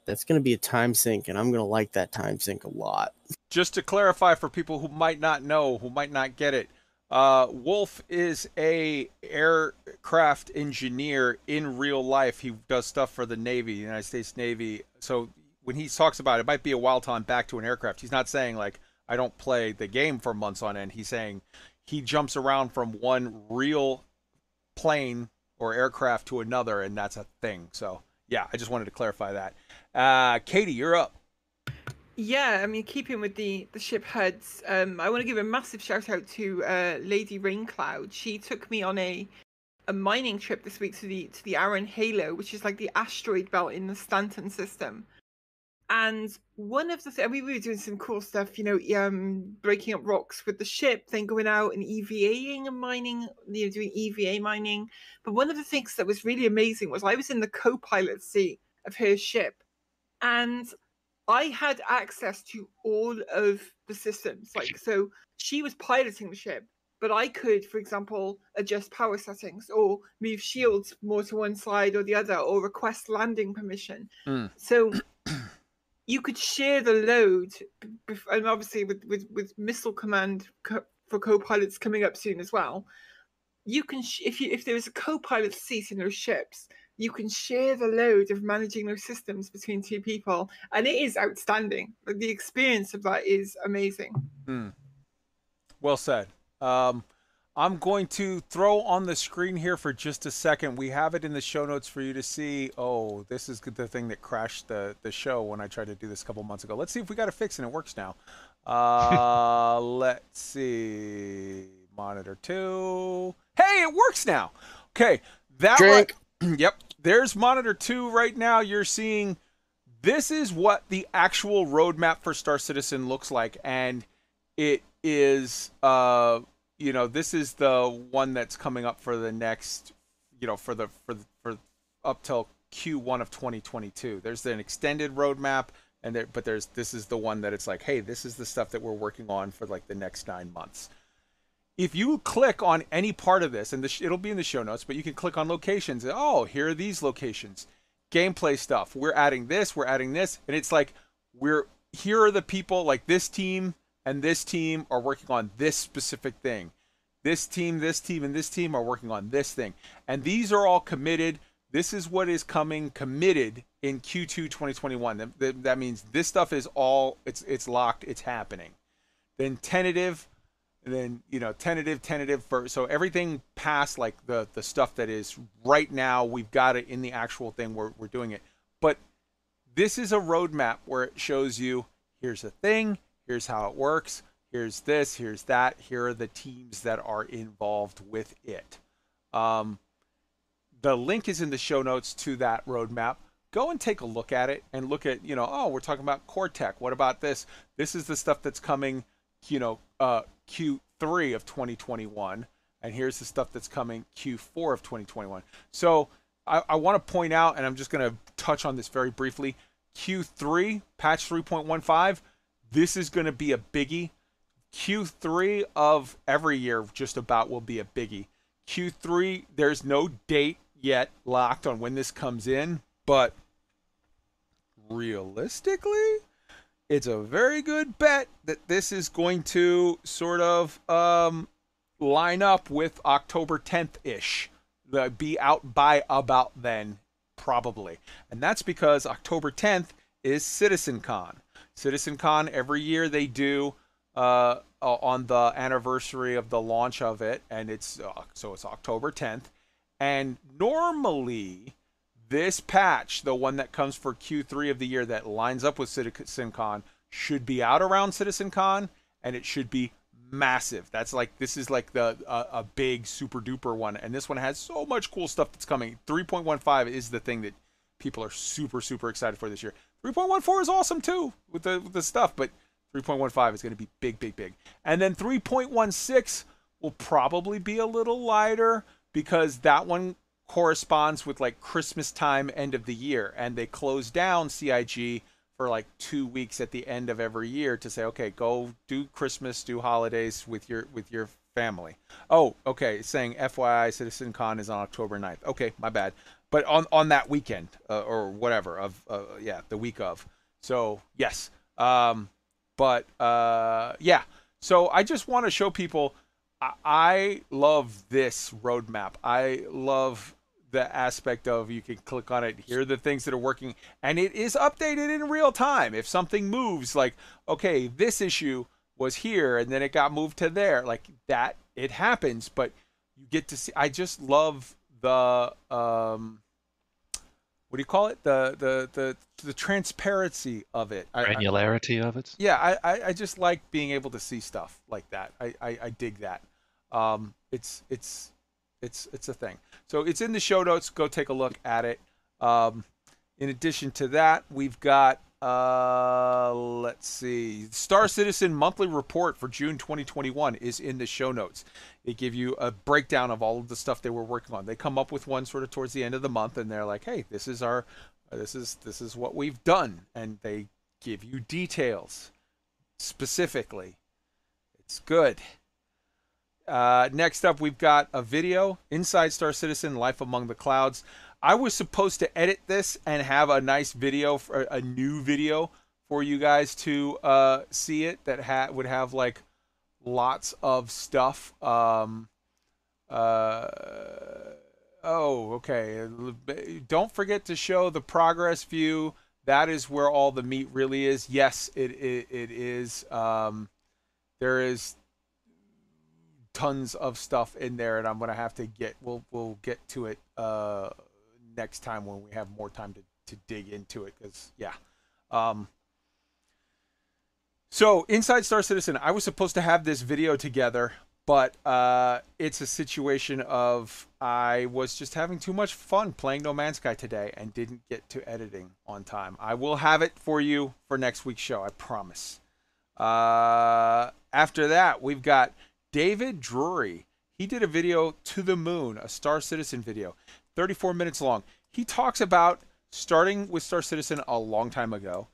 that's going to be a time sink, and I'm going to like that time sink a lot. Just to clarify for people who might not know, who might not get it, uh, Wolf is a aircraft engineer in real life. He does stuff for the Navy, the United States Navy. So when he talks about it, it might be a while time back to an aircraft. He's not saying like I don't play the game for months on end. He's saying he jumps around from one real plane or aircraft to another, and that's a thing. So yeah, I just wanted to clarify that. Uh, Katie, you're up. Yeah, I mean, keeping with the the ship HUDs, um, I want to give a massive shout out to uh, Lady Raincloud. She took me on a a mining trip this week to the to the Aaron Halo, which is like the asteroid belt in the Stanton system. And one of the things we were doing some cool stuff, you know, um, breaking up rocks with the ship, then going out and EVAing and mining, you know, doing EVA mining. But one of the things that was really amazing was I was in the co-pilot seat of her ship, and I had access to all of the systems. Like, so she was piloting the ship, but I could, for example, adjust power settings or move shields more to one side or the other or request landing permission. Mm. So you could share the load, and obviously with, with, with missile command co- for co-pilots coming up soon as well. You can, sh- if you if there is a co-pilot seat in those ships, you can share the load of managing those systems between two people, and it is outstanding. Like, the experience of that is amazing. Hmm. Well said. Um, I'm going to throw on the screen here for just a second. We have it in the show notes for you to see. Oh, this is the thing that crashed the, the show when I tried to do this a couple months ago. Let's see if we got a fix and it works now. Uh, [laughs] let's see. Monitor two. Hey, it works now. Okay, that Drink. right. [clears throat] yep. There's monitor two right now. You're seeing. This is what the actual roadmap for Star Citizen looks like, and it is uh you know this is the one that's coming up for the next you know for the for the, for up till Q1 of 2022 there's an extended roadmap and there but there's this is the one that it's like hey this is the stuff that we're working on for like the next 9 months if you click on any part of this and the sh- it'll be in the show notes but you can click on locations oh here are these locations gameplay stuff we're adding this we're adding this and it's like we're here are the people like this team and this team are working on this specific thing. This team, this team, and this team are working on this thing. And these are all committed. This is what is coming committed in Q2 2021. That, that, that means this stuff is all it's it's locked, it's happening. Then tentative, and then you know tentative, tentative for so everything past like the the stuff that is right now. We've got it in the actual thing. We're we're doing it, but this is a roadmap where it shows you here's a thing, here's how it works, here's this, here's that, here are the teams that are involved with it. Um, the link is in the show notes to that roadmap. Go and take a look at it and look at, you know, oh, we're talking about core tech What about this? This is the stuff that's coming, you know, uh, Q3 of 2021. And here's the stuff that's coming Q4 of 2021. So I, I want to point out, and I'm just going to touch on this very briefly Q3, patch 3.15, this is going to be a biggie. Q3 of every year, just about, will be a biggie. Q3, there's no date yet locked on when this comes in, but realistically, it's a very good bet that this is going to sort of um, line up with October 10th ish. Be out by about then, probably. And that's because October 10th is CitizenCon. CitizenCon every year they do uh, on the anniversary of the launch of it, and it's uh, so it's October 10th. And normally, this patch, the one that comes for Q3 of the year that lines up with CitizenCon, should be out around CitizenCon, and it should be massive. That's like this is like the a big super duper one, and this one has so much cool stuff that's coming. 3.15 is the thing that people are super super excited for this year. 3.14 is awesome too with the with the stuff, but 3.15 is going to be big big big. And then 3.16 will probably be a little lighter because that one corresponds with like Christmas time end of the year and they close down CIG for like 2 weeks at the end of every year to say okay, go do Christmas, do holidays with your with your family. Oh, okay, saying FYI Citizen Con is on October 9th. Okay, my bad but on on that weekend uh, or whatever of uh, yeah the week of so yes um but uh yeah so i just want to show people I, I love this roadmap i love the aspect of you can click on it here are the things that are working and it is updated in real time. If something moves like okay this issue was here and then it got moved to there like that it happens but you get to see i just love the um what do you call it? The the the the transparency of it. Granularity I, of it? Yeah I, I just like being able to see stuff like that. I i, I dig that. Um it's it's it's it's a thing so it's in the show notes go take a look at it um in addition to that we've got uh, let's see. Star Citizen monthly report for June 2021 is in the show notes. They give you a breakdown of all of the stuff they were working on. They come up with one sort of towards the end of the month, and they're like, "Hey, this is our, this is this is what we've done," and they give you details specifically. It's good. Uh, next up, we've got a video inside Star Citizen: Life Among the Clouds. I was supposed to edit this and have a nice video, for, a new video for you guys to uh, see it that ha- would have like lots of stuff. Um, uh, oh, okay. Don't forget to show the progress view. That is where all the meat really is. Yes, it it, it is. Um, there is tons of stuff in there, and I'm gonna have to get. We'll we'll get to it. Uh, next time when we have more time to, to dig into it because yeah um, so inside star citizen i was supposed to have this video together but uh, it's a situation of i was just having too much fun playing no man's sky today and didn't get to editing on time i will have it for you for next week's show i promise uh, after that we've got david drury he did a video to the moon a star citizen video 34 minutes long. He talks about starting with Star Citizen a long time ago,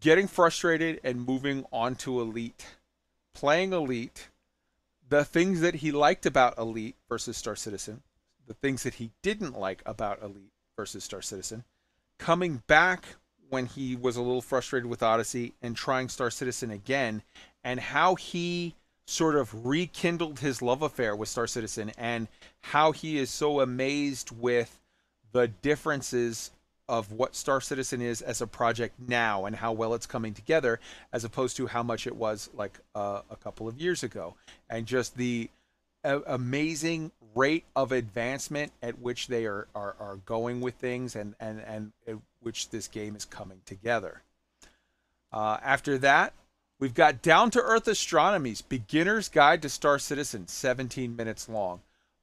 getting frustrated and moving on to Elite, playing Elite, the things that he liked about Elite versus Star Citizen, the things that he didn't like about Elite versus Star Citizen, coming back when he was a little frustrated with Odyssey and trying Star Citizen again, and how he sort of rekindled his love affair with Star Citizen and how he is so amazed with the differences of what Star Citizen is as a project now and how well it's coming together, as opposed to how much it was like uh, a couple of years ago, and just the uh, amazing rate of advancement at which they are, are, are going with things and, and, and at which this game is coming together. Uh, after that, we've got Down to Earth Astronomy's Beginner's Guide to Star Citizen, 17 minutes long.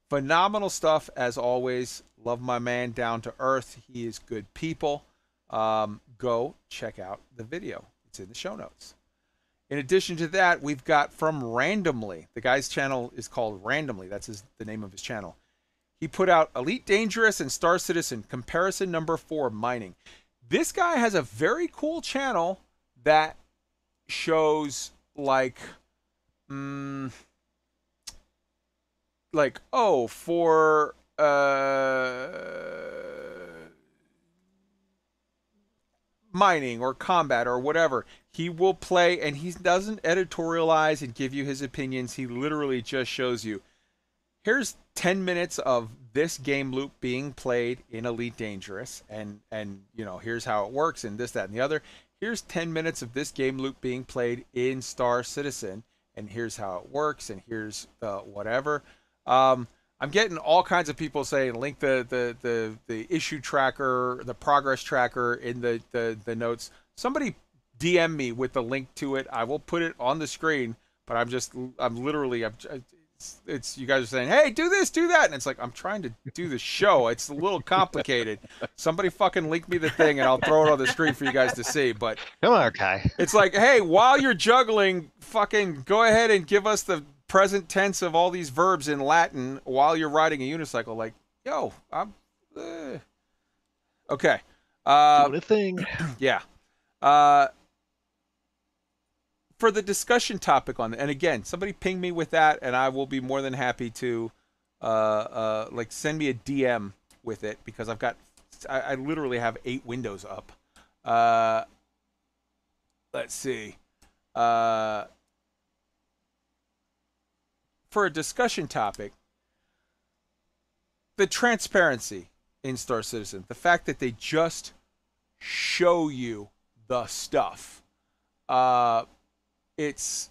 Phenomenal stuff as always. Love my man Down to Earth. He is good people. Um, go check out the video. It's in the show notes. In addition to that, we've got from Randomly. The guy's channel is called Randomly. That's his, the name of his channel. He put out Elite Dangerous and Star Citizen comparison number four mining. This guy has a very cool channel that shows like, mm, like oh for uh mining or combat or whatever. He will play and he doesn't editorialize and give you his opinions. He literally just shows you here's 10 minutes of this game loop being played in Elite Dangerous and and you know, here's how it works and this that and the other. Here's 10 minutes of this game loop being played in Star Citizen and here's how it works and here's uh, whatever. Um, I'm getting all kinds of people saying link the the the, the issue tracker, the progress tracker in the, the the notes. Somebody DM me with the link to it. I will put it on the screen. But I'm just I'm literally I'm it's, it's you guys are saying hey do this do that and it's like I'm trying to do the show. It's a little complicated. Somebody fucking link me the thing and I'll throw it on the screen for you guys to see. But come on, Kai. It's like hey while you're juggling, fucking go ahead and give us the present tense of all these verbs in Latin while you're riding a unicycle. Like, yo, I'm uh... okay. Uh, Doing a thing. [clears throat] yeah. Uh, for the discussion topic on, and again, somebody ping me with that, and I will be more than happy to, uh, uh, like send me a DM with it because I've got, I, I literally have eight windows up. Uh, let's see. Uh, for a discussion topic, the transparency in Star Citizen, the fact that they just show you the stuff. Uh, it's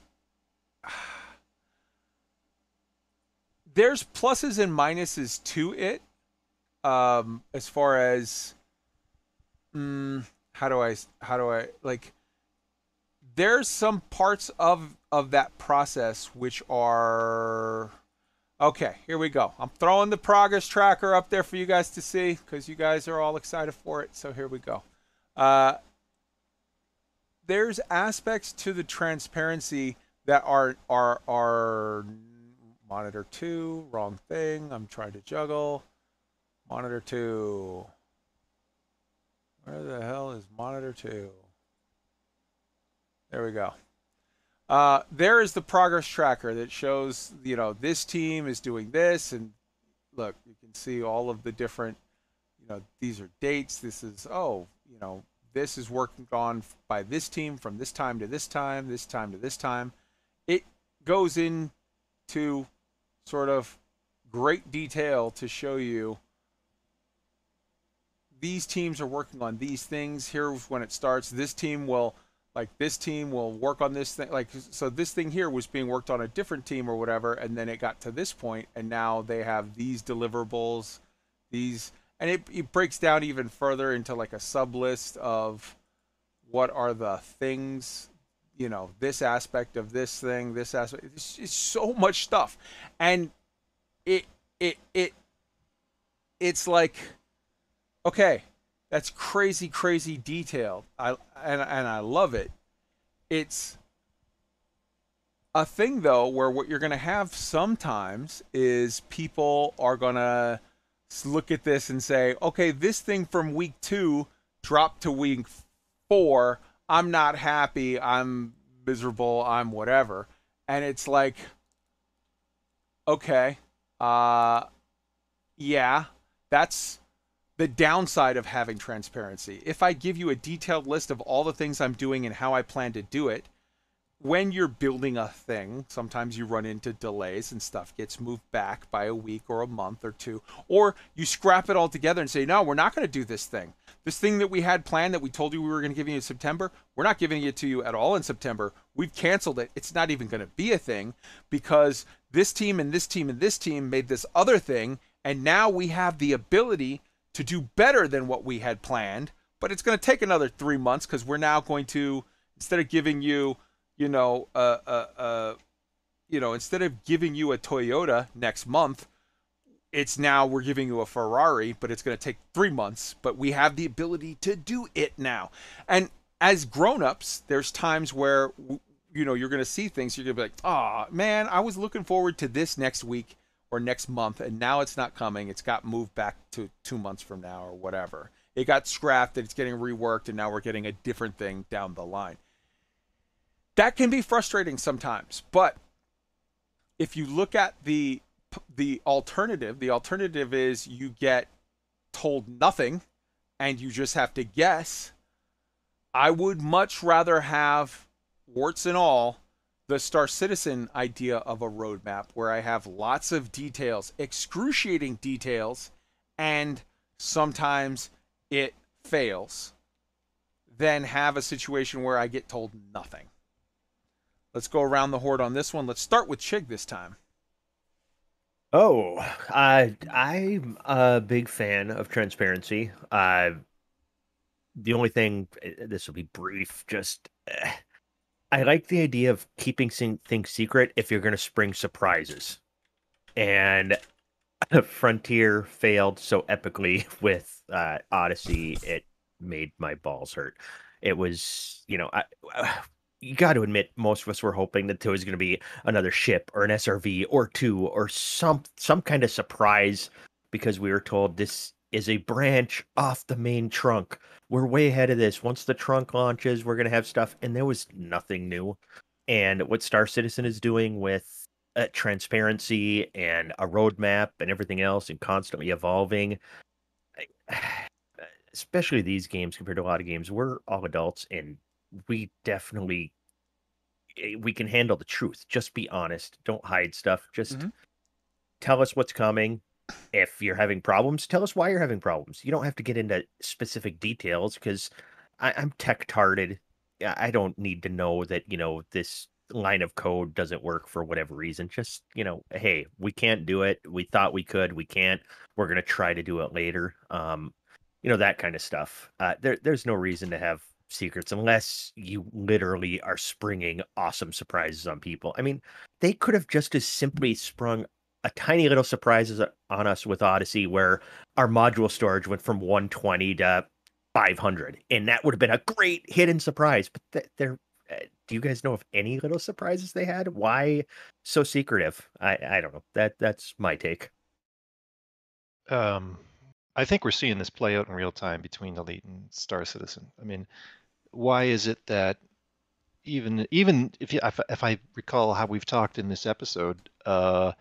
there's pluses and minuses to it. Um, as far as mm, how do I how do I like there's some parts of of that process which are okay here we go i'm throwing the progress tracker up there for you guys to see because you guys are all excited for it so here we go uh, there's aspects to the transparency that are are are monitor 2 wrong thing i'm trying to juggle monitor 2 where the hell is monitor 2 there we go. Uh, there is the progress tracker that shows, you know, this team is doing this. And look, you can see all of the different, you know, these are dates. This is, oh, you know, this is working on by this team from this time to this time, this time to this time. It goes into sort of great detail to show you these teams are working on these things. Here's when it starts. This team will like this team will work on this thing like so this thing here was being worked on a different team or whatever and then it got to this point and now they have these deliverables these and it, it breaks down even further into like a sub list of what are the things you know this aspect of this thing this aspect it's, it's so much stuff and it it it it's like okay that's crazy, crazy detailed. I and and I love it. It's a thing though where what you're going to have sometimes is people are going to look at this and say, "Okay, this thing from week 2 dropped to week 4. I'm not happy. I'm miserable. I'm whatever." And it's like okay, uh yeah, that's the downside of having transparency. If I give you a detailed list of all the things I'm doing and how I plan to do it, when you're building a thing, sometimes you run into delays and stuff gets moved back by a week or a month or two, or you scrap it all together and say, no, we're not going to do this thing. this thing that we had planned that we told you we were going to give you in September, we're not giving it to you at all in September. We've canceled it. It's not even going to be a thing because this team and this team and this team made this other thing. And now we have the ability to do better than what we had planned. But it's going to take another three months because we're now going to, instead of giving you, you know, uh, uh, uh, you know, instead of giving you a Toyota next month, it's now we're giving you a Ferrari, but it's going to take three months. But we have the ability to do it now. And as grown-ups, there's times where you know you're going to see things. You're going to be like, "Oh man, I was looking forward to this next week or next month, and now it's not coming. It's got moved back to two months from now or whatever. It got scrapped. It's getting reworked, and now we're getting a different thing down the line." That can be frustrating sometimes, but if you look at the the alternative, the alternative is you get told nothing and you just have to guess. I would much rather have warts and all the Star Citizen idea of a roadmap where I have lots of details, excruciating details, and sometimes it fails, than have a situation where I get told nothing. Let's go around the horde on this one. Let's start with Chig this time. Oh, uh, I'm a big fan of transparency. Uh, the only thing, eh, this will be brief, just uh, I like the idea of keeping things secret if you're going to spring surprises. And [laughs] Frontier failed so epically [laughs] with uh, Odyssey, it made my balls hurt. It was, you know, I, you got to admit most of us were hoping that there was going to be another ship or an SRV or two or some some kind of surprise because we were told this is a branch off the main trunk. We're way ahead of this. Once the trunk launches, we're going to have stuff and there was nothing new. And what Star Citizen is doing with uh, transparency and a roadmap and everything else and constantly evolving [sighs] especially these games compared to a lot of games we're all adults and we definitely eh, we can handle the truth. Just be honest. Don't hide stuff. Just mm-hmm. tell us what's coming. If you're having problems, tell us why you're having problems. You don't have to get into specific details because I'm tech tarded. I don't need to know that, you know, this line of code doesn't work for whatever reason. Just, you know, hey, we can't do it. We thought we could. We can't. We're going to try to do it later. Um, you know, that kind of stuff. Uh, there, there's no reason to have secrets unless you literally are springing awesome surprises on people. I mean, they could have just as simply sprung a tiny little surprises on us with Odyssey where our module storage went from 120 to 500 and that would have been a great hidden surprise but th- they're uh, do you guys know of any little surprises they had? Why so secretive? I i don't know. That that's my take. Um I think we're seeing this play out in real time between Elite and Star Citizen. I mean, why is it that even even if you, if, if I recall how we've talked in this episode, uh,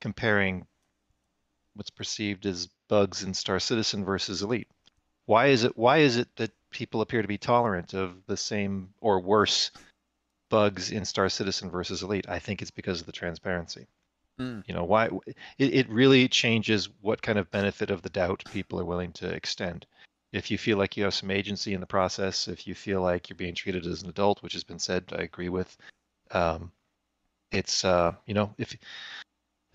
comparing what's perceived as bugs in Star Citizen versus Elite, why is it why is it that people appear to be tolerant of the same or worse bugs in Star Citizen versus Elite? I think it's because of the transparency. Mm. You know why it, it really changes what kind of benefit of the doubt people are willing to extend. If you feel like you have some agency in the process, if you feel like you're being treated as an adult, which has been said, I agree with. Um, it's uh, you know if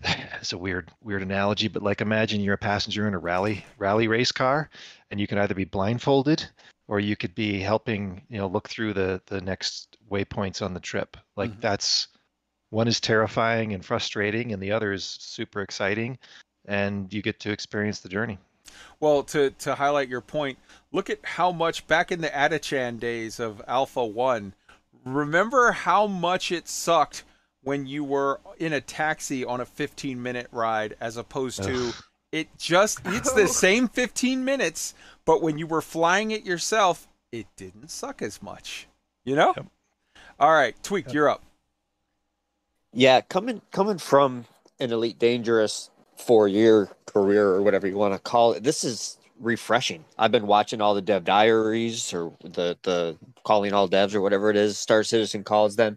[sighs] it's a weird weird analogy, but like imagine you're a passenger in a rally rally race car, and you can either be blindfolded or you could be helping you know look through the the next waypoints on the trip. Like mm-hmm. that's one is terrifying and frustrating and the other is super exciting and you get to experience the journey well to to highlight your point look at how much back in the Atachan days of alpha 1 remember how much it sucked when you were in a taxi on a 15 minute ride as opposed to Ugh. it just it's the [laughs] same 15 minutes but when you were flying it yourself it didn't suck as much you know yep. all right tweak yep. you're up yeah, coming coming from an elite dangerous four year career or whatever you want to call it, this is refreshing. I've been watching all the dev diaries or the the calling all devs or whatever it is Star Citizen calls them.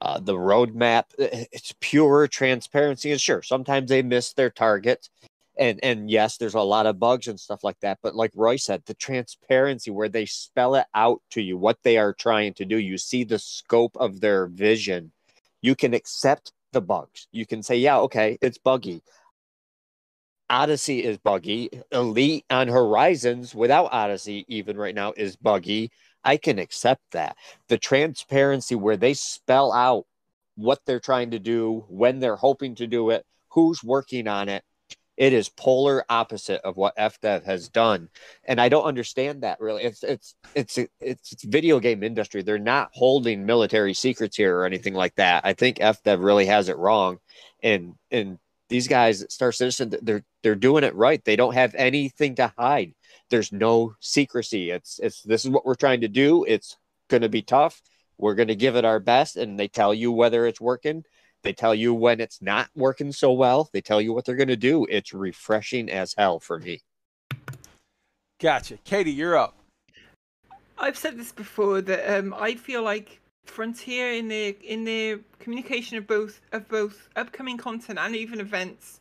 Uh, the roadmap, it's pure transparency. And sure, sometimes they miss their target. and and yes there's a lot of bugs and stuff like that but like roy said the transparency where they spell it out to you what they are trying to do you see the scope of their vision you can accept the bugs. You can say yeah okay it's buggy. Odyssey is buggy. Elite on horizons without odyssey even right now is buggy. I can accept that. The transparency where they spell out what they're trying to do when they're hoping to do it who's working on it it is polar opposite of what FDev has done, and I don't understand that really. It's it's it's it's, video game industry. They're not holding military secrets here or anything like that. I think FDev really has it wrong, and and these guys Star Citizen they're they're doing it right. They don't have anything to hide. There's no secrecy. It's it's this is what we're trying to do. It's going to be tough. We're going to give it our best, and they tell you whether it's working they tell you when it's not working so well. They tell you what they're going to do. It's refreshing as hell for me. Gotcha. Katie, you're up. I've said this before that um, I feel like Frontier in the in the communication of both of both upcoming content and even events,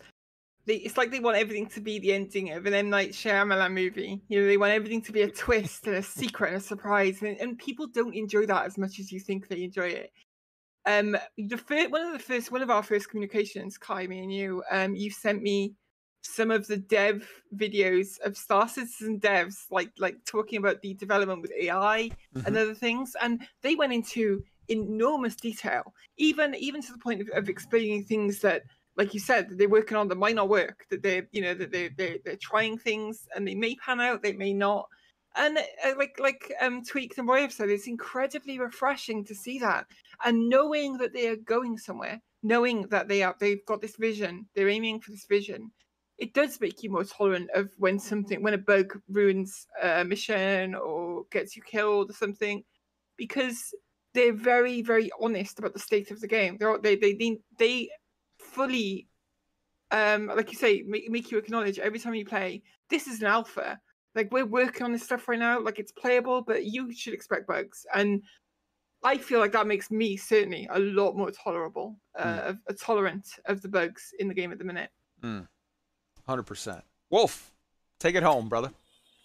they, it's like they want everything to be the ending of an M Night Shyamalan movie. You know, they want everything to be a twist and a secret and a surprise, and, and people don't enjoy that as much as you think they enjoy it. Um, the first, one of the first, one of our first communications, Kai, me and you, um, you sent me some of the dev videos of Star Citizen devs, like like talking about the development with AI Mm-hmm. and other things, and they went into enormous detail, even even to the point of, of explaining things that, like you said, that they're working on that might not work, that they're you know that they they they're trying things and they may pan out, they may not. And uh, like like um Tweaked and Roy have said, it's incredibly refreshing to see that and knowing that they are going somewhere, knowing that they are they've got this vision, they're aiming for this vision. It does make you more tolerant of when something when a bug ruins a mission or gets you killed or something, because they're very very honest about the state of the game. They're they they they, they fully um like you say make, make you acknowledge every time you play this is an alpha like we're working on this stuff right now like it's playable but you should expect bugs and i feel like that makes me certainly a lot more tolerable uh, Mm. of, uh, tolerant of the bugs in the game at the minute Mm. 100%. Wolf, take it home, brother.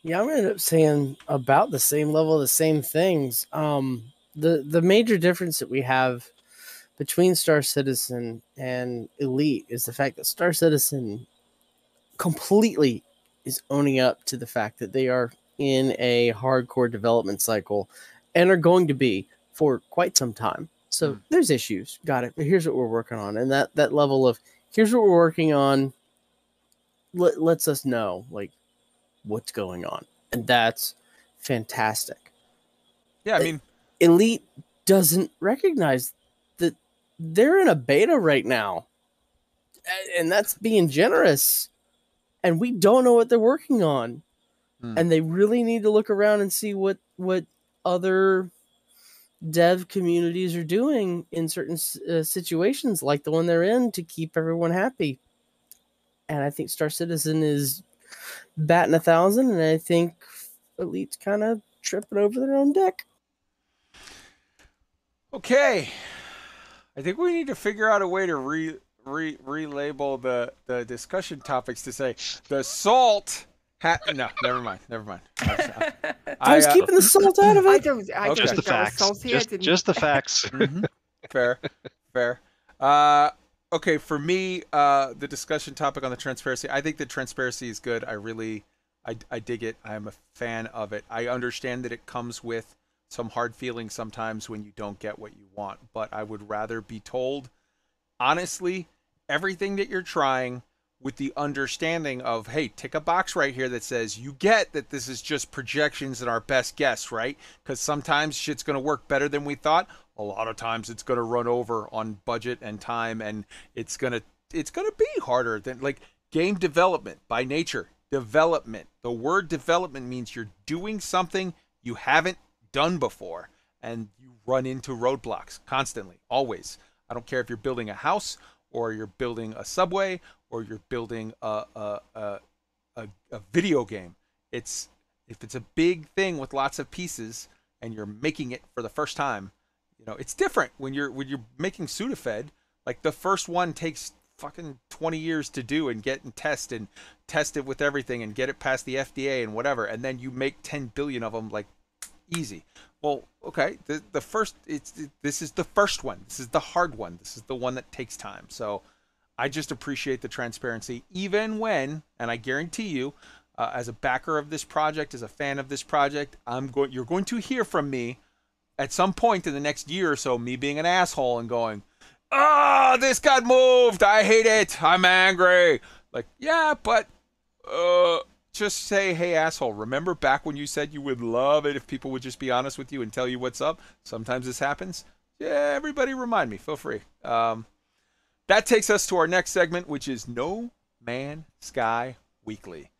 Yeah, I'm gonna end up saying about the same level, the same things. Um, the the major difference that we have between Star Citizen and Elite is the fact that Star Citizen completely is owning up to the fact that they are in a hardcore development cycle and are going to be for quite some time. So hmm. there's issues, got it. But here's what we're working on, and that that level of here's what we're working on let, lets us know like what's going on, and that's fantastic. Yeah, I mean, Elite doesn't recognize that they're in a beta right now, and that's being generous. And we don't know what they're working on, Hmm. and they really need to look around and see what what other dev communities are doing in certain uh, situations, like the one they're in, to keep everyone happy. And I think Star Citizen is batting a thousand, and I think Elite's kind of tripping over their own deck. Okay. I think we need to figure out a way to re, re relabel the the discussion topics to say the salt ha- no, never mind. Never mind. [laughs] I, I was uh, keeping the salt out of i it. don't i Okay. Just the think that was facts. Just, didn't- just the [laughs] facts. [laughs] Mhm. fair, fair. Uh, okay, for me, uh, the discussion topic on the transparency. I think the transparency is good. I really, I, I dig it. I am a fan of it. I understand that it comes with some hard feelings sometimes when you don't get what you want, but I would rather be told honestly everything that you're trying with the understanding of hey tick a box right here that says you get that this is just projections and our best guess right? Because sometimes shit's going to work better than we thought. A lot of times it's going to run over on budget and time and it's going to it's going to be harder than like game development by nature. Development. The word development means you're doing something you haven't done before and you run into roadblocks constantly always. I don't care if you're building a house or you're building a subway or you're building a a, a, a, a video game it's if it's a big thing with lots of pieces and you're making it for the first time you know it's different when you're when you're making sudafed like the first one takes fucking 20 years to do and get and test and test it with everything and get it past the FDA and whatever, and then you make 10 billion of them like easy. Well, okay, the the first it's this is the first one. This is the hard one. This is the one that takes time. So I just appreciate the transparency, even when, and I guarantee you, uh, as a backer of this project, as a fan of this project, I'm going. You're going to hear from me at some point in the next year or so. Me being an asshole and going, "Ah, oh, this got moved. I hate it. I'm angry." Like, yeah, but uh, just say, "Hey, asshole! Remember back when you said you would love it if people would just be honest with you and tell you what's up? Sometimes this happens. Yeah, everybody, remind me. Feel free." Um, that takes us to our next segment, which is No Man Sky Weekly.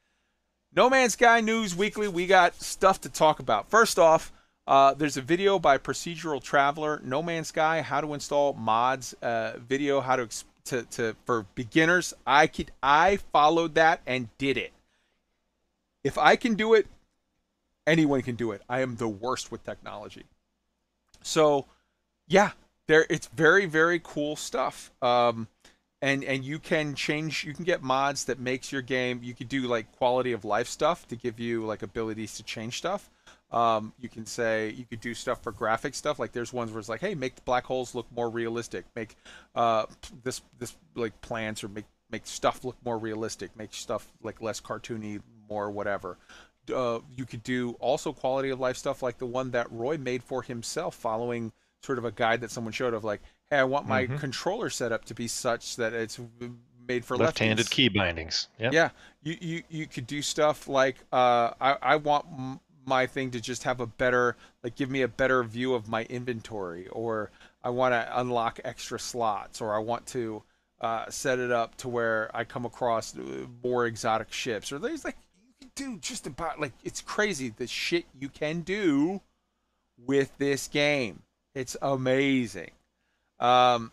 No Man's Sky News Weekly, we got stuff to talk about. First off, uh, there's a video by Procedural Traveler, No Man's Sky, how to install mods uh, video, how to, to to for beginners. I could I followed that and did it. If I can do it, anyone can do it. I am the worst with technology. So, yeah, there it's very very cool stuff. Um, and and you can change you can get mods that makes your game you could do like quality of life stuff to give you like abilities to change stuff um, you can say you could do stuff for graphic stuff like there's ones where it's like hey make the black holes look more realistic make uh, this this like plants or make make stuff look more realistic make stuff like less cartoony more whatever uh, you could do also quality of life stuff like the one that roy made for himself following sort of a guide that someone showed of like hey, I want my Mhm. controller setup to be such that it's made for Left-handed lefties. key bindings. Yep. Yeah, you, you you could do stuff like uh, I I want m- my thing to just have a better like give me a better view of my inventory, or I want to unlock extra slots, or I want to uh, set it up to where I come across uh, more exotic ships, or there's like do just about like it's crazy the shit you can do with this game. It's amazing. Um,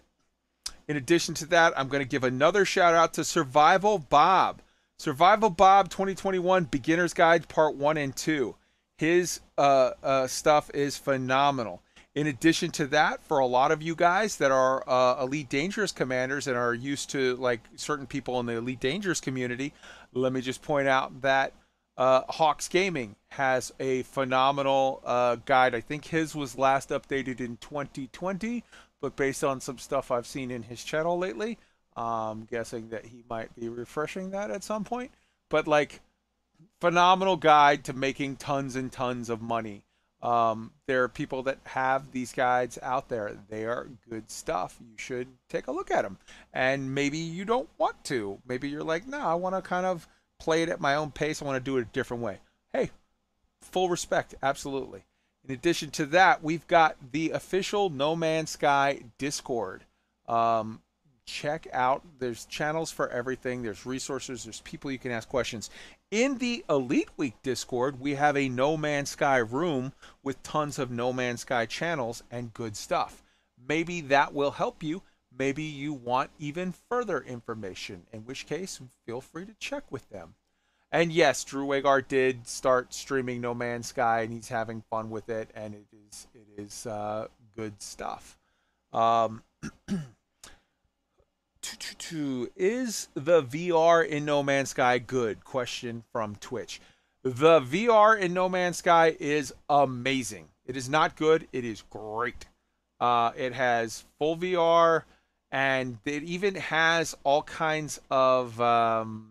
in addition to that, I'm going to give another shout out to Survival Bob. Survival Bob 2021 Beginner's Guide Part 1 and 2. His uh, uh, stuff is phenomenal. In addition to that, for a lot of you guys that are uh, Elite Dangerous commanders and are used to like certain people in the Elite Dangerous community, let me just point out that uh, Hawks Gaming has a phenomenal uh, guide. I think his was last updated in 2020, but based on some stuff I've seen in his channel lately, I'm guessing that he might be refreshing that at some point. But like, phenomenal guide to making tons and tons of money. Um, there are people that have these guides out there. They are good stuff. You should take a look at them. And maybe you don't want to. Maybe you're like, no, I want to kind of play it at my own pace. I want to do it a different way. Hey, full respect, absolutely. In addition to that, we've got the official No Man's Sky Discord. Um, check out, there's channels for everything, there's resources, there's people you can ask questions. In the Elite Week Discord, we have a No Man's Sky room with tons of No Man's Sky channels and good stuff. Maybe that will help you. Maybe you want even further information, in which case, feel free to check with them. And yes, Drew Wagar did start streaming No Man's Sky, and he's having fun with it, and it is it is uh, good stuff. Um, [clears throat] is the VR in No Man's Sky good? Question from Twitch. The VR in No Man's Sky is amazing. It is not good. It is great. Uh, it has full VR, and it even has all kinds of um,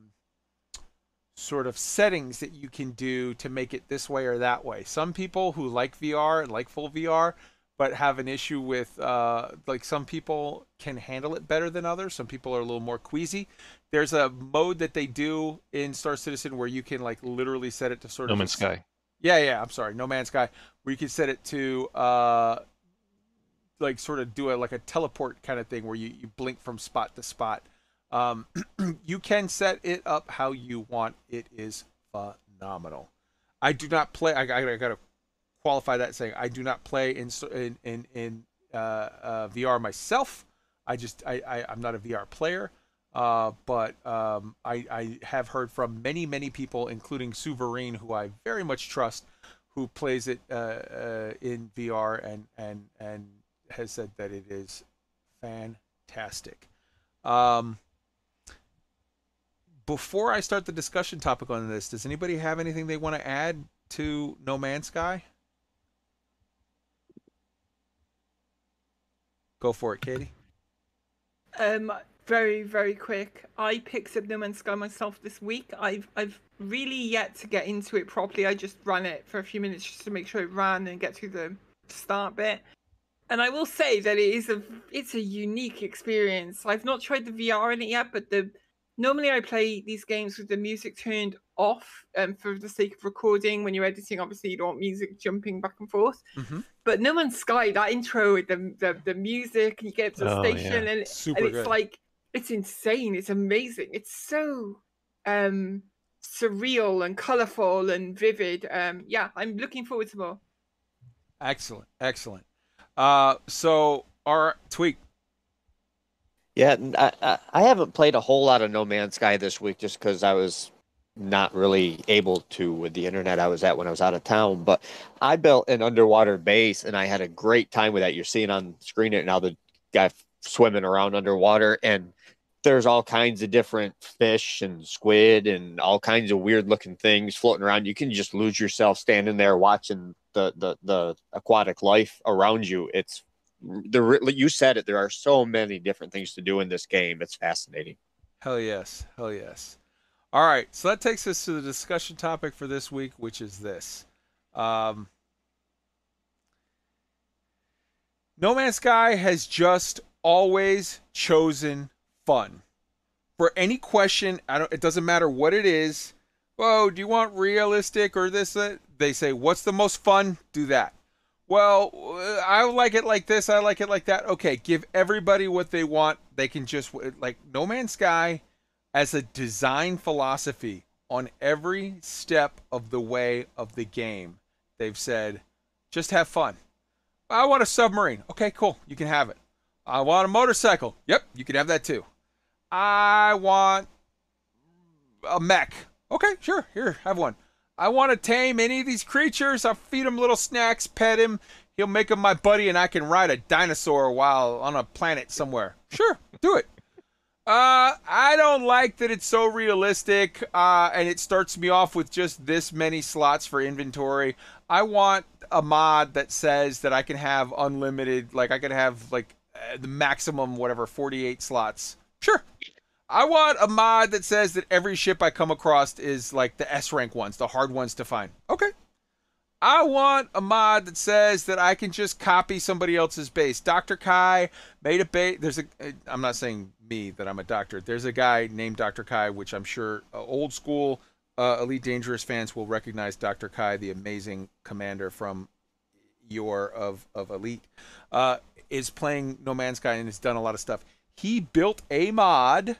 sort of settings that you can do to make it this way or that way. Some people who like VR and like full VR, but have an issue with uh, like some people can handle it better than others. Some people are a little more queasy. There's a mode that they do in Star Citizen where you can like literally set it to sort No of No Man's Sky. yeah, yeah. I'm sorry, No Man's Sky, where you can set it to uh, like sort of do a like a teleport kind of thing where you, you blink from spot to spot. Um, [clears throat] you can set it up how you want. It is phenomenal. I do not play. I, I, I gotta qualify that saying I do not play in in in, in uh, uh, VR myself. I just I, I I'm not a VR player. Uh, but um, I, I have heard from many, many people, including Suverine, who I very much trust, who plays it uh, uh, in VR and, and, and has said that it is fantastic. Um, before I start the discussion topic on this, does anybody have anything they want to add to No Man's Sky? Go for it, Katie. Um, very very quick. I picked up No Man's Sky myself this week. I've I've really yet to get into it properly. I just ran it for a few minutes just to make sure it ran and get through the start bit. And I will say that it is a it's a unique experience. I've not tried the VR in it yet, but the normally I play these games with the music turned off um, for the sake of recording. When you're editing, obviously you don't want music jumping back and forth. Mm-hmm. But No Man's Sky, that intro with the the, the music, and you get to the Oh, station, yeah. and, Super and it's good. like it's insane. It's amazing. It's so um surreal and colorful and vivid. Um, yeah, I'm looking forward to more. Excellent, excellent. Uh, so our tweak. Yeah, I, I haven't played a whole lot of No Man's Sky this week just because I was not really able to with the internet I was at when I was out of town. But I built an underwater base and I had a great time with that. You're seeing on screen it now the guy swimming around underwater and there's all kinds of different fish and squid and all kinds of weird looking things floating around. You can just lose yourself standing there watching the the, the aquatic life around you. It's the you said it. There are so many different things to do in this game. It's fascinating. Hell yes, hell yes. All right, so that takes us to the discussion topic for this week, which is this. Um, no Man's Sky has just always chosen fun. For any question, I don't. It doesn't matter what it is. Whoa, do you want realistic or this? That? They say, what's the most fun? Do that. Well, I like it like this. I like it like that. Okay, give everybody what they want. They can just like No Man's Sky as a design philosophy on every step of the way of the game. They've said, just have fun. I want a submarine. Okay, cool. You can have it. I want a motorcycle. Yep, you can have that too. I want a mech. Okay, sure. Here, have one. I want to tame any of these creatures. I'll feed him little snacks, pet him. He'll make him my buddy, and I can ride a dinosaur while on a planet somewhere. Sure, do it. Uh, I don't like that it's so realistic, uh, and it starts me off with just this many slots for inventory. I want a mod that says that I can have unlimited, like I can have like uh, the maximum whatever 48 slots. Sure. I want a mod that says that every ship I come across is like the S rank ones, the hard ones to find. Okay. I want a mod that says that I can just copy somebody else's base. Dr. Kai made a base. There's a. I'm not saying me that I'm a doctor. There's a guy named Dr. Kai, which I'm sure uh, old school uh, Elite Dangerous fans will recognize. Dr. Kai, the amazing commander from your of of Elite, uh, is playing No Man's Sky and has done a lot of stuff. He built a mod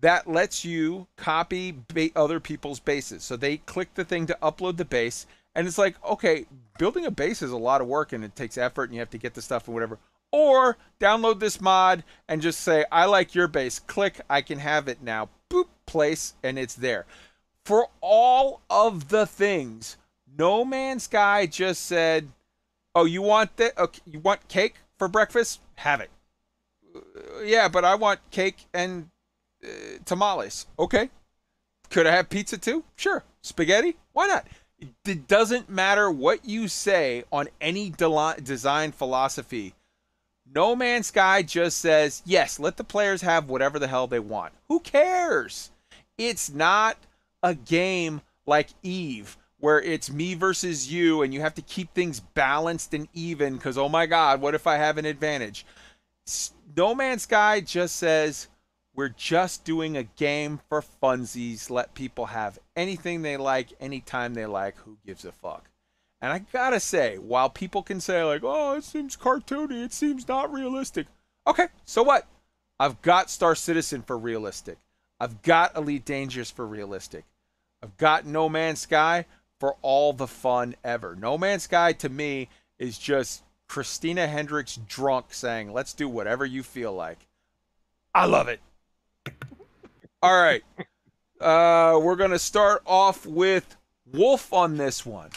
that lets you copy ba- other people's bases. So they click the thing to upload the base, and it's like, okay, building a base is a lot of work and it takes effort, and you have to get the stuff and whatever. Or download this mod and just say, I like your base. Click, I can have it now. Boop, place, and it's there. For all of the things, No Man's Sky just said, "Oh, you want that? Okay, you want cake for breakfast? Have it." "Uh, yeah, but I want cake and uh, tamales. Okay. Could I have pizza too? Sure. Spaghetti? Why not? It doesn't matter what you say on any de- design philosophy. No Man's Sky just says, yes, let the players have whatever the hell they want. Who cares? It's not a game like Eve where it's me versus you and you have to keep things balanced and even because, oh my God, what if I have an advantage? No Man's Sky just says, we're just doing a game for funsies. Let people have anything they like, anytime they like. Who gives a fuck? And I gotta say, while people can say, like, oh, it seems cartoony, it seems not realistic. Okay, so what? I've got Star Citizen for realistic. I've got Elite Dangerous for realistic. I've got No Man's Sky for all the fun ever. No Man's Sky to me is just Christina Hendricks drunk saying, let's do whatever you feel like. I love it. All right. Uh, we're going to start off with Wolf on this one.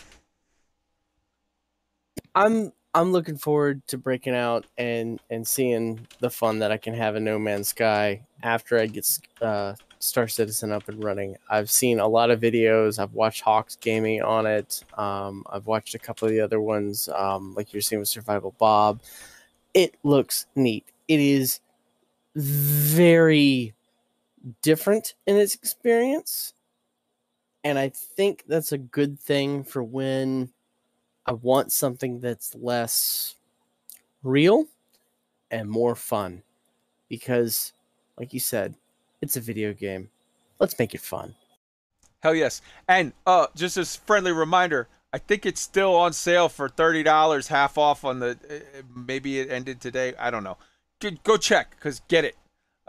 I'm I'm looking forward to breaking out and and seeing the fun that I can have in No Man's Sky after I get uh, Star Citizen up and running. I've seen a lot of videos. I've watched Hawks Gaming on it. Um, I've watched a couple of the other ones, um, like you're seeing with Survival Bob. It looks neat. It is very different in its experience. And I think that's a good thing for when I want something that's less real and more fun. Because, like you said, it's a video game. Let's make it fun. Hell yes. And uh, just as friendly reminder, I think it's still on sale for thirty dollars, half off on the. Uh, maybe it ended today. I don't know. Go- check, cause get it.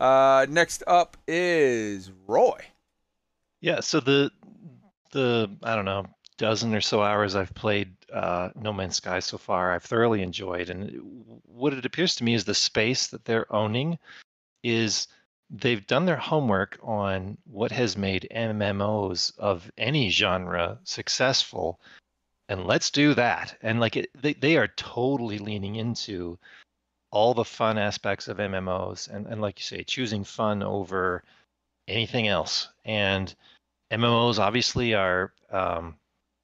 Uh, next up is Roy. Yeah, so the the I don't know dozen or so hours I've played uh, No Man's Sky so far, I've thoroughly enjoyed, and what it appears to me is the space that they're owning is they've done their homework on what has made MMOs of any genre successful, and let's do that. And like it, they they are totally leaning into all the fun aspects of MMOs, and and like you say, choosing fun over anything else. And MMOs obviously are um,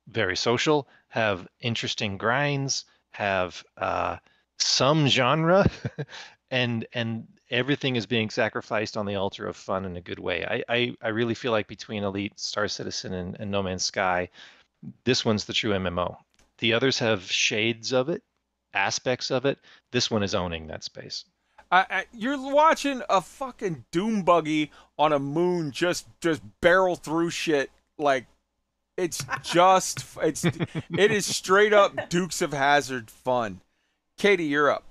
very social, have interesting grinds, have uh, some genre, [laughs] and and everything is being sacrificed on the altar of fun in a good way. I I, I really feel like between Elite, Star Citizen, and, and No Man's Sky, this one's the true MMO. The others have shades of it, aspects of it. This one is owning that space. I, I, you're watching a fucking doom buggy on a moon just just barrel through shit like it's [laughs] just it's it is straight up Dukes of Hazzard fun. Katie, you're up.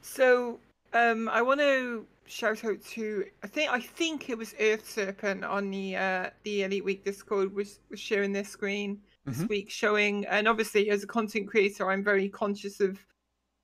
So um, I want to shout out to I think I think it was Earth Serpent on the uh, the Elite Week Discord was, was sharing their screen this Mhm. week, showing and obviously as a content creator, I'm very conscious of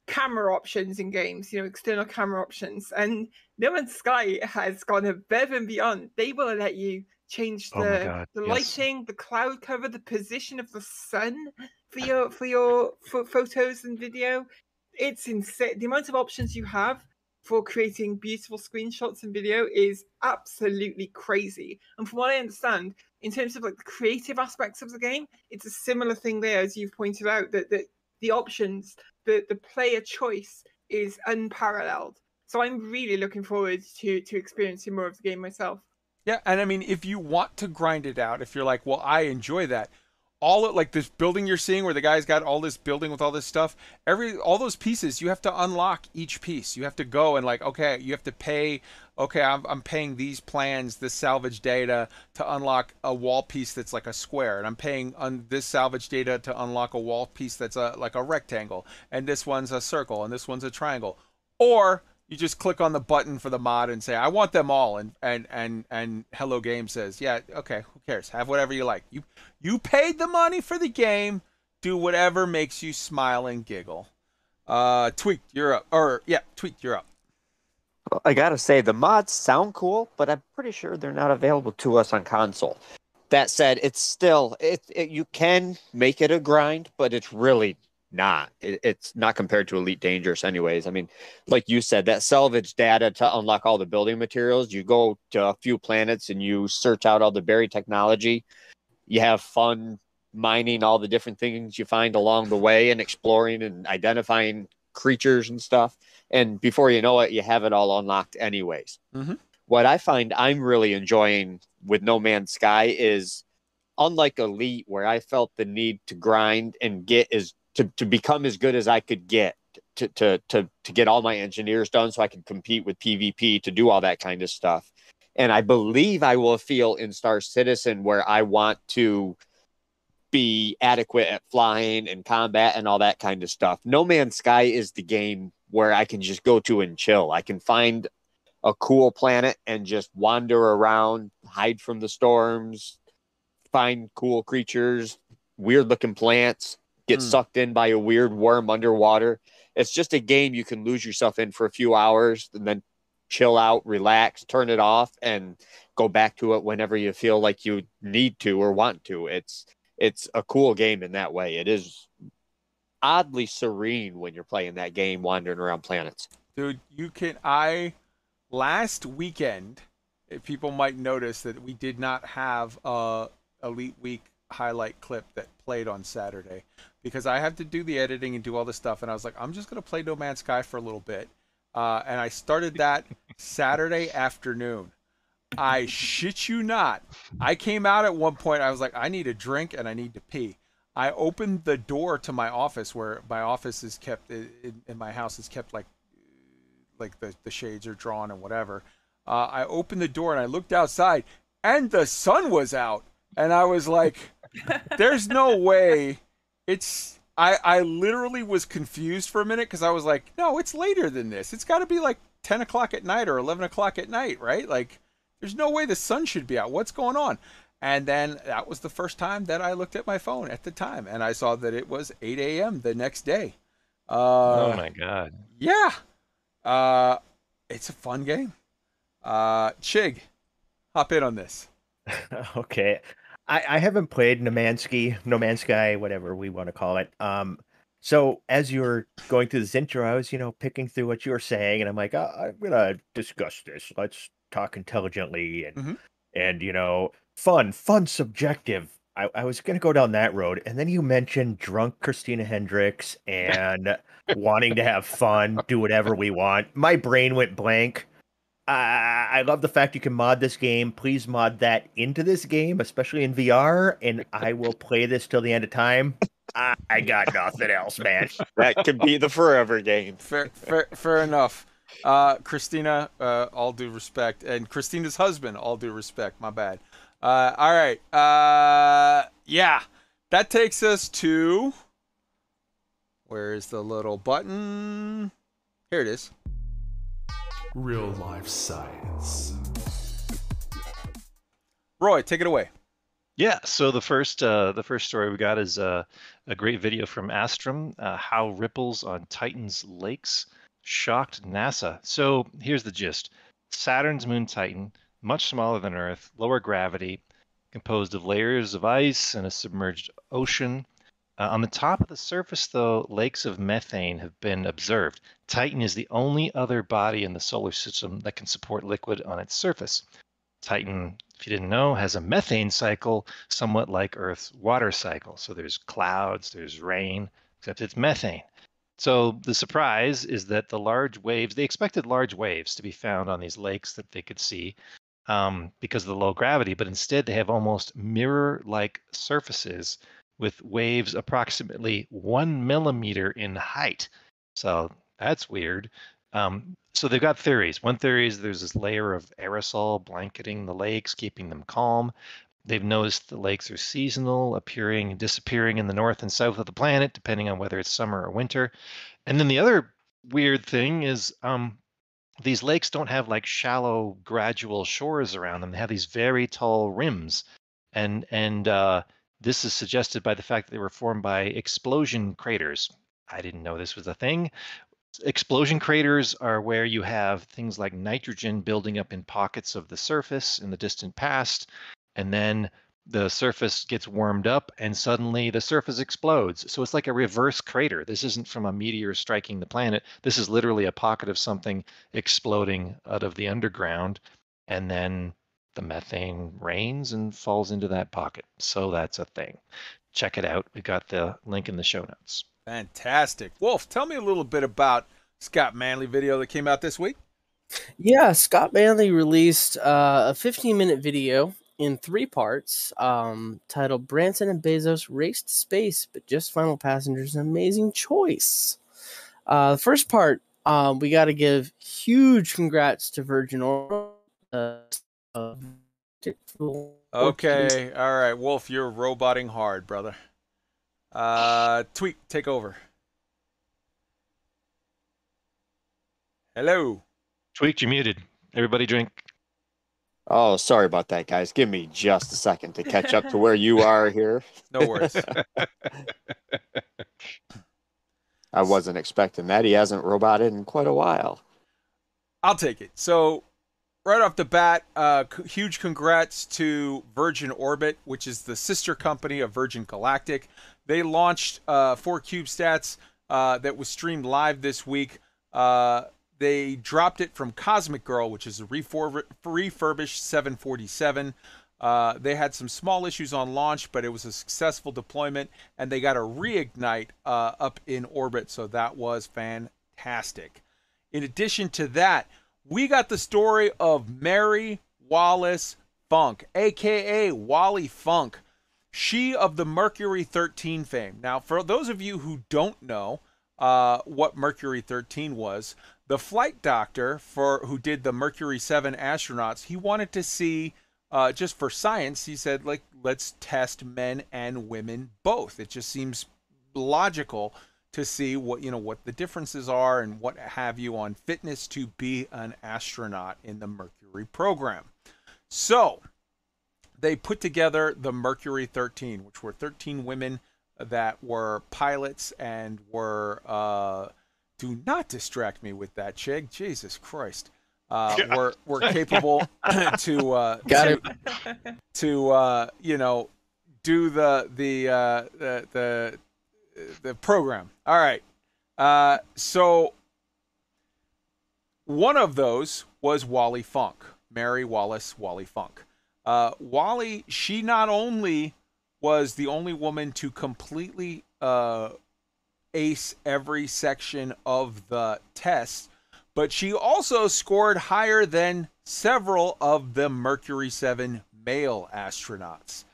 camera options in games, you know, external camera options. And No Man's Sky has gone above and beyond. They will let you change Oh the yes. lighting, the cloud cover, the position of the sun for your for your pho- photos and video. It's insane. The amount of options you have for creating beautiful screenshots and video is absolutely crazy. And from what I understand, in terms of like the creative aspects of the game, it's a similar thing there, as you've pointed out, that, that the options, the, the player choice is unparalleled. So I'm really looking forward to to experiencing more of the game myself. Yeah, and I mean, if you want to grind it out, if you're like, well, I enjoy that, all it, like this building you're seeing where the guy's got all this building with all this stuff, every all those pieces, you have to unlock each piece. You have to go and like, okay, you have to pay. Okay, I'm I'm paying these plans, this salvage data to unlock a wall piece that's like a square, and I'm paying on this salvage data to unlock a wall piece that's a like a rectangle, and this one's a circle, and this one's a triangle, or you just click on the button for the mod and say I want them all and and and and Hello Game says, "Yeah, okay, who cares? Have whatever you like. You you paid the money for the game. Do whatever makes you smile and giggle." Uh Tweaked, you're up. Or yeah, Tweaked, you're up. Well, I gotta say the mods sound cool, but I'm pretty sure they're not available to us on console. That said, it's still it, it you can make it a grind, but it's really not. It, it's not compared to Elite Dangerous, anyways. I mean, like you said, that salvage data to unlock all the building materials. You go to a few planets and you search out all the buried technology. You have fun mining all the different things you find along the way and exploring and identifying creatures and stuff. And before you know it, you have it all unlocked, anyways. Mhm. What I find I'm really enjoying with No Man's Sky is unlike Elite, where I felt the need to grind and get as to, to become as good as I could get to, to to to get all my engineers done so I could compete with PvP to do all that kind of stuff. And I believe I will feel in Star Citizen where I want to be adequate at flying and combat and all that kind of stuff. No Man's Sky is the game where I can just go to and chill. I can find a cool planet and just wander around, hide from the storms, find cool creatures, weird looking plants, get Hmm. sucked in by a weird worm underwater. It's just a game you can lose yourself in for a few hours and then chill out, relax, turn it off, and go back to it whenever you feel like you need to or want to. It's it's a cool game in that way. It is oddly serene when you're playing that game, wandering around planets. Dude, you can I last weekend people might notice that we did not have a Elite Week highlight clip that played on Saturday because I have to do the editing and do all this stuff. And I was like, I'm just gonna play No Man's Sky for a little bit, uh, and I started that Saturday afternoon. I shit you not. I came out at one point. I was like, I need a drink and I need to pee. I opened the door to my office where my office is kept in, in my house is kept like like the, the shades are drawn and whatever. Uh, I opened the door and I looked outside and the sun was out. And I was like, there's no way it's. I, I literally was confused for a minute because I was like, no, it's later than this. It's got to be like 10 o'clock at night or 11 o'clock at night, right? Like, there's no way the sun should be out. What's going on? And then that was the first time that I looked at my phone at the time and I saw that it was 8 a.m. the next day. Uh, oh my god. Yeah. Uh, it's a fun game. Uh, Chig, hop in on this. [laughs] okay. I, I haven't played Nomansky, Man's Sky, No Man's Sky, whatever we want to call it. Um, so as you were going through this intro, I was, you know, picking through what you were saying, and I'm like, oh, I'm gonna discuss this. Let's talk intelligently and Mhm. and you know, fun, fun, subjective. I, I was gonna go down that road, and then you mentioned drunk Christina Hendricks [laughs] and wanting to have fun, do whatever we want. My brain went blank. Uh, I love the fact you can mod this game. Please mod that into this game, especially in VR, and I will play this till the end of time. I, I got nothing else, man. [laughs] That could be the forever game. Fair, fair, fair enough. Uh, Christina, uh, all due respect, and Christina's husband, all due respect. My bad. Uh, all right. Uh, yeah, that takes us to. Where is the little button? Here it is. Real life science. Roy, take it away. Yeah, so the first uh, the first story we got is uh, a great video from Astrum, uh, how ripples on Titan's lakes shocked NASA. So here's the gist: Saturn's moon Titan, much smaller than Earth, lower gravity, composed of layers of ice and a submerged ocean. Uh, on the top of the surface, though, lakes of methane have been observed. Titan is the only other body in the solar system that can support liquid on its surface. Titan, if you didn't know, has a methane cycle somewhat like Earth's water cycle. So there's clouds, there's rain, except it's methane. So the surprise is that the large waves, they expected large waves to be found on these lakes that they could see um, because of the low gravity, but instead they have almost mirror like surfaces with waves approximately one millimeter in height. So that's weird. Um, so they've got theories. One theory is there's this layer of aerosol blanketing the lakes, keeping them calm. They've noticed the lakes are seasonal, appearing and disappearing in the north and south of the planet, depending on whether it's summer or winter. And then the other weird thing is um, these lakes don't have like shallow, gradual shores around them. They have these very tall rims, and and uh, this is suggested by the fact that they were formed by explosion craters. I didn't know this was a thing. Explosion craters are where you have things like nitrogen building up in pockets of the surface in the distant past, and then the surface gets warmed up and suddenly the surface explodes. So it's like a reverse crater. This isn't from a meteor striking the planet. This is literally a pocket of something exploding out of the underground, and then the methane rains and falls into that pocket. So that's a thing. Check it out. We got the link in the show notes. Fantastic. Wolf, tell me a little bit about Scott Manley video that came out this week. Yeah, Scott Manley released uh, a 15 minute video in three parts um, titled Branson and Bezos Race to Space, but just Final Passengers, an amazing choice. Uh, the first part, um, we got to give huge congrats to Virgin Orbit. Uh, Okay, all right, Wolf, you're roboting hard, brother. Uh, Tweak, take over. Hello. Tweaked, you're muted. Everybody drink. Oh, sorry about that, guys. Give me just a second to catch up to where you [laughs] are here. No worries. [laughs] I wasn't expecting that. He hasn't roboted in quite a while. I'll take it. So, right off the bat, uh, huge congrats to Virgin Orbit, which is the sister company of Virgin Galactic. They launched uh, four CubeSats uh, that was streamed live this week. Uh, they dropped it from Cosmic Girl, which is a refor- refurbished 747. Uh, they had some small issues on launch, but it was a successful deployment, and they got a reignite uh, up in orbit, so that was fantastic. In addition to that, we got the story of Mary Wallace Funk, aka Wally Funk, she of the Mercury 13 fame. Now, for those of you who don't know uh, what Mercury 13 was, the flight doctor for who did the Mercury 7 astronauts, he wanted to see uh, just for science, he said, like, let's test men and women both. It just seems logical to see what you know what the differences are and what have you on fitness to be an astronaut in the Mercury program. So they put together the Mercury 13, which were 13 women that were pilots and were. Uh, do not distract me with that, Chig. Jesus Christ. Uh, were were capable [laughs] [laughs] to uh, Got to, to uh, you know do the the uh, the the the program. All right. Uh, so one of those was Wally Funk, Mary Wallace Wally Funk. Uh, Wally, she not only was the only woman to completely uh, ace every section of the test, but she also scored higher than several of the Mercury 7 male astronauts.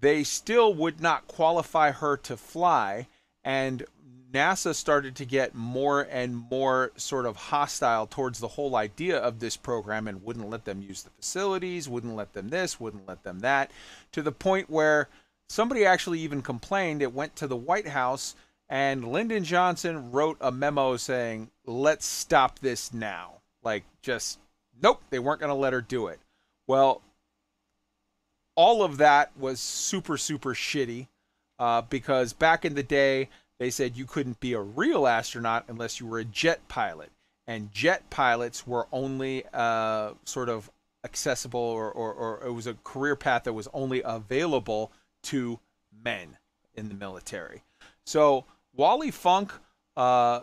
They still would not qualify her to fly, and NASA started to get more and more sort of hostile towards the whole idea of this program and wouldn't let them use the facilities, wouldn't let them this, wouldn't let them that, to the point where somebody actually even complained. It went to the White House, and Lyndon Johnson wrote a memo saying, let's stop this now. Like, just, nope, they weren't going to let her do it. Well, all of that was super, super shitty uh, because back in the day, they said you couldn't be a real astronaut unless you were a jet pilot. And jet pilots were only uh, sort of accessible, or, or, or it was a career path that was only available to men in the military. So Wally Funk uh,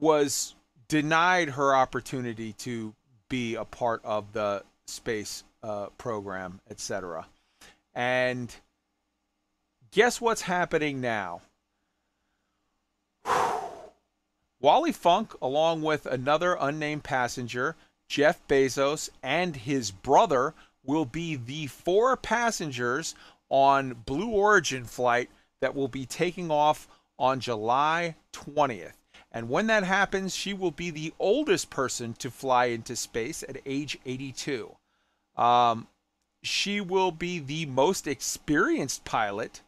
was denied her opportunity to be a part of the space uh, program, etc. And guess what's happening now? [sighs] Wally Funk, along with another unnamed passenger, Jeff Bezos, and his brother, will be the four passengers on Blue Origin flight that will be taking off on July 20th. And when that happens, she will be the oldest person to fly into space at age 82. Um, she will be the most experienced pilot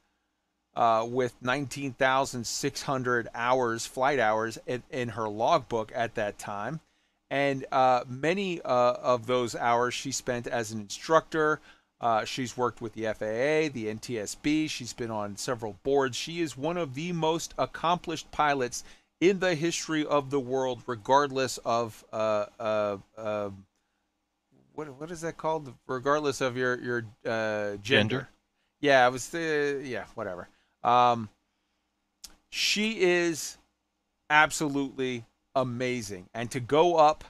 uh, with 19,600 hours, flight hours, in, in, her logbook at that time. And uh, many uh, of those hours she spent as an instructor. Uh, she's worked with the FAA, the NTSB. She's been on several boards. She is one of the most accomplished pilots in the history of the world, regardless of uh, uh, um, what what is that called? Regardless of your your gender. Gender. Yeah, I was yeah, whatever. Um, she is absolutely amazing. And to go up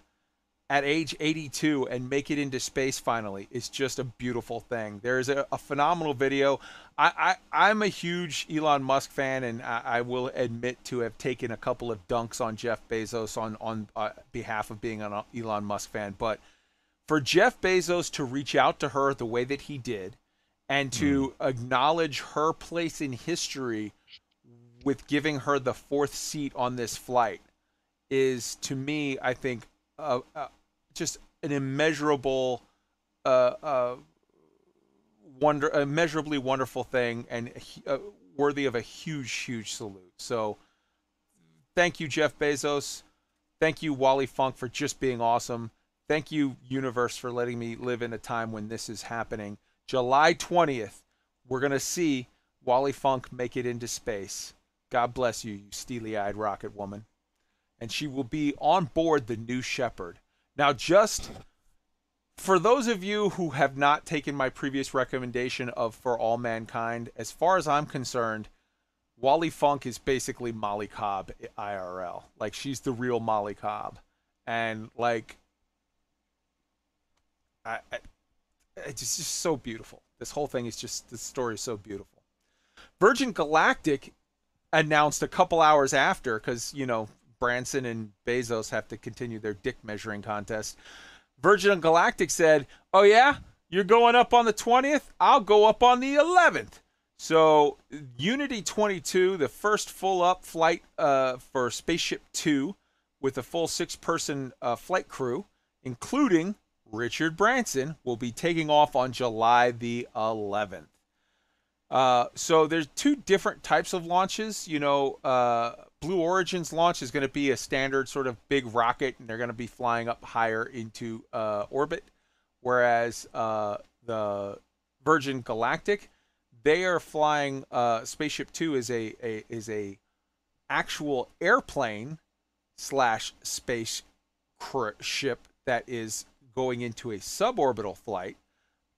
at age 82 and make it into space finally is just a beautiful thing. There's a, a phenomenal video. I, I, am a huge Elon Musk fan, and I, I, will admit to have taken a couple of dunks on Jeff Bezos on, on uh, behalf of being an Elon Musk fan. But for Jeff Bezos to reach out to her the way that he did, and to mm. acknowledge her place in history with giving her the fourth seat on this flight is to me i think uh, uh, just an immeasurable uh, uh wonder immeasurably wonderful thing and uh, worthy of a huge huge salute. So thank you jeff bezos. Thank you wally funk for just being awesome thank you universe for letting me live in a time when this is happening July 20th, we're going to see Wally Funk make it into space. God bless you, you steely eyed rocket woman. And she will be on board the New Shepard. Now, just for those of you who have not taken my previous recommendation of For All Mankind, as far as I'm concerned, Wally Funk is basically Molly Cobb IRL. Like, she's the real Molly Cobb. and like, I, I it's just, so beautiful. This whole thing is just the story is so beautiful. Virgin Galactic announced a couple hours after, because you know Branson and Bezos have to continue their dick measuring contest. Virgin Galactic said, "Oh yeah, you're going up on the 20th. I'll go up on the 11th." So Unity 22, the first full up flight uh, for Spaceship Two, with a full six-person uh, flight crew, including Richard Branson, will be taking off on July the 11th. Uh, so there's two different types of launches. You know, uh, Blue Origin's launch is going to be a standard sort of big rocket, and they're going to be flying up higher into uh, orbit, whereas uh, the Virgin Galactic, they are flying uh, Spaceship Two is a, a is a actual airplane slash space ship that is going into a suborbital flight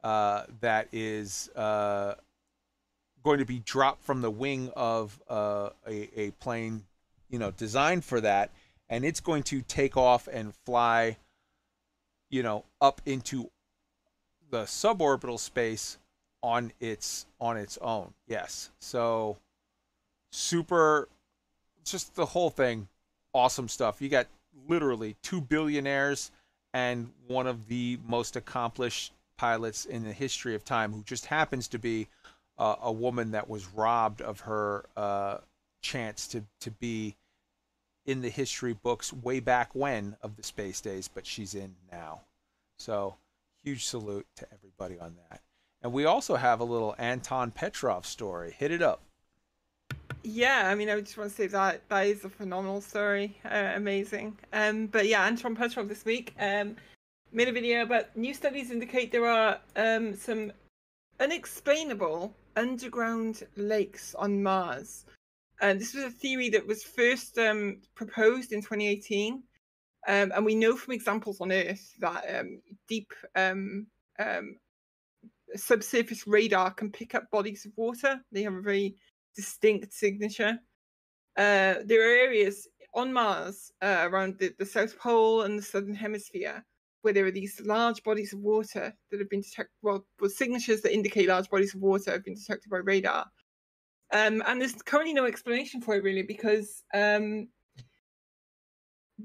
uh, that is uh, going to be dropped from the wing of uh, a, a plane, you know, designed for that, and it's going to take off and fly, you know, up into the suborbital space on its on its own. Yes, so super, just the whole thing, awesome stuff. You got literally two billionaires and one of the most accomplished pilots in the history of time who just happens to be uh, a woman that was robbed of her uh, chance to, to be in the history books way back when of the space days, but she's in now. So, huge salute to everybody on that. And we also have a little Anton Petrov story. Hit it up. Yeah, I mean, I just want to say that that is a phenomenal story, uh, amazing. Um, but yeah, Anton Petrov this week um, made a video about new studies indicate there are um, some unexplainable underground lakes on Mars. And this was a theory that was first um, proposed in 2018. Um, and we know from examples on Earth that um, deep subsurface radar can pick up bodies of water. They have a very distinct signature. Uh, there are areas on Mars uh, around the, the South Pole and the Southern Hemisphere where there are these large bodies of water that have been detected, well, well, signatures that indicate large bodies of water have been detected by radar. Um, and there's currently no explanation for it really because um,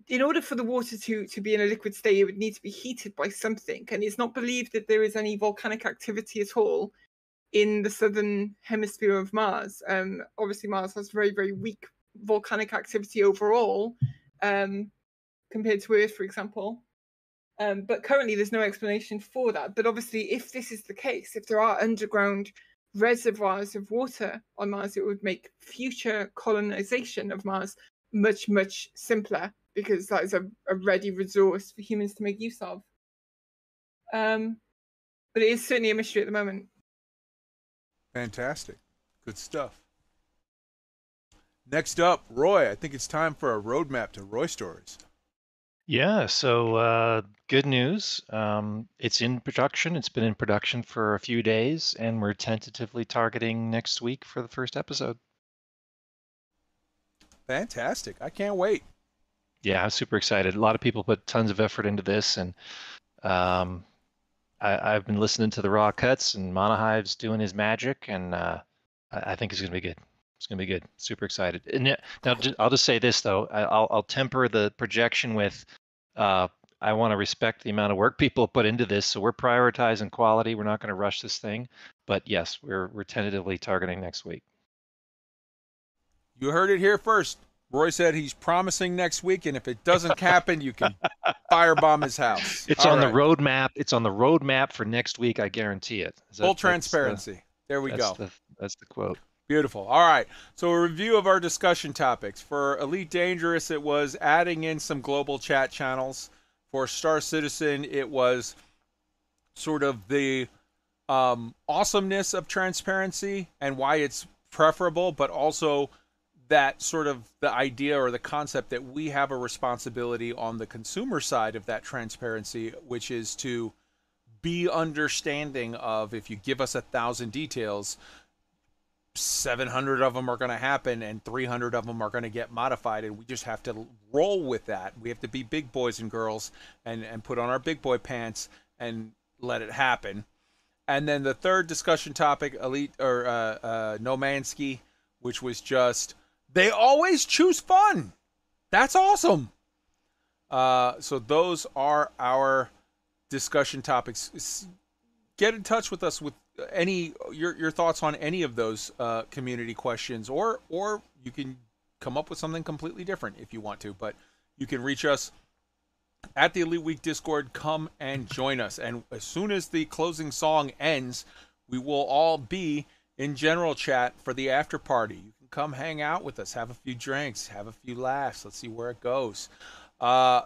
in order for the water to, to be in a liquid state, it would need to be heated by something. And it's not believed that there is any volcanic activity at all in the southern hemisphere of Mars. Um, obviously, Mars has very, very weak volcanic activity overall um, compared to Earth, for example. Um, but currently, there's no explanation for that. But obviously, if this is the case, if there are underground reservoirs of water on Mars, it would make future colonization of Mars much, much simpler because that is a, a ready resource for humans to make use of. Um, but it is certainly a mystery at the moment. Fantastic. Good stuff. Next up, Roy. I think it's time for a roadmap to Roy stories. Yeah, so uh, good news. Um, it's in production. It's been in production for a few days, and we're tentatively targeting next week for the first episode. Fantastic. I can't wait. Yeah, I'm super excited. A lot of people put tons of effort into this, and um, I, have been listening to the raw cuts, and Monohive's doing his magic, and uh, I, I think it's going to be good. It's going to be good. Super excited. And now, I'll just say this though. I'll, I'll temper the projection with uh, I want to respect the amount of work people put into this. So we're prioritizing quality. We're not going to rush this thing. But yes, we're we're tentatively targeting next week. You heard it here first. Roy said he's promising next week, and if it doesn't happen, you can firebomb his house. It's All on right. the roadmap. It's on the roadmap for next week. I guarantee it. That, Full transparency. The, there we that's go. The, that's the quote. Beautiful. All right. So, a review of our discussion topics. For Elite Dangerous, it was adding in some global chat channels. For Star Citizen, it was sort of the um, awesomeness of transparency and why it's preferable, but also that sort of the idea or the concept that we have a responsibility on the consumer side of that transparency, which is to be understanding of if you give us a thousand details, 700 of them are going to happen and 300 of them are going to get modified and we just have to roll with that. We have to be big boys and girls and and put on our big boy pants and let it happen. And then the third discussion topic elite or uh, uh, no mansky which was just they always choose fun that's awesome uh, so those are our discussion topics get in touch with us with any your your thoughts on any of those uh, community questions, or or you can come up with something completely different if you want to. But you can reach us at the Elite Week Discord. Come and join us, and as soon as the closing song ends, we will all be in general chat for the after party. You come hang out with us, have a few drinks, have a few laughs. Let's see where it goes. Uh,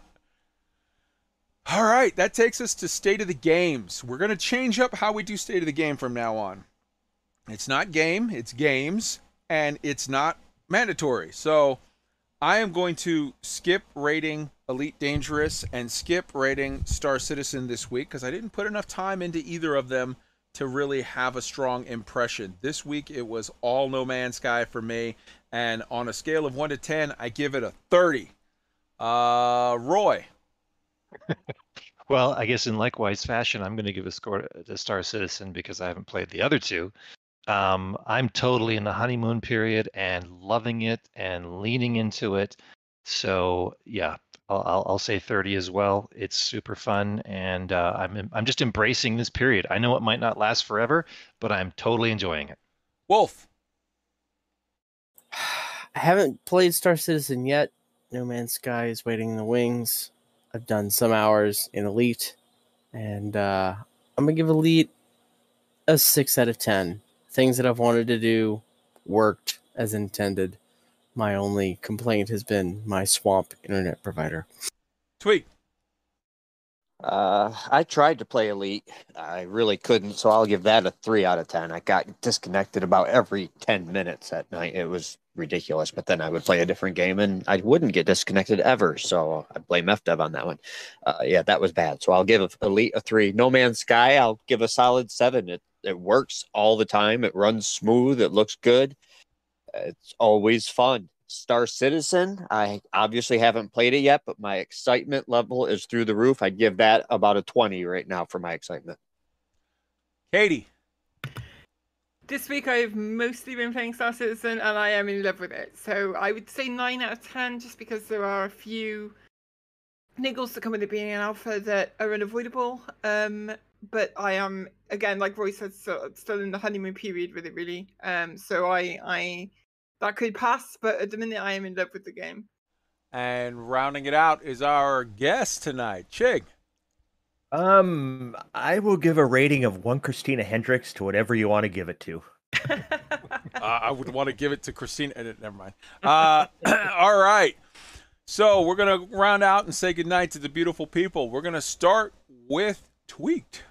all right, that takes us to state of the games. We're going to change up how we do state of the game from now on. It's not game, it's games, and it's not mandatory. So I am going to skip rating Elite Dangerous and skip rating Star Citizen this week because I didn't put enough time into either of them to really have a strong impression. This week it was all No Man's Sky for me, and on a scale of 1 to 10, I give it a 30. Uh, Roy. [laughs] Well, I guess in likewise fashion, I'm going to give a score to Star Citizen because I haven't played the other two. Um, I'm totally in the honeymoon period and loving it and leaning into it. So yeah, I'll, I'll, I'll say 30 as well. It's super fun, and uh, I'm I'm just embracing this period. I know it might not last forever, but I'm totally enjoying it. Wolf. [sighs] I haven't played Star Citizen yet. No Man's Sky is waiting in the wings. I've done some hours in Elite, and uh, I'm gonna give Elite a six out of ten. Things that I've wanted to do worked as intended. My only complaint has been my swamp internet provider. Tweet. Uh, I tried to play Elite. I really couldn't, so I'll give that a three out of ten. I got disconnected about every ten minutes at night. It was ridiculous. But then I would play a different game and I wouldn't get disconnected ever. So I blame FDev on that one. Uh, yeah, that was bad. So I'll give Elite a three. No Man's Sky, I'll give a solid seven. It it works all the time. It runs smooth. It looks good. It's always fun. Star Citizen, I obviously haven't played it yet, but my excitement level is through the roof. I'd give that about a 20 right now for my excitement. Katie. This week I've mostly been playing Star Citizen and I am in love with it. So I would say 9 out of 10 just because there are a few niggles that come with it being an alpha that are unavoidable. Um, but I am, again, like Roy said, still, still in the honeymoon period with it really. Um, so I, I that could pass, but at the minute I am in love with the game. And rounding it out is our guest tonight, Chig. Um, I will give a rating of one Christina Hendricks to whatever you want to give it to. [laughs] uh, I would want to give it to Christina. Uh, never mind. Uh, [clears throat] all right. So we're gonna round out and say goodnight to the beautiful people. We're gonna start with Tweaked.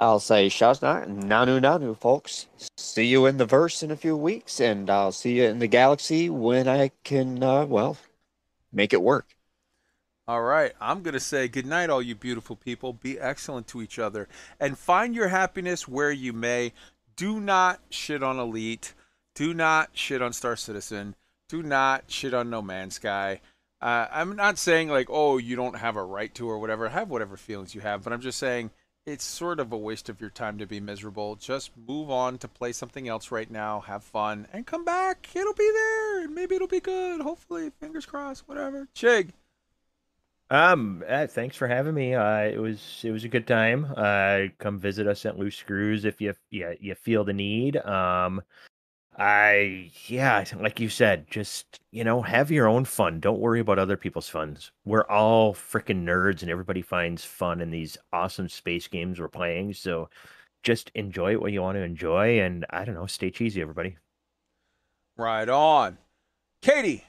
I'll say Shazna Nanu Nanu, folks. See you in the verse in a few weeks, and I'll see you in the galaxy when I can, uh, well, make it work. All right, I'm going to say goodnight, all you beautiful people. Be excellent to each other and find your happiness where you may. Do not shit on Elite. Do not shit on Star Citizen. Do not shit on No Man's Sky. Uh, I'm not saying like, oh, you don't have a right to or whatever. Have whatever feelings you have, but I'm just saying it's sort of a waste of your time to be miserable. Just move on to play something else right now, have fun, and come back. It'll be there. And maybe it'll be good. Hopefully, fingers crossed. Whatever. Chig. Um, uh, thanks for having me. Uh, it was it was a good time. Uh, come visit us at Loose Screws if you yeah you feel the need. Um, I yeah, like you said, just you know, have your own fun. Don't worry about other people's funs. We're all freaking nerds, and everybody finds fun in these awesome space games we're playing. So, just enjoy what you want to enjoy, and I don't know, stay cheesy, everybody. Right on, Katie.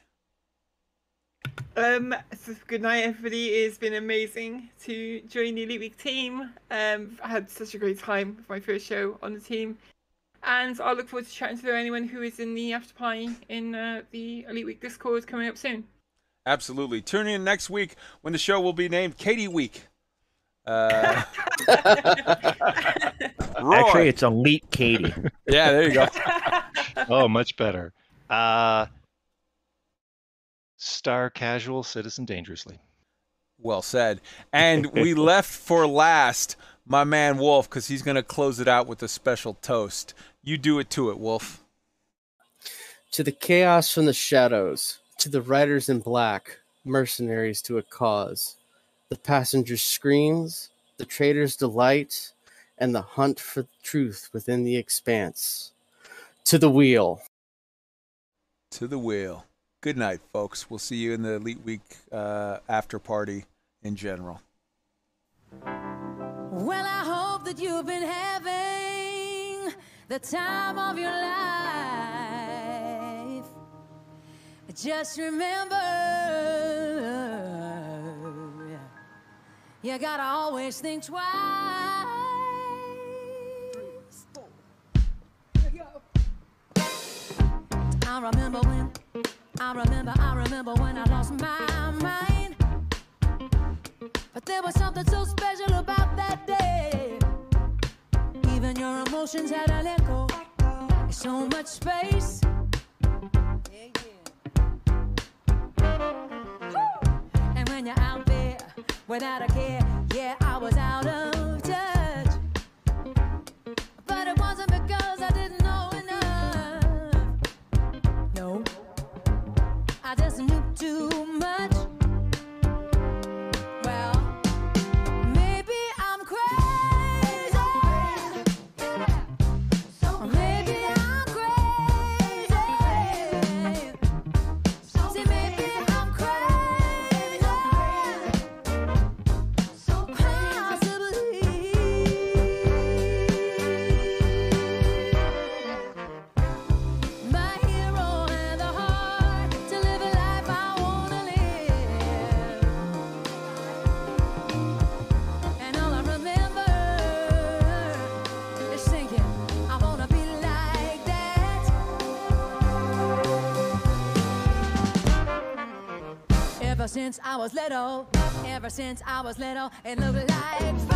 Um, so good night, everybody. It's been amazing to join the Elite Week team. Um, I had such a great time with my first show on the team, and I look forward to chatting to anyone who is in the after party in uh, the Elite Week Discord coming up soon. Absolutely. Tune in next week when the show will be named Katie Week. Uh... [laughs] Actually, it's Elite Katie. [laughs] Yeah, there you go. [laughs] oh, much better. Uh, Star Casual Citizen Dangerously. Well said. And we left for last my man Wolf because he's going to close it out with a special toast. You do it to it, Wolf. To the chaos from the shadows, to the riders in black, mercenaries to a cause, the passengers' screams, the traitors' delight, and the hunt for truth within the expanse. To the wheel. To the wheel. Good night, folks. We'll see you in the Elite Week uh, after party in general. Well, I hope that you've been having the time of your life. Just remember, you gotta always think twice. I remember when, I remember, I remember when I lost my mind. But there was something so special about that day. Even your emotions had an echo. So much space. And when you're out there without a care, yeah, I was out of touch. Since I was little, ever since I was little, it looked like